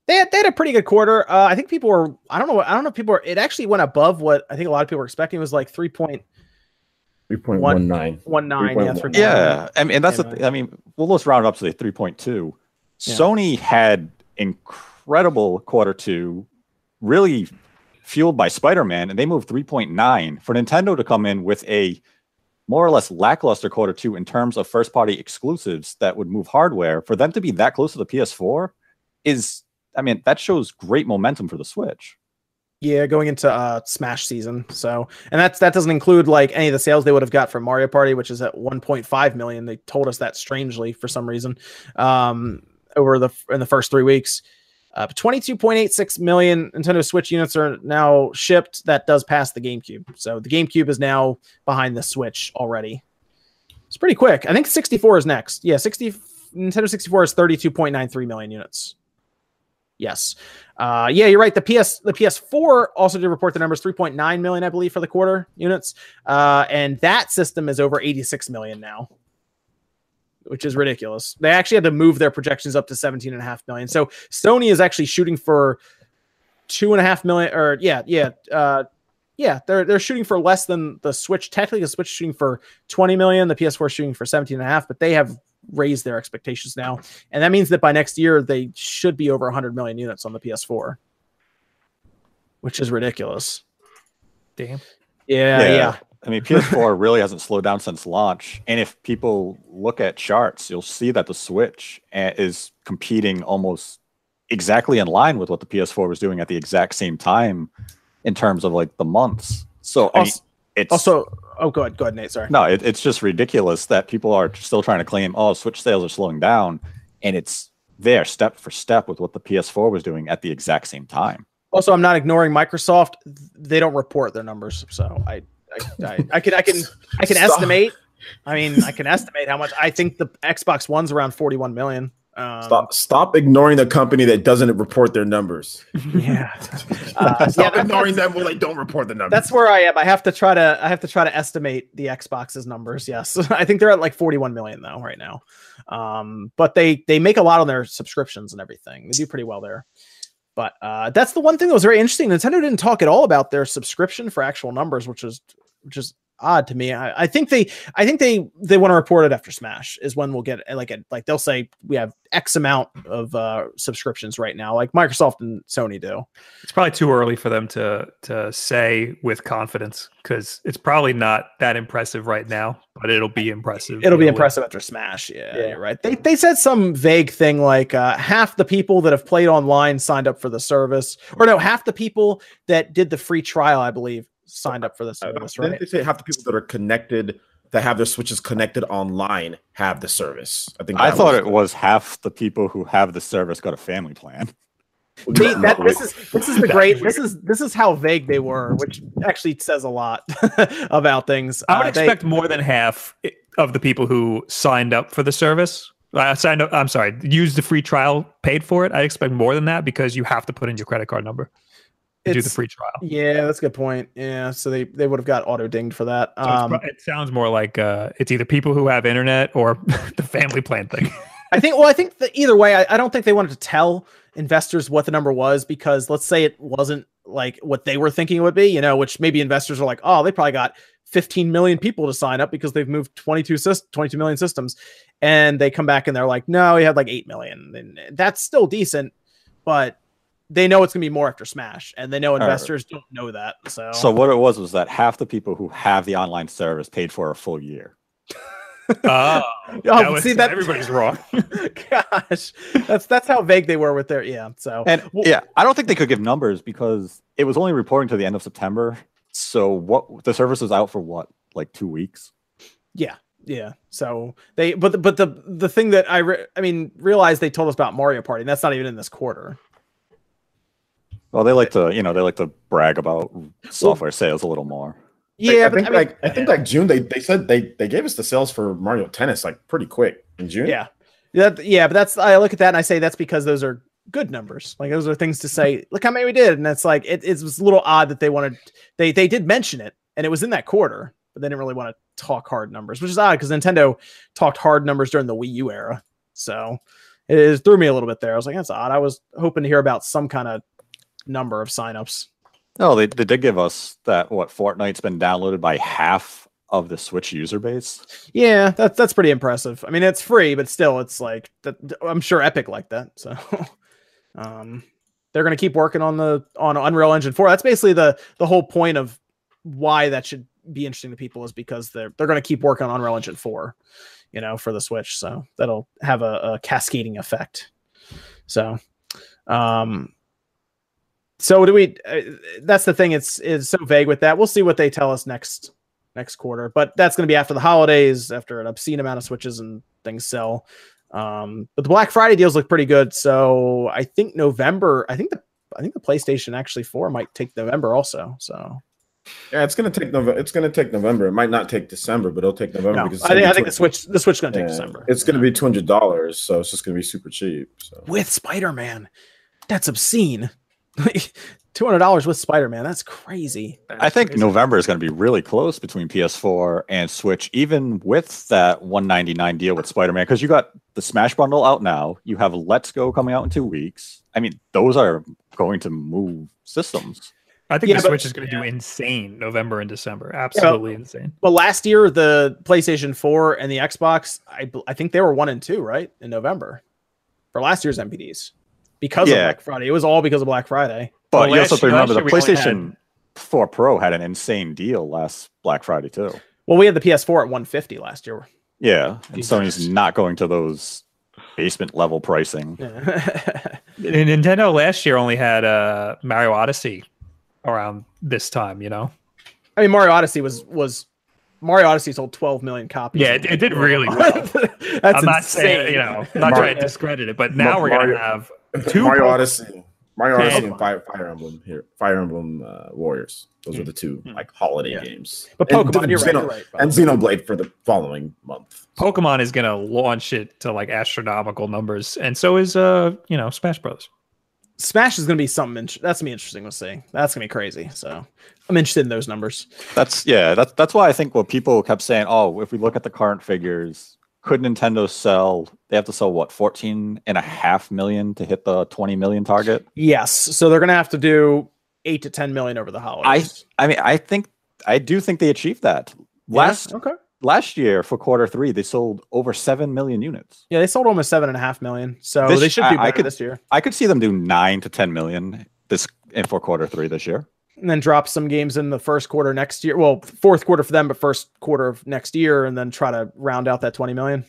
They had, they had a pretty good quarter. Uh, I think people were. I don't know. I don't know. if People were. It actually went above what I think a lot of people were expecting. It was like three point Three point one nine. one nine. Yeah, 3.19. Yeah, I mean, and that's Yeah, the. Th- I mean, well, let's round up to the three point two. Yeah. Sony had incredible quarter two, really fueled by Spider Man, and they moved three point nine. For Nintendo to come in with a more or less lackluster quarter two in terms of first party exclusives that would move hardware, for them to be that close to the PS4 is, I mean, that shows great momentum for the Switch. Yeah, going into uh Smash season. So, and that's that doesn't include like any of the sales they would have got from Mario Party, which is at 1.5 million. They told us that strangely for some reason um over the in the first 3 weeks. Uh 22.86 million Nintendo Switch units are now shipped. That does pass the GameCube. So, the GameCube is now behind the Switch already. It's pretty quick. I think 64 is next. Yeah, 60 Nintendo 64 is 32.93 million units. Yes. Uh, yeah, you're right. The PS the PS4 also did report the numbers 3.9 million, I believe, for the quarter units. Uh, and that system is over 86 million now. which is ridiculous. They actually had to move their projections up to 17 and a half million. So Sony is actually shooting for two and a half million, or yeah, yeah, uh, yeah, they're they're shooting for less than the Switch. Technically, the Switch shooting for 20 million, the PS4 shooting for 17 and a half, but they have raised their expectations now, and that means that by next year they should be over 100 million units on the PS4, which is ridiculous. Damn. Yeah, yeah. yeah. I mean, PS4 really hasn't slowed down since launch. And if people look at charts, you'll see that the Switch eh, is competing almost exactly in line with what the PS4 was doing at the exact same time in terms of like the months. So also, I mean, it's also. Oh, go ahead, go ahead, Nate. Sorry. No, it, it's just ridiculous that people are still trying to claim, oh, Switch sales are slowing down, and it's there step for step with what the PS4 was doing at the exact same time. Also, I'm not ignoring Microsoft. They don't report their numbers, so I I, I, I can I can I can Stop. estimate. I mean, I can estimate how much I think the Xbox One's around 41 million. Um, stop! Stop ignoring the company that doesn't report their numbers. Yeah, uh, stop yeah, ignoring them when they don't report the numbers. That's where I am. I have to try to. I have to try to estimate the Xbox's numbers. Yes, I think they're at like 41 million though right now. Um, but they they make a lot on their subscriptions and everything. They do pretty well there. But uh, that's the one thing that was very interesting. Nintendo didn't talk at all about their subscription for actual numbers, which was which is odd to me. I, I, think they I think they they want to report it after Smash is when we'll get like a, like they'll say we have X amount of uh, subscriptions right now, like Microsoft and Sony do. It's probably too early for them to to say with confidence because it's probably not that impressive right now, but it'll be impressive. It'll be impressive after Smash. Yeah, yeah, right. They they said some vague thing like uh, half the people that have played online signed up for the service, or no, half the people that did the free trial, I believe, signed up for the service, right? They say half the people that are connected that have their switches connected online have the service. I think I thought was it was half the people who have the service got a family plan. See, that, this is this is the great this is this is how vague they were, which actually says a lot about things. I would uh, expect they, more than half of the people who signed up for the service. I signed up. I'm sorry, used the free trial, paid for it. I expect more than that because you have to put in your credit card number do the free trial. Yeah, that's a good point. Yeah, so they they would have got auto dinged for that. So um, it sounds more like uh, it's either people who have internet or the family plan thing. I think. Well, I think that either way, I, I don't think they wanted to tell investors what the number was because let's say it wasn't like what they were thinking it would be. You know, which maybe investors are like, oh, they probably got 15 million people to sign up because they've moved 22 systems, 22 million systems, and they come back and they're like, no, we had like eight million, and that's still decent, but they know it's going to be more after Smash, and they know investors right. don't know that. So, so what it was was that half the people who have the online service paid for a full year. oh, oh see that everybody's wrong. Gosh, that's that's how vague they were with their yeah. So and well, yeah, I don't think they could give numbers because it was only reporting to the end of September. So what the service was out for what like two weeks. Yeah, yeah. So they but the, but the the thing that I re- I mean realized they told us about Mario Party. And that's not even in this quarter. Well, they like to, you know, they like to brag about software sales a little more. Yeah, I, I think I mean, like I think like June they they said they they gave us the sales for Mario Tennis like pretty quick in June. Yeah, yeah, yeah. But that's I look at that and I say that's because those are good numbers. Like those are things to say. Look how many we did, and that's like it, it was a little odd that they wanted they they did mention it, and it was in that quarter, but they didn't really want to talk hard numbers, which is odd because Nintendo talked hard numbers during the Wii U era. So it, it threw me a little bit there. I was like, that's odd. I was hoping to hear about some kind of number of signups. No, they, they did give us that what Fortnite's been downloaded by half of the Switch user base. Yeah, that's that's pretty impressive. I mean, it's free, but still, it's like that. I'm sure Epic like that. So, um, they're gonna keep working on the on Unreal Engine four. That's basically the the whole point of why that should be interesting to people is because they're they're gonna keep working on Unreal Engine four, you know, for the Switch. So that'll have a, a cascading effect. So, um, so do we? Uh, that's the thing. It's is so vague with that. We'll see what they tell us next next quarter, but that's going to be after the holidays, after an obscene amount of switches and things sell. Um, but the Black Friday deals look pretty good. So I think November. I think the I think the PlayStation actually four might take November also. So yeah, it's gonna take November. It's gonna take November. It might not take December, but it'll take November no, because I think, I think the Switch the Switch gonna take yeah, December. It's gonna be two hundred dollars, so it's just gonna be super cheap. So with Spider Man, that's obscene. Two hundred dollars with Spider Man. That's crazy. I think November is going to be really close between PS4 and Switch, even with that 199 deal with Spider Man, because you got the Smash bundle out now. You have Let's Go coming out in two weeks. I mean, those are going to move systems. I think Yeah, the but- Switch is going to do insane November and December. Absolutely insane. But last year, the PlayStation 4 and the Xbox, I, I think they were one and two, right? In November for last year's NPDs. Because of Black Friday. It was all because of Black Friday. But Well, you also have to remember the year we only PlayStation 4 Pro had an insane deal last Black Friday too. Well, we had the PS4 at 150 last year. Yeah, and Jesus. Sony's not going to those basement level pricing. Yeah. And Nintendo last year only had uh, Mario Odyssey around this time, you know? I mean, Mario Odyssey was was Mario Odyssey sold 12 million copies. Yeah, it, it did really well. That's I'm not insane. saying, you know, I'm not Mario- trying to discredit it, but now we're going to have two Mario Odyssey, Mario Yeah. Odyssey, and Fire, Fire Emblem here. Fire Emblem uh, Warriors. Those are the two like holiday Yeah. games. But And Pokemon, you're right, you're right, And Xenoblade for the following month. Pokemon is going to launch it to like astronomical numbers, and so is uh, you know, Smash Bros. Smash is going to be something. int- that's going to be interesting to see. That's going to be crazy. So I'm interested in those numbers. That's yeah, that's that's why I think what people kept saying, oh, if we look at the current figures, could Nintendo sell they have to sell what 14 and a half million to hit the 20 million target? Yes. So they're going to have to do eight to 10 million over the I holidays. I I mean, I think I do think they achieved that. Yeah? Last Okay. last year for quarter three, they sold over seven million units. Yeah, they sold almost seven and a half million. So This- they should I- do I better could- this year. I could see them do nine to ten million this in for quarter three this year. And then drop some games in the first quarter next year. Well, fourth quarter for them, but first quarter of next year, and then try to round out that 20 million.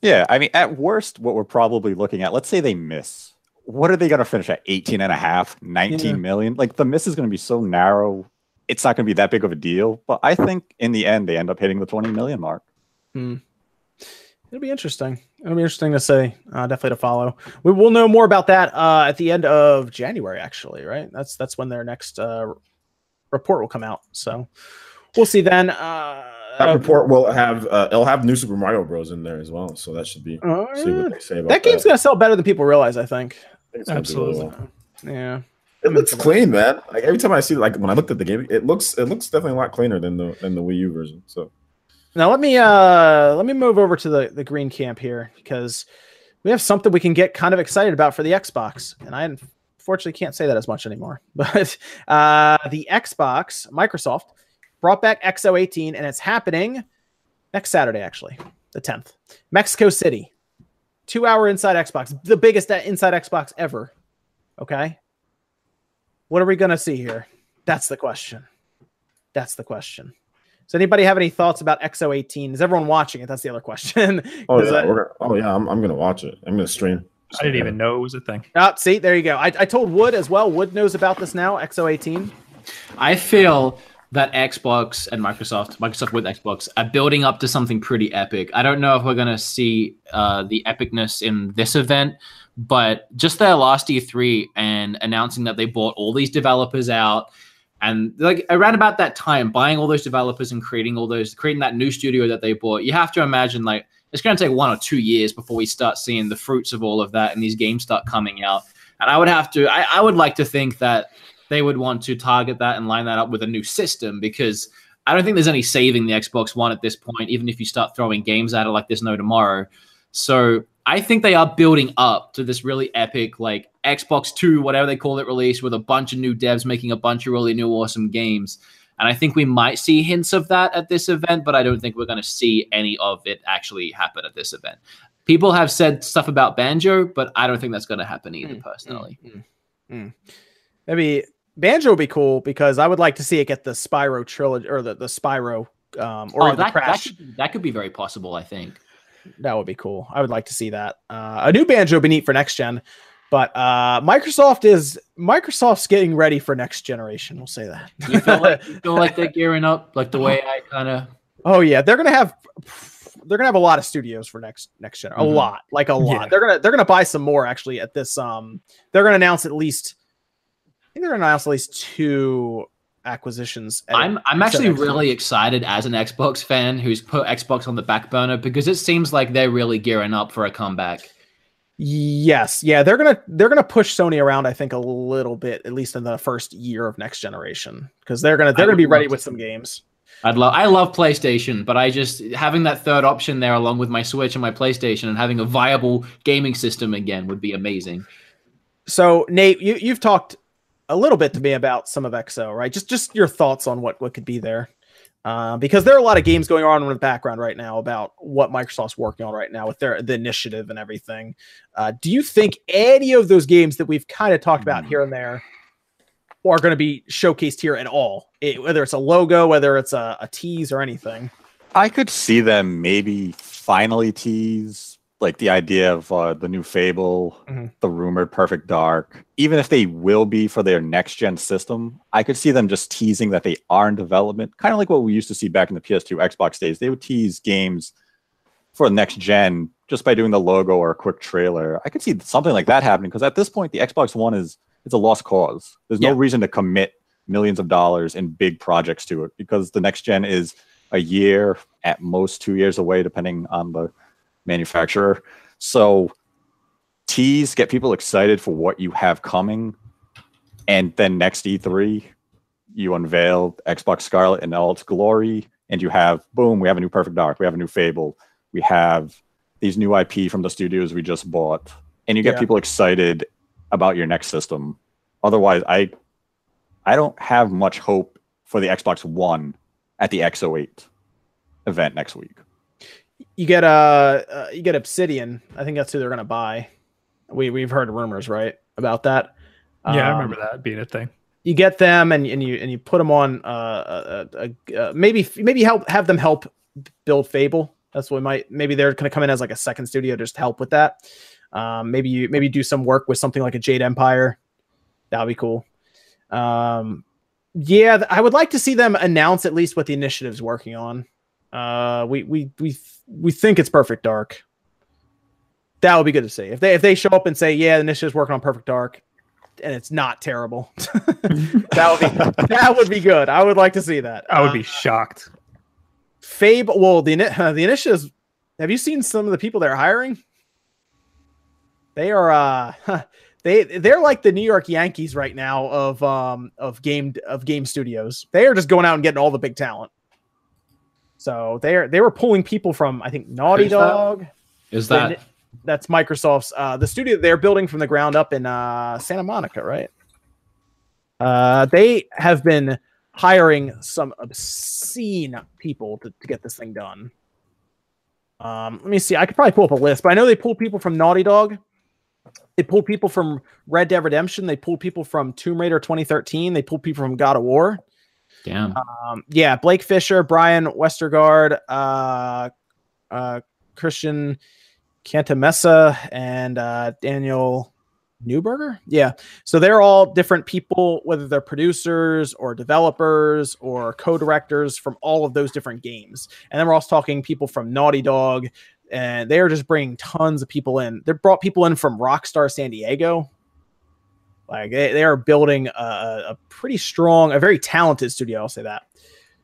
Yeah, I mean, at worst, what we're probably looking at, let's say they miss. What are they going to finish at 18 and a half, 19 Yeah. million? Like the miss is going to be so narrow. It's not going to be that big of a deal. But I think in the end, they end up hitting the 20 million mark. Hmm. It'll be interesting. It'll be interesting to see. Uh, definitely to follow. We will know more about that uh, at the end of January. Actually, right? That's that's when their next uh, report will come out. So we'll see then. Uh, That report will have uh, it'll have new Super Mario Bros in there as well, so that should be oh, see yeah. what they say about that game's gonna sell better than people realize. I think. I think it's really Absolutely. well. Yeah. It looks clean, man. Like every time I see, like when I looked at the game, it looks it looks definitely a lot cleaner than the than the Wii U version. So Now let me uh let me move over to the the green camp here because we have something we can get kind of excited about for the Xbox, and I unfortunately can't say that as much anymore. But uh the Xbox, Microsoft brought back XO18, and it's happening next Saturday, actually, the 10th, Mexico City, two hour inside Xbox, the biggest inside Xbox ever. Okay, what are we gonna see here? That's the question. That's the question. Does anybody have any thoughts about XO18? Is everyone watching it? That's the other question. oh 'Cause yeah, I- we're gonna, oh yeah, I'm, I'm gonna watch it. I'm gonna stream. I didn't even know it was a thing. Oh, see, there you go. I, I told Wood as well. Wood knows about this now. XO18. I feel that Xbox and Microsoft, Microsoft with Xbox, are building up to something pretty epic. I don't know if we're going to see uh, the epicness in this event, but just their last E3 and announcing that they bought all these developers out. And like around about that time, buying all those developers and creating all those, creating that new studio that they bought, you have to imagine like it's going to take one or two years before we start seeing the fruits of all of that and these games start coming out. And I would have to, I, I would like to think that they would want to target that and line that up with a new system because I don't think there's any saving the Xbox One at this point, even if you start throwing games at it like there's no tomorrow. So I think they are building up to this really epic, like Xbox 2, whatever they call it, release with a bunch of new devs making a bunch of really new, awesome games. And I think we might see hints of that at this event, but I don't think we're going to see any of it actually happen at this event. People have said stuff about Banjo, but I don't think that's going to happen either, Mm, personally. Mm, mm. Maybe Banjo would be cool because I would like to see it get the Spyro trilogy or the, the Spyro um, or oh, the that, that, Crash. could, that could be very possible, I think. That would be cool. I would like to see that. Uh, a new Banjo would be neat for next gen, but uh, Microsoft is Microsoft's getting ready for next generation. We'll say that. You feel like, you feel like they're gearing up, like the way I kind of. oh yeah, they're gonna have they're gonna have a lot of studios for next next gen. A Mhm. lot, like a lot. Yeah. They're gonna they're gonna buy some more actually at this. Um, they're gonna announce at least. I think they're gonna announce at least two acquisitions. I'm I'm actually really excited as an Xbox fan who's put Xbox on the back burner because it seems like they're really gearing up for a comeback. Yes, yeah, they're gonna they're gonna push Sony around. I think a little bit, at least in the first year of next generation, because they're gonna they're I gonna be ready with some games. I'd love I love PlayStation, but I just having that third option there along with my Switch and my PlayStation and having a viable gaming system again would be amazing. So Nate, you you've talked a little bit to me about some of XO, right? Just just your thoughts on what what could be there. Uh, because there are a lot of games going on in the background right now about what Microsoft's working on right now with their the initiative and everything. Uh, do you think any of those games that we've kind of talked about here and there are going to be showcased here at all? It, whether it's a logo, whether it's a, a tease or anything. I could see them maybe finally tease like the idea of uh, the new Fable, Mhm. the rumored Perfect Dark. Even if they will be for their next gen system, I could see them just teasing that they are in development, kind of like what we used to see back in the PS2, Xbox days. They would tease games for next gen just by doing the logo or a quick trailer. I could see something like that happening because at this point, the Xbox One is it's a lost cause. There's no reason to commit millions of dollars in big projects to it because the next gen is a year at most two years away depending on the manufacturer. So tease get people excited for what you have coming. And then next e3 you unveil xbox scarlett in all its glory and you have boom we have a new perfect dark we have a new fable we have these new ip from the studios we just bought. And you get Yeah. people excited about your next system. Otherwise i i don't have much hope for the xbox one at the xo8 event next week You get uh, uh you get Obsidian. I think that's who they're going to buy. We we've heard rumors right about that. Yeah, I Um, remember that being a thing. you get them and, and you and you put them on uh, uh, uh, uh maybe maybe help have them help build Fable. That's what we might maybe they're going to come in as like a second studio just to help with that. Um, maybe you maybe do some work with something like a Jade Empire. That would be cool. Um, yeah, I would like to see them announce at least what the initiative's working on. Uh, we we we we think it's Perfect Dark. That would be good to see if they if they show up and say, "Yeah, the initiative's working on Perfect Dark," and it's not terrible. that would be that would be good. I would like to see that. I would Uh, be shocked. Fable. Well, the uh, the initiatives. Have you seen some of the people they're hiring? They are uh they they're like the New York Yankees right now of um of game of game studios. They are just going out and getting all the big talent. So they are they were pulling people from I think Naughty Who's that? Dog. Is that that's Microsoft's uh the studio they're building from the ground up in uh Santa Monica, right? Uh they have been hiring some obscene people to, to get this thing done. Um let me see. I could probably pull up a list, but I know they pulled people from Naughty Dog. They pulled people from Red Dead Redemption. They pulled people from Tomb Raider 2013. They pulled people from God of War. Damn? Um, yeah, Blake Fisher, Brian Westergaard, uh, uh, Christian Cantamessa, and uh, Daniel Neuburger. Yeah, so they're all different people, whether they're producers or developers or co-directors from all of those different games. And then we're also talking people from Naughty Dog, and they are just bringing tons of people in. They brought people in from Rockstar San Diego. Like they, they are building a, a pretty strong, a very talented studio. I'll say that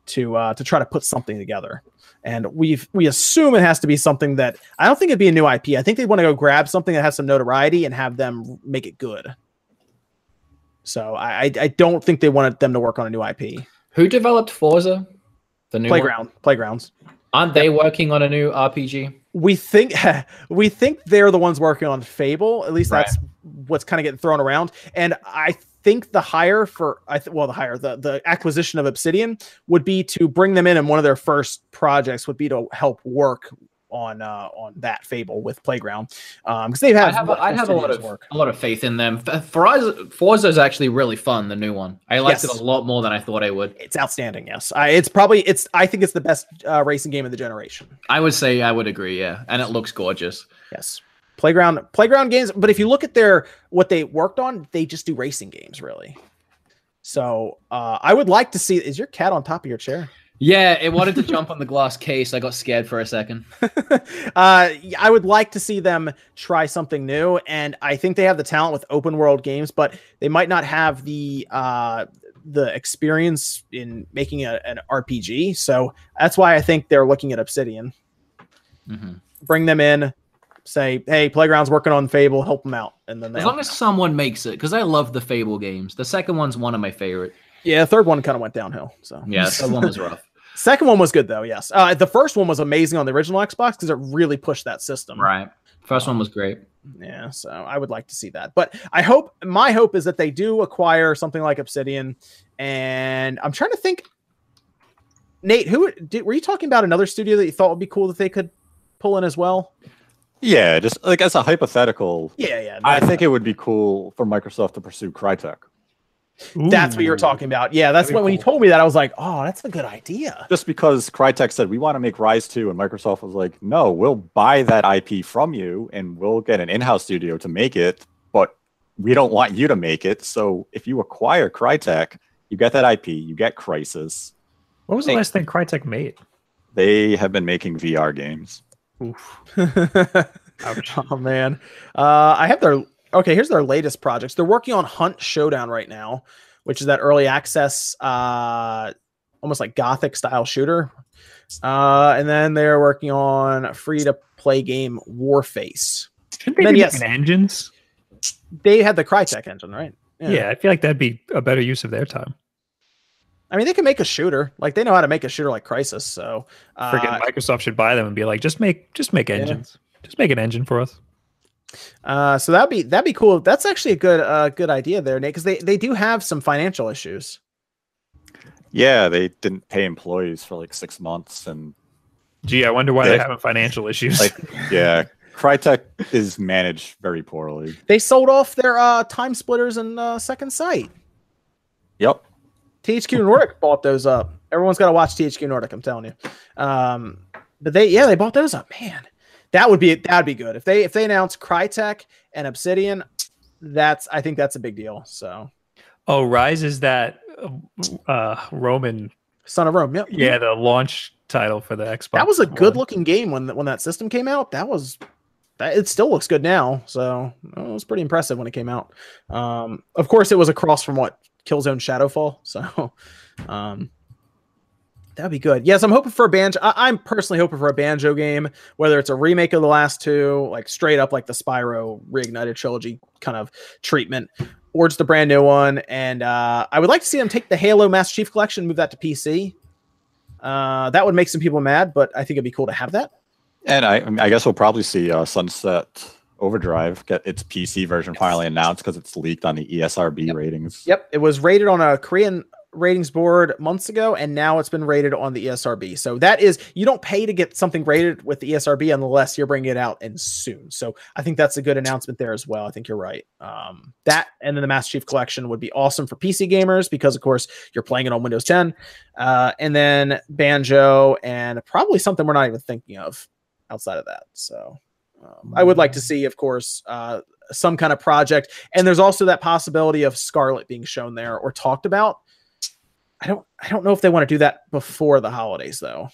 to uh, to try to put something together. And we've we assume it has to be something that I don't think it'd be a new IP. I think they want to go grab something that has some notoriety and have them make it good. So I I, don't think they wanted them to work on a new IP. Who developed Forza? The new one? Playground, playgrounds. Aren't they working on a new RPG? We think we think they're the ones working on Fable. At least Right. that's what's kind of getting thrown around. And I think the hire for I th- well the hire the the acquisition of Obsidian would be to bring them in and one of their first projects would be to help work on uh on that Fable with Playground um because they've had I have, a, I have a lot of a lot of faith in them. Forza Forza is actually really fun. The new one, I liked Yes. it a lot more than I thought I would. It's outstanding. Yes, I, it's probably it's. I think it's the best uh, racing game of the generation. I would say I would agree. Yeah, and it looks gorgeous. Yes. Playground playground games, but if you look at their what they worked on, they just do racing games really. So uh, I would like to see. Is your cat on top of your chair? Yeah, it wanted to jump on the glass case. I got scared for a second. uh, I would like to see them try something new, and I think they have the talent with open world games, but they might not have the uh, the experience in making a, an RPG. So that's why I think they're looking at Obsidian. Mhm. bring them in, say, "Hey, Playground's working on Fable, help them out." And then As long as out. someone makes it, because I love the Fable games. The second one's one of my favorite. yeah, the third one kind of went downhill. So Yeah, the third one was rough. Second one was good though. Yes, uh, the first one was amazing on the original Xbox because it really pushed that system. Right. First one was great. Yeah, so I would like to see that. But I hope my hope is that they do acquire something like Obsidian. And I'm trying to think. Nate, who did, were you talking about another studio that you thought would be cool that they could pull in as well? Yeah, just like as a hypothetical, Yeah, yeah. I think it would be cool for Microsoft to pursue Crytek. That's what you're talking about. Yeah, that's That'd be when, when you told me that I was like, oh, that's a good idea. Just because Crytek said we want to make Ryse 2 and Microsoft was like, "No, we'll buy that IP from you and we'll get an in-house studio to make it, but we don't want you to make it. So if you acquire Crytek, you get that IP, you get Crysis. What was the last thing Crytek made? They have been making VR games. Ouch. oh man, uh, I have their okay. Here's their latest projects. They're working on Hunt Showdown right now, which is that early access, uh, almost like Gothic style shooter. Uh, and then they're working on free to play game Warface. Shouldn't they Then be yes. making engines? They had the Crytek engine, right? Yeah. I feel like that'd be a better use of their time. I mean, they can make a shooter. Like they know how to make a shooter like Crysis. So uh, Freaking Microsoft should buy them and be like, just make just make Yeah. engines. Just make an engine for us. Uh, so that'd be that'd be cool. That's actually a good uh good idea there, Nate, because they they do have some financial issues. Yeah, they didn't pay employees for like six months, and Gee, I wonder why Yeah. they have having financial issues. like, yeah, Crytek is managed very poorly. They sold off their uh TimeSplitters and uh, Second Sight. Yep. THQ Nordic bought those up. Everyone's got to watch THQ Nordic. I'm telling you. Um, but they yeah they bought those up. Man, that would be that'd be good if they if they announce Crytek and Obsidian. That's I think that's a big deal. So oh, Ryse is that uh Roman Son of Rome. Yep. yeah, the launch title for the Xbox. that was a good looking game when when that system came out. That was that it still looks good now. So it was pretty impressive when it came out. Um, of course, it was across from what Killzone Shadowfall. So um, that'd be good. Yes, I'm hoping for a banjo. I- I'm personally hoping for a banjo game, whether it's a remake of the last two, like straight up like the Spyro Reignited trilogy kind of treatment. Or just a brand new one, and uh, I would like to see them take the Halo Master Chief Collection, and move that to PC. Uh, that would make some people mad, but I think it'd be cool to have that. And I, I guess we'll probably see uh, Sunset Overdrive get its PC version finally announced because it's leaked on the ESRB ratings. Yep, it was rated on a Korean ratings board months ago, and now it's been rated on the ESRB. So that is, you don't pay to get something rated with the ESRB unless you're bringing it out and soon. So I think that's a good announcement there as well. I think you're right. Um, that and then the Master Chief Collection would be awesome for PC gamers because, of course, you're playing it on Windows 10. Uh, and then Banjo and probably something we're not even thinking of outside of that. So um, I would like to see, of course, uh, some kind of project. And there's also that possibility of Scarlett being shown there or talked about. I don't I don't know if they want to do that before the holidays though.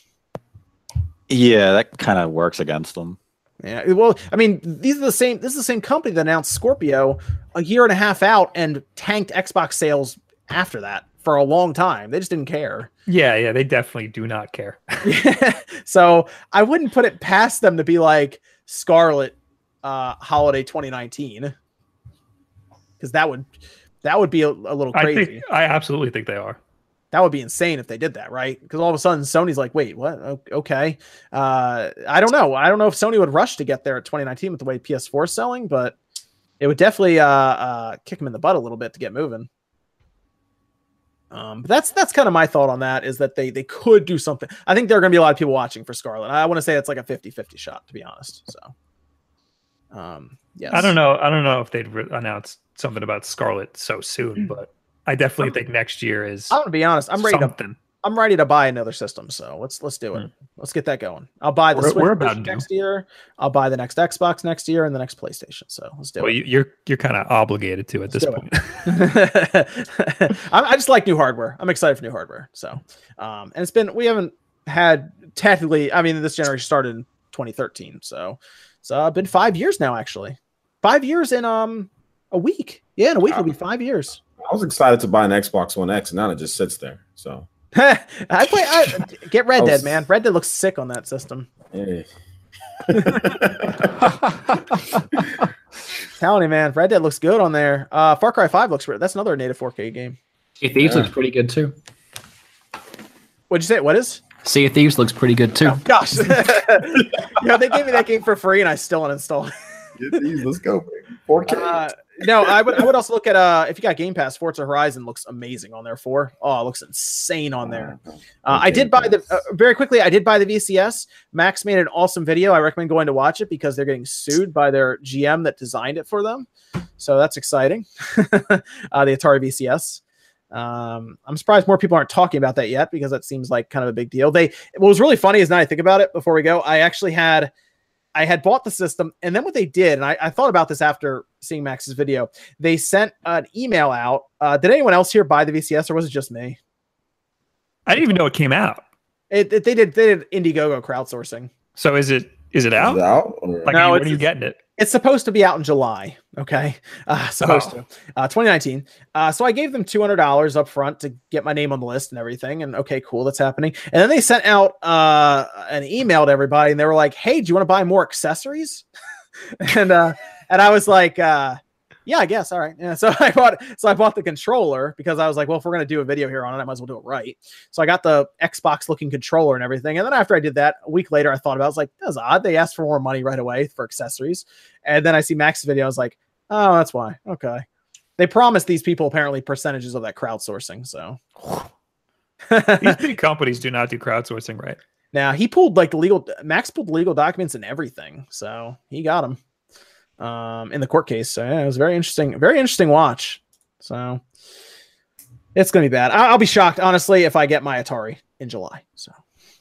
Yeah, that kind of works against them. Yeah. Well, I mean, these are the same this is the same company that announced Scorpio a year and a half out and tanked Xbox sales after that for a long time. They just didn't care. Yeah, yeah, they definitely do not care. so I wouldn't put it past them to be like Scarlett uh holiday 2019. Because that would that would be a, a little I crazy. think I absolutely think they are. That would be insane if they did that, right? Because all of a sudden Sony's like, wait, what? Okay. Uh, I don't know. I don't know if Sony would rush to get there at 2019 with the way PS4 is selling, but it would definitely uh, uh, kick them in the butt a little bit to get moving. Um, but that's that's kind of my thought on that is that they they could do something. I think there are going to be a lot of people watching for Scarlett. I want to say it's like a 50-50 shot to be honest. So, um, yes. I don't know. I don't know if they'd re- announce something about Scarlett so soon, but I definitely think next year is I'm going to be honest. I'm ready to. I'm ready to buy another system. So let's let's do it. Let's get that going. I'll buy the. We're- Switch we're about version due. next year. I'll buy the next Xbox next year and the next PlayStation. So let's do Well, it. you, you're you're kind of obligated to at this point. I, I just like new hardware. I'm excited for new hardware. So, um, and it's been we haven't had technically. I mean, this generation started in 2013. So, so uh, been five years now. Actually, five years in um a week. Yeah, in a week it'll be five years. I was excited to buy an Xbox One X, and now it just sits there. So I play. I, get Red I Dead, man. Red Dead looks sick on that system. eh. Telling you, man, Red Dead looks good on there. Uh, Far Cry Five looks. That's another native 4K game. Sea of Thieves Yeah. looks pretty good too. What'd you say? What is? Sea of Thieves looks pretty good too. Gosh, you know they gave me that game for free, and I still uninstalled. it. Get these, Let's go. 4K. Uh, no, I would. I would also look at uh, if you got Game Pass, Forza Horizon looks amazing on there. For oh, it looks insane on there. Uh, I did buy the uh, very quickly. I did buy the VCS. Max made an awesome video. I recommend going to watch it because they're getting sued by their GM that designed it for them. So that's exciting. uh, the Atari VCS. Um, I'm surprised more people aren't talking about that yet because that seems like kind of a big deal. They what was really funny is now I think about it before we go. I actually had I had bought the system, and then what they did, and I, I thought about this after seeing Max's video. They sent an email out. Uh, did anyone else here buy the VCS, or was it just me? I didn't even know it came out. It, it- they did they did Indiegogo crowdsourcing. So is it is it Is out? it out? Or- Like, No, when it's- are you getting it? It's supposed to be out in July. Okay, uh, supposed Oh. to uh, 2019. Uh, so I gave them two hundred dollars up front to get my name on the list and everything. And okay, cool, that's happening. And then they sent out uh, an email to everybody, and they were like, "Hey, do you want to buy more accessories?" and uh, and I was like, uh, "Yeah, I guess. All right." Yeah. So I bought so I bought the controller because I was like, "Well, if we're gonna do a video here on it, I might as well do it right." So I got the Xbox looking controller and everything. And then after I did that, a week later, I thought about. it. I was like, "That's odd." They asked for more money right away for accessories. And then I see Max's video. I was like, oh, that's why. Okay. They promised these people apparently percentages of that crowdsourcing. So These big companies do not do crowdsourcing right. now he pulled like the legal, Max pulled legal documents and everything. So he got them um, in the court case. So yeah, it was very interesting. Very interesting watch. So it's to be bad. I- I'll be shocked, honestly, if I get my Atari in July. So,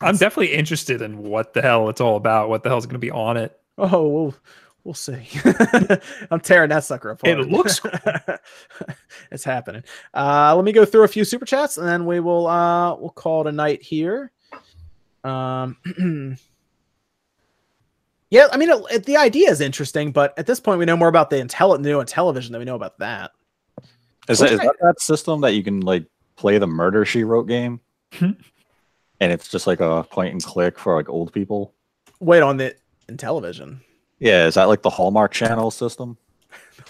I'm definitely interested in what the hell it's all about. What the hell's to be on it? oh, we'll, we'll see. I'm tearing that sucker apart. It looks it's happening. Uh, let me go through a few super chats and then we will uh, we'll call it a night here. Um, yeah, I mean, it, it- the idea is interesting, but at this point, we know more about the intel new television than we know about that. Is that, is that that system that you can like play the Murder She Wrote game, Hmm. and it's just like a point and click for like old people? Wait on the Intellivision. Yeah, is that like the Hallmark Channel system?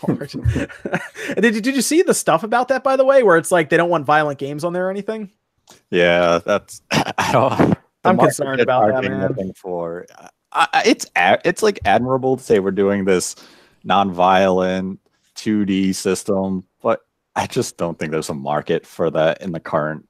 did you did you see the stuff about that by the way, where it's like they don't want violent games on there or anything? Yeah, that's I don't. I'm concerned about that, man. for I, I- it's it's like admirable to say we're doing this non-violent 2D system, but I just don't think there's a market for that in the current.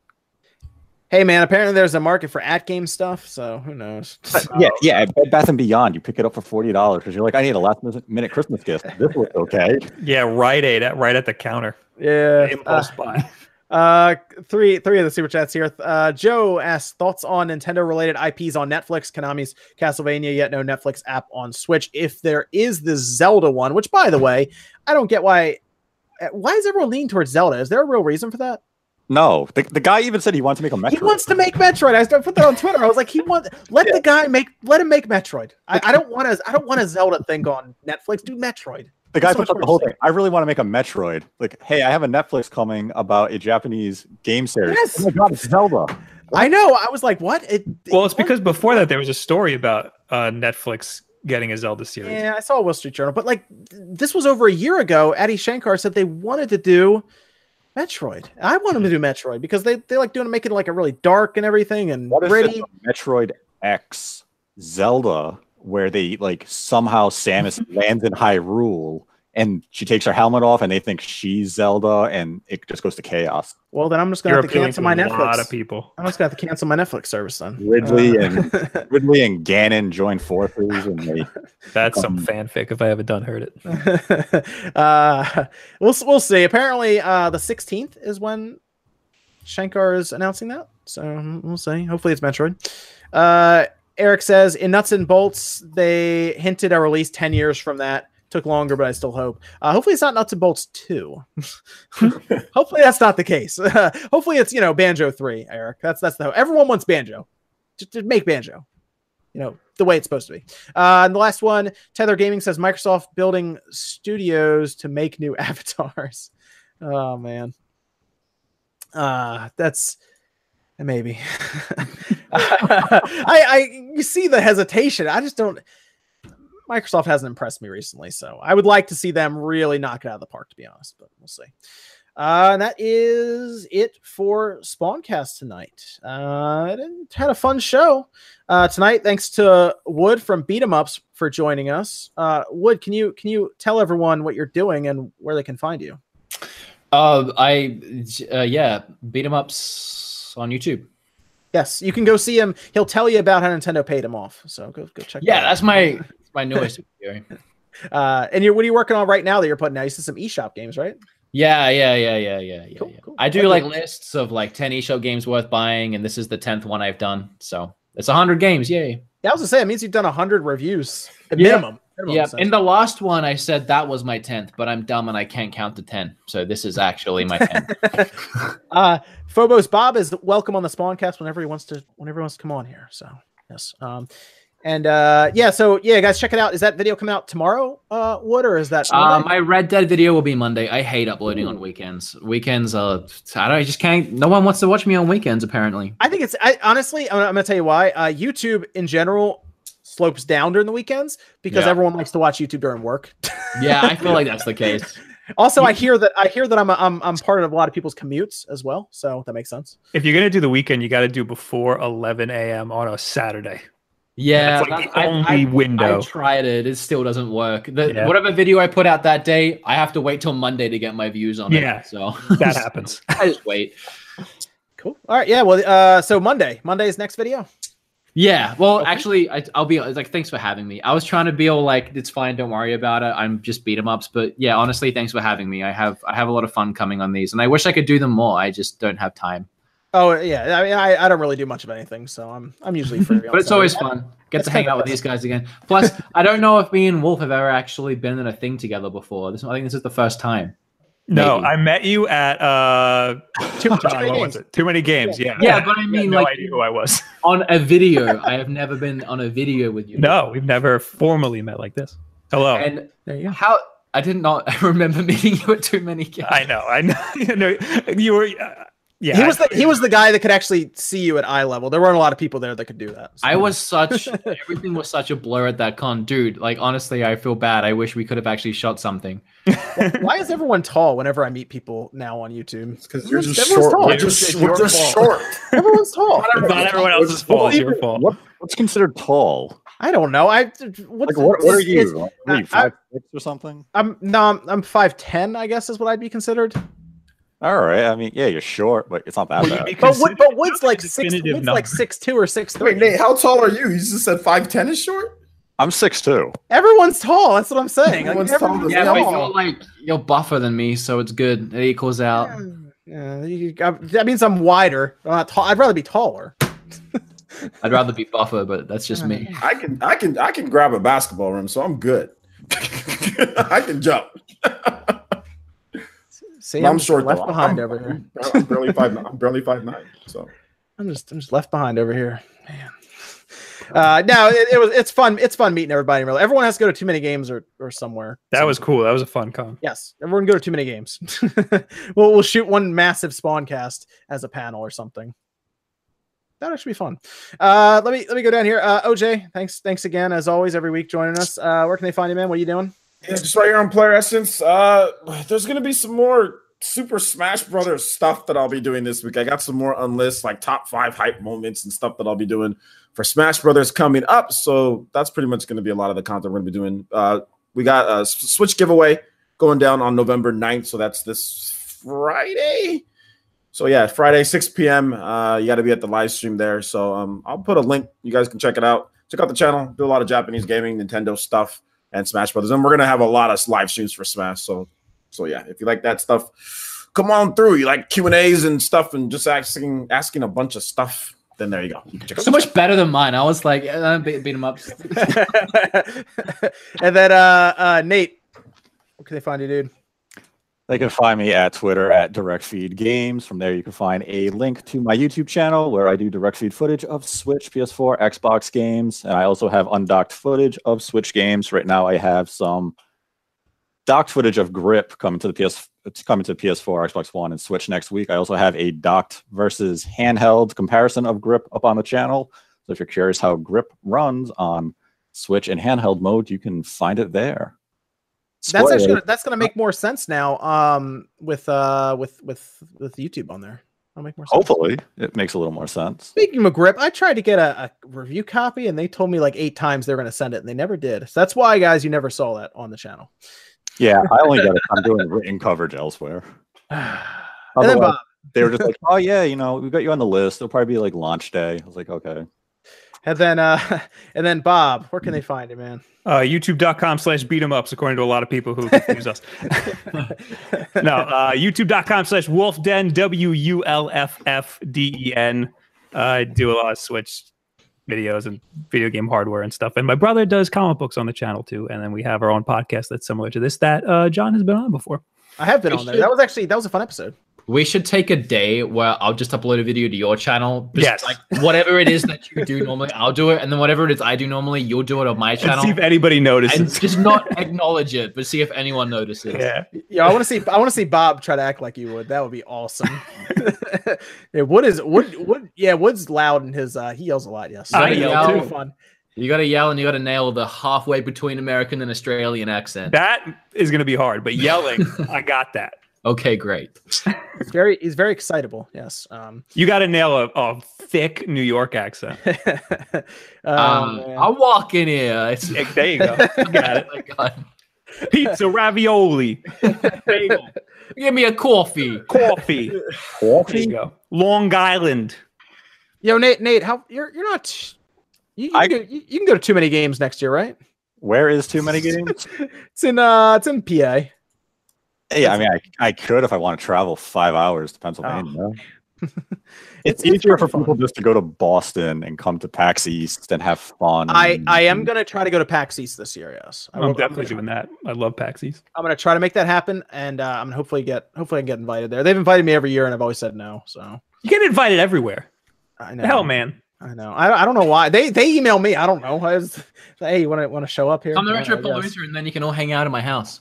Hey man, apparently there's a market for at game stuff, so who knows? Yeah, yeah. Bed Bath and Beyond, you pick it up for forty dollars because you're like, I need a last minute Christmas gift. This looks okay. yeah, Rite Aid at right at the counter. Yeah. Uh, Impulse buy. Uh, three three of the super chats here. Uh, Joe asks thoughts on Nintendo related IPs on Netflix. Konami's Castlevania, yet no Netflix app on Switch. If there is the Zelda one, which by the way, I don't get why. uh, Why is everyone leaning towards Zelda? Is there a real reason for that? No, the, the guy even said he wants to make a Metroid. He wants to make Metroid. I put that on Twitter. I was like, he wants let the guy make let him make Metroid. I, I don't want to I don't want a Zelda thing on Netflix. Do Metroid. The guy so puts up the whole thing. I really want to make a Metroid. Like, hey, I have a Netflix coming about a Japanese game series. Yes. Oh my god, it's Zelda. I know. I was like, what? It, Well, it's what? because before that there was a story about uh, Netflix getting a Zelda series. Yeah, I saw a Wall Street Journal, but like this was over a year ago. Adi Shankar said they wanted to do Metroid. I want them to do Metroid because they they like doing making it like a really dark and everything and What gritty. Metroid X Zelda where they like somehow Samus lands in Hyrule and she takes her helmet off and they think she's Zelda and it just goes to chaos. Well, then I'm just gonna You're have to cancel to my a lot Netflix. of people. I'm just gonna have to cancel my Netflix service then. Ridley Uh, and Ridley and Ganon join forces and they That's some Um, fanfic if I haven't done heard it. uh, we'll we'll see. Apparently, uh, the 16th is when Shankar is announcing that. So we'll see. Hopefully, it's Metroid. Eric says in Nuts and Bolts they hinted a release 10 years from that. Took longer, but I still hope. Uh, hopefully, it's not Nuts and Bolts 2. hopefully, that's not the case. hopefully, it's you know Banjo 3. Eric, that's that's the hope. everyone wants Banjo. Just, just make Banjo. You know the way it's supposed to be. Uh, and the last one, Tether Gaming says Microsoft building studios to make new avatars. Oh man, uh, that's maybe. I, I, you see the hesitation. I just don't. Microsoft hasn't impressed me recently, so I would like to see them really knock it out of the park, to be honest. But we'll see. Uh, and that is it for Spawncast tonight. Uh, had a fun show uh, tonight. Thanks to Wood from Beat 'em Ups for joining us. Uh, Wood, can you can you tell everyone what you're doing and where they can find you? Uh, I uh, yeah, Beat 'em Ups on YouTube. Yes, you can go see him. He'll tell you about how Nintendo paid him off. So go go check. Yeah, that that's my my newest video. Uh, and you're what are you working on right now that you're putting out? You said some eShop games, right? Yeah, yeah, yeah, yeah, yeah, yeah. Cool, yeah. cool. I do like lists of like 10 eShop games worth buying, and this is the 10th one I've done. So it's 100 games. Yay. Yeah, I was gonna say it means you've done hundred reviews at Yeah. minimum. Yeah. In the last one, I said that was my 10th, but I'm dumb and I can't count to 10. So this is actually my 10th. uh Phobos Bob is welcome on the Spawncast whenever he wants to whenever he wants to come on here. So yes. Um and uh yeah, so yeah, guys, check it out. Is that video coming out tomorrow, uh Wood, or is that uh, my Red Dead video will be Monday. I hate uploading on weekends. Weekends, uh, I don't. I just can't. No one wants to watch me on weekends. Apparently. I think it's I honestly I'm, I'm gonna tell you why. Uh YouTube in general slopes down during the weekends because Yeah. everyone likes to watch YouTube during work. Yeah, I feel like that's the case. also, I hear that I hear that I'm a, I'm I'm part of a lot of people's commutes as well, so that makes sense. If you're gonna do the weekend, you got to do before 11 a.m. on a Saturday. Yeah, That's like that- the only window. I tried it. It still doesn't work. The, Yeah. Whatever video I put out that day, I have to wait till Monday to get my views on it. Yeah. it. So That happens. I just wait. Cool. All right. Yeah. Well, uh, so Monday, Monday's next video. Yeah. Well, Okay. actually, I, I'll be like, thanks for having me. I was trying to be all like, it's fine, don't worry about it. I'm just beat 'em ups, but yeah, honestly, thanks for having me. I have I have a lot of fun coming on these, and I wish I could do them more. I just don't have time. Oh yeah. I mean, I, I don't really do much of anything, so I'm I'm usually free. But it's always fun. Get to hang out with these guys again. Plus, I don't know if me and Wulff have ever actually been in a thing together before. This I think this is the first time. No, Maybe. I met you at uh, Too, too many what games. was it? Too many games. Yeah. Yeah, but I You had mean, no like idea who I was. on a video. I have never been on a video with you. No, we've never formally met like this. Hello. And there you go. how I did not I remember meeting you at too many games. I know. I know. you know you were. Yeah. he was the he was the guy that could actually see you at eye level. There weren't a lot of people there that could do that. so. I was such everything was such a blur at that con, dude. Like honestly, I feel bad. I wish we could have actually shot something. Why is everyone tall whenever I meet people now on YouTube? Because you're just Everyone's short. tall. We're It's just, your we're just short. Everyone's tall. It's not everyone else's fault. It's your fault. What, what's considered tall? I don't know. I what's Like, what, what are you? what are you, I- five six or something? I'm no, I'm, I'm five ten. I guess is what I'd be considered. All right. I mean, yeah, you're short, but it's not that Well, bad. But Wood, but considered- Wood's like six. definitive Wood's like six two or six three. Wait, Nate, how tall are you? You just said five ten is short. I'm six two. Everyone's tall. That's what I'm saying. Like, Everyone's tall Yeah, but you're like you're buffer than me, so it's good. It equals out. Yeah, you, I, that means I'm wider. I'm not tall. I'd rather be taller. I'd rather be buffer, but that's just me. I can, I can, I can grab a basketball rim, so I'm good. I can jump. See, I'm, I'm, short left though. behind I'm, over here. I'm barely five. I'm barely five nine. So I'm just I'm just left behind over here. Man. Uh, no, it, it was it's fun. It's fun meeting everybody. Really, everyone has to go to too many games or or somewhere. That was cool. That was a fun con. Yes, everyone go to too many games. we'll we'll shoot one massive spawn cast as a panel or something. That actually be fun. Uh, let me let me go down here. Uh, OJ, thanks thanks again as always every week joining us. Uh, where can they find you, man? What are you doing? Yeah, just right here on Player Essence. Uh, there's gonna be some more Super Smash Brothers stuff that I'll be doing this week. I got some more unlist like top five hype moments and stuff that I'll be doing for Smash Brothers coming up. So that's pretty much to be a lot of the content we're to be doing. Uh, we got a Switch giveaway going down on November 9th. So that's this Friday. So yeah, Friday, 6 p.m. Uh, you got to be at the live stream there. So um, I'll put a link. You guys can check it out. Check out the channel. Do a lot of Japanese gaming, Nintendo stuff, and Smash Brothers. And we're gonna have a lot of live streams for Smash. So so yeah, if you like that stuff, come on through. You like Q and A's and stuff, and just asking asking a bunch of stuff. Then there you go. You can check out So much better than mine. I was like, uh, beat, beat him up. and then uh, uh, Nate, where can they find you, dude? They can find me at Twitter at Direct Feed Games. From there, you can find a link to my YouTube channel where I do direct feed footage of Switch, PS4, Xbox games, and I also have undocked footage of Switch games. Right now, I have some docked footage of Grip coming to the PS, it's coming to PS4, Xbox One, and Switch next week. I also have a docked versus handheld comparison of Grip up on the channel. So if you're curious how Grip runs on Switch in handheld mode, you can find it there. That's actually gonna, that's gonna make more sense now. Um, with uh with with with YouTube on there, that'll make more sense. hopefully it makes a little more sense. Speaking of grip, I tried to get a, a review copy, and they told me like eight times they're gonna send it, and they never did. So that's why, guys, you never saw that on the channel. Yeah, I only get it. I'm doing written coverage elsewhere. and then Otherwise, Bob, they were just like, "Oh yeah, you know, we got you on the list. It'll probably be like launch day." I was like, "Okay." And then uh, and then Bob, where can they find you, man? Uh, YouTube.com slash beat 'em ups, according to a lot of people who confuse us. no, uh, YouTube.com slash Wulff Den, W U L F F D E N. Uh, do a lot of Switch videos and video game hardware and stuff. And my brother does comic books on the channel too. And then we have our own podcast that's similar to this that uh, John has been on before. I have been We on there. should- That was actually that was a fun episode. We should take a day where I'll just upload a video to your channel. Just Yes. Like whatever it is that you do normally, I'll do it. And then whatever it is I do normally, you'll do it on my And channel. see if anybody notices. And just not acknowledge it, but see if anyone notices. yeah. Yeah, I want to see. I want to see Bob try to act like you would. That would be awesome. yeah, Wood is Wood. Wood. Yeah, Wood's loud and his. uh He yells a lot. Yes, I That'd yell too. Fun. You gotta yell and you gotta nail the halfway between American and Australian accent. That is going to be hard, but yelling, I got that. Okay, great. He's very. He's very excitable. Yes. Um. You got to nail a, a thick New York accent. um, Um, man. I walk in here. It's Yeah, there you go. You got it. Oh God. Pizza, ravioli, bagel, Give me a coffee. coffee. There you go. Long Island. Yo, Nate. Nate, how you're you're not. You, you, I- can go, you, you can go to too many games next year, right? Where is too many games? It's in uh, it's in PA. Yeah, I mean, I, I could if I want to travel five hours to Pennsylvania. It's- It's, it's easier for pretty fun. people just to go to Boston and come to PAX East and have fun. I I am gonna try to go to PAX East this year. Yes, I I'm will- definitely gonna- doing that. I love PAX East. I'm gonna try to make that happen, and uh, I'm gonna hopefully get hopefully I can get invited there. They've invited me every year, and I've always said no. So You get invited everywhere. I know. The hell, man. I know. I, I don't know why they they email me. I don't know. I was, hey, you want to want to show up here? Come to Yeah, Retro I and then you can all hang out at my house.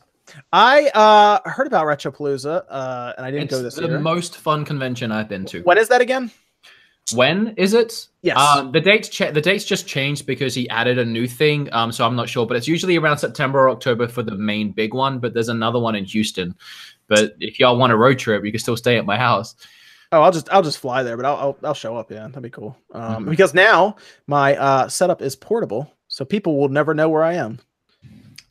I uh heard about Retropalooza, uh, and I didn't It's go this way. the year. most fun convention I've been to. when is that again? When is it? Yes. Um, the dates cha- the dates just changed because he added a new thing. Um, so I'm not sure, but it's usually around September or October for the main big one. But there's another one in Houston. But if y'all want a road trip, you can still stay at my house. Oh, I'll just I'll just fly there, but I'll I'll, I'll show up. Yeah, that'd be cool. Um, Mhm. because now my uh setup is portable, so people will never know where I am.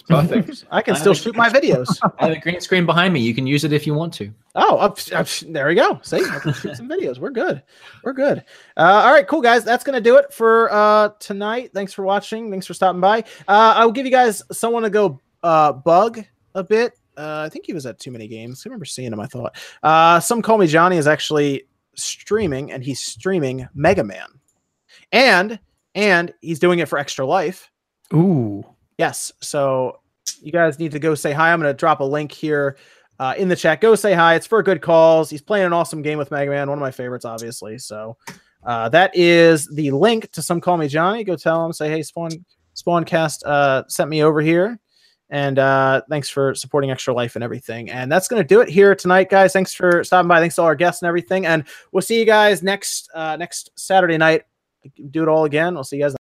Perfect. I can I still shoot my videos. I have a green screen behind me. You can use it if you want to. Oh, up, up, there we go. See, I can shoot some videos. We're good. We're good. Uh, all right, cool guys. That's gonna do it for uh, tonight. Thanks for watching. Thanks for stopping by. Uh, I'll give you guys someone to go uh, bug a bit. Uh, I think he was at too many games. I remember seeing him. I thought. Uh, some call me Johnny is actually streaming, and he's streaming Mega Man, and and he's doing it for Extra Life. Ooh. Yes. So you guys need to go say hi. I'm going to drop a link here uh, in the chat. Go say hi. It's for good calls. He's playing an awesome game with Mega Man, one of my favorites, obviously. So uh, that is the link to Some Call Me Johnny. Go tell him, say, hey, Spawn Spawncast uh, sent me over here. And uh, thanks for supporting Extra Life and everything. And that's going to do it here tonight, guys. Thanks for stopping by. Thanks to all our guests and everything. And we'll see you guys next uh, next Saturday night. Do it all again. We'll see you guys.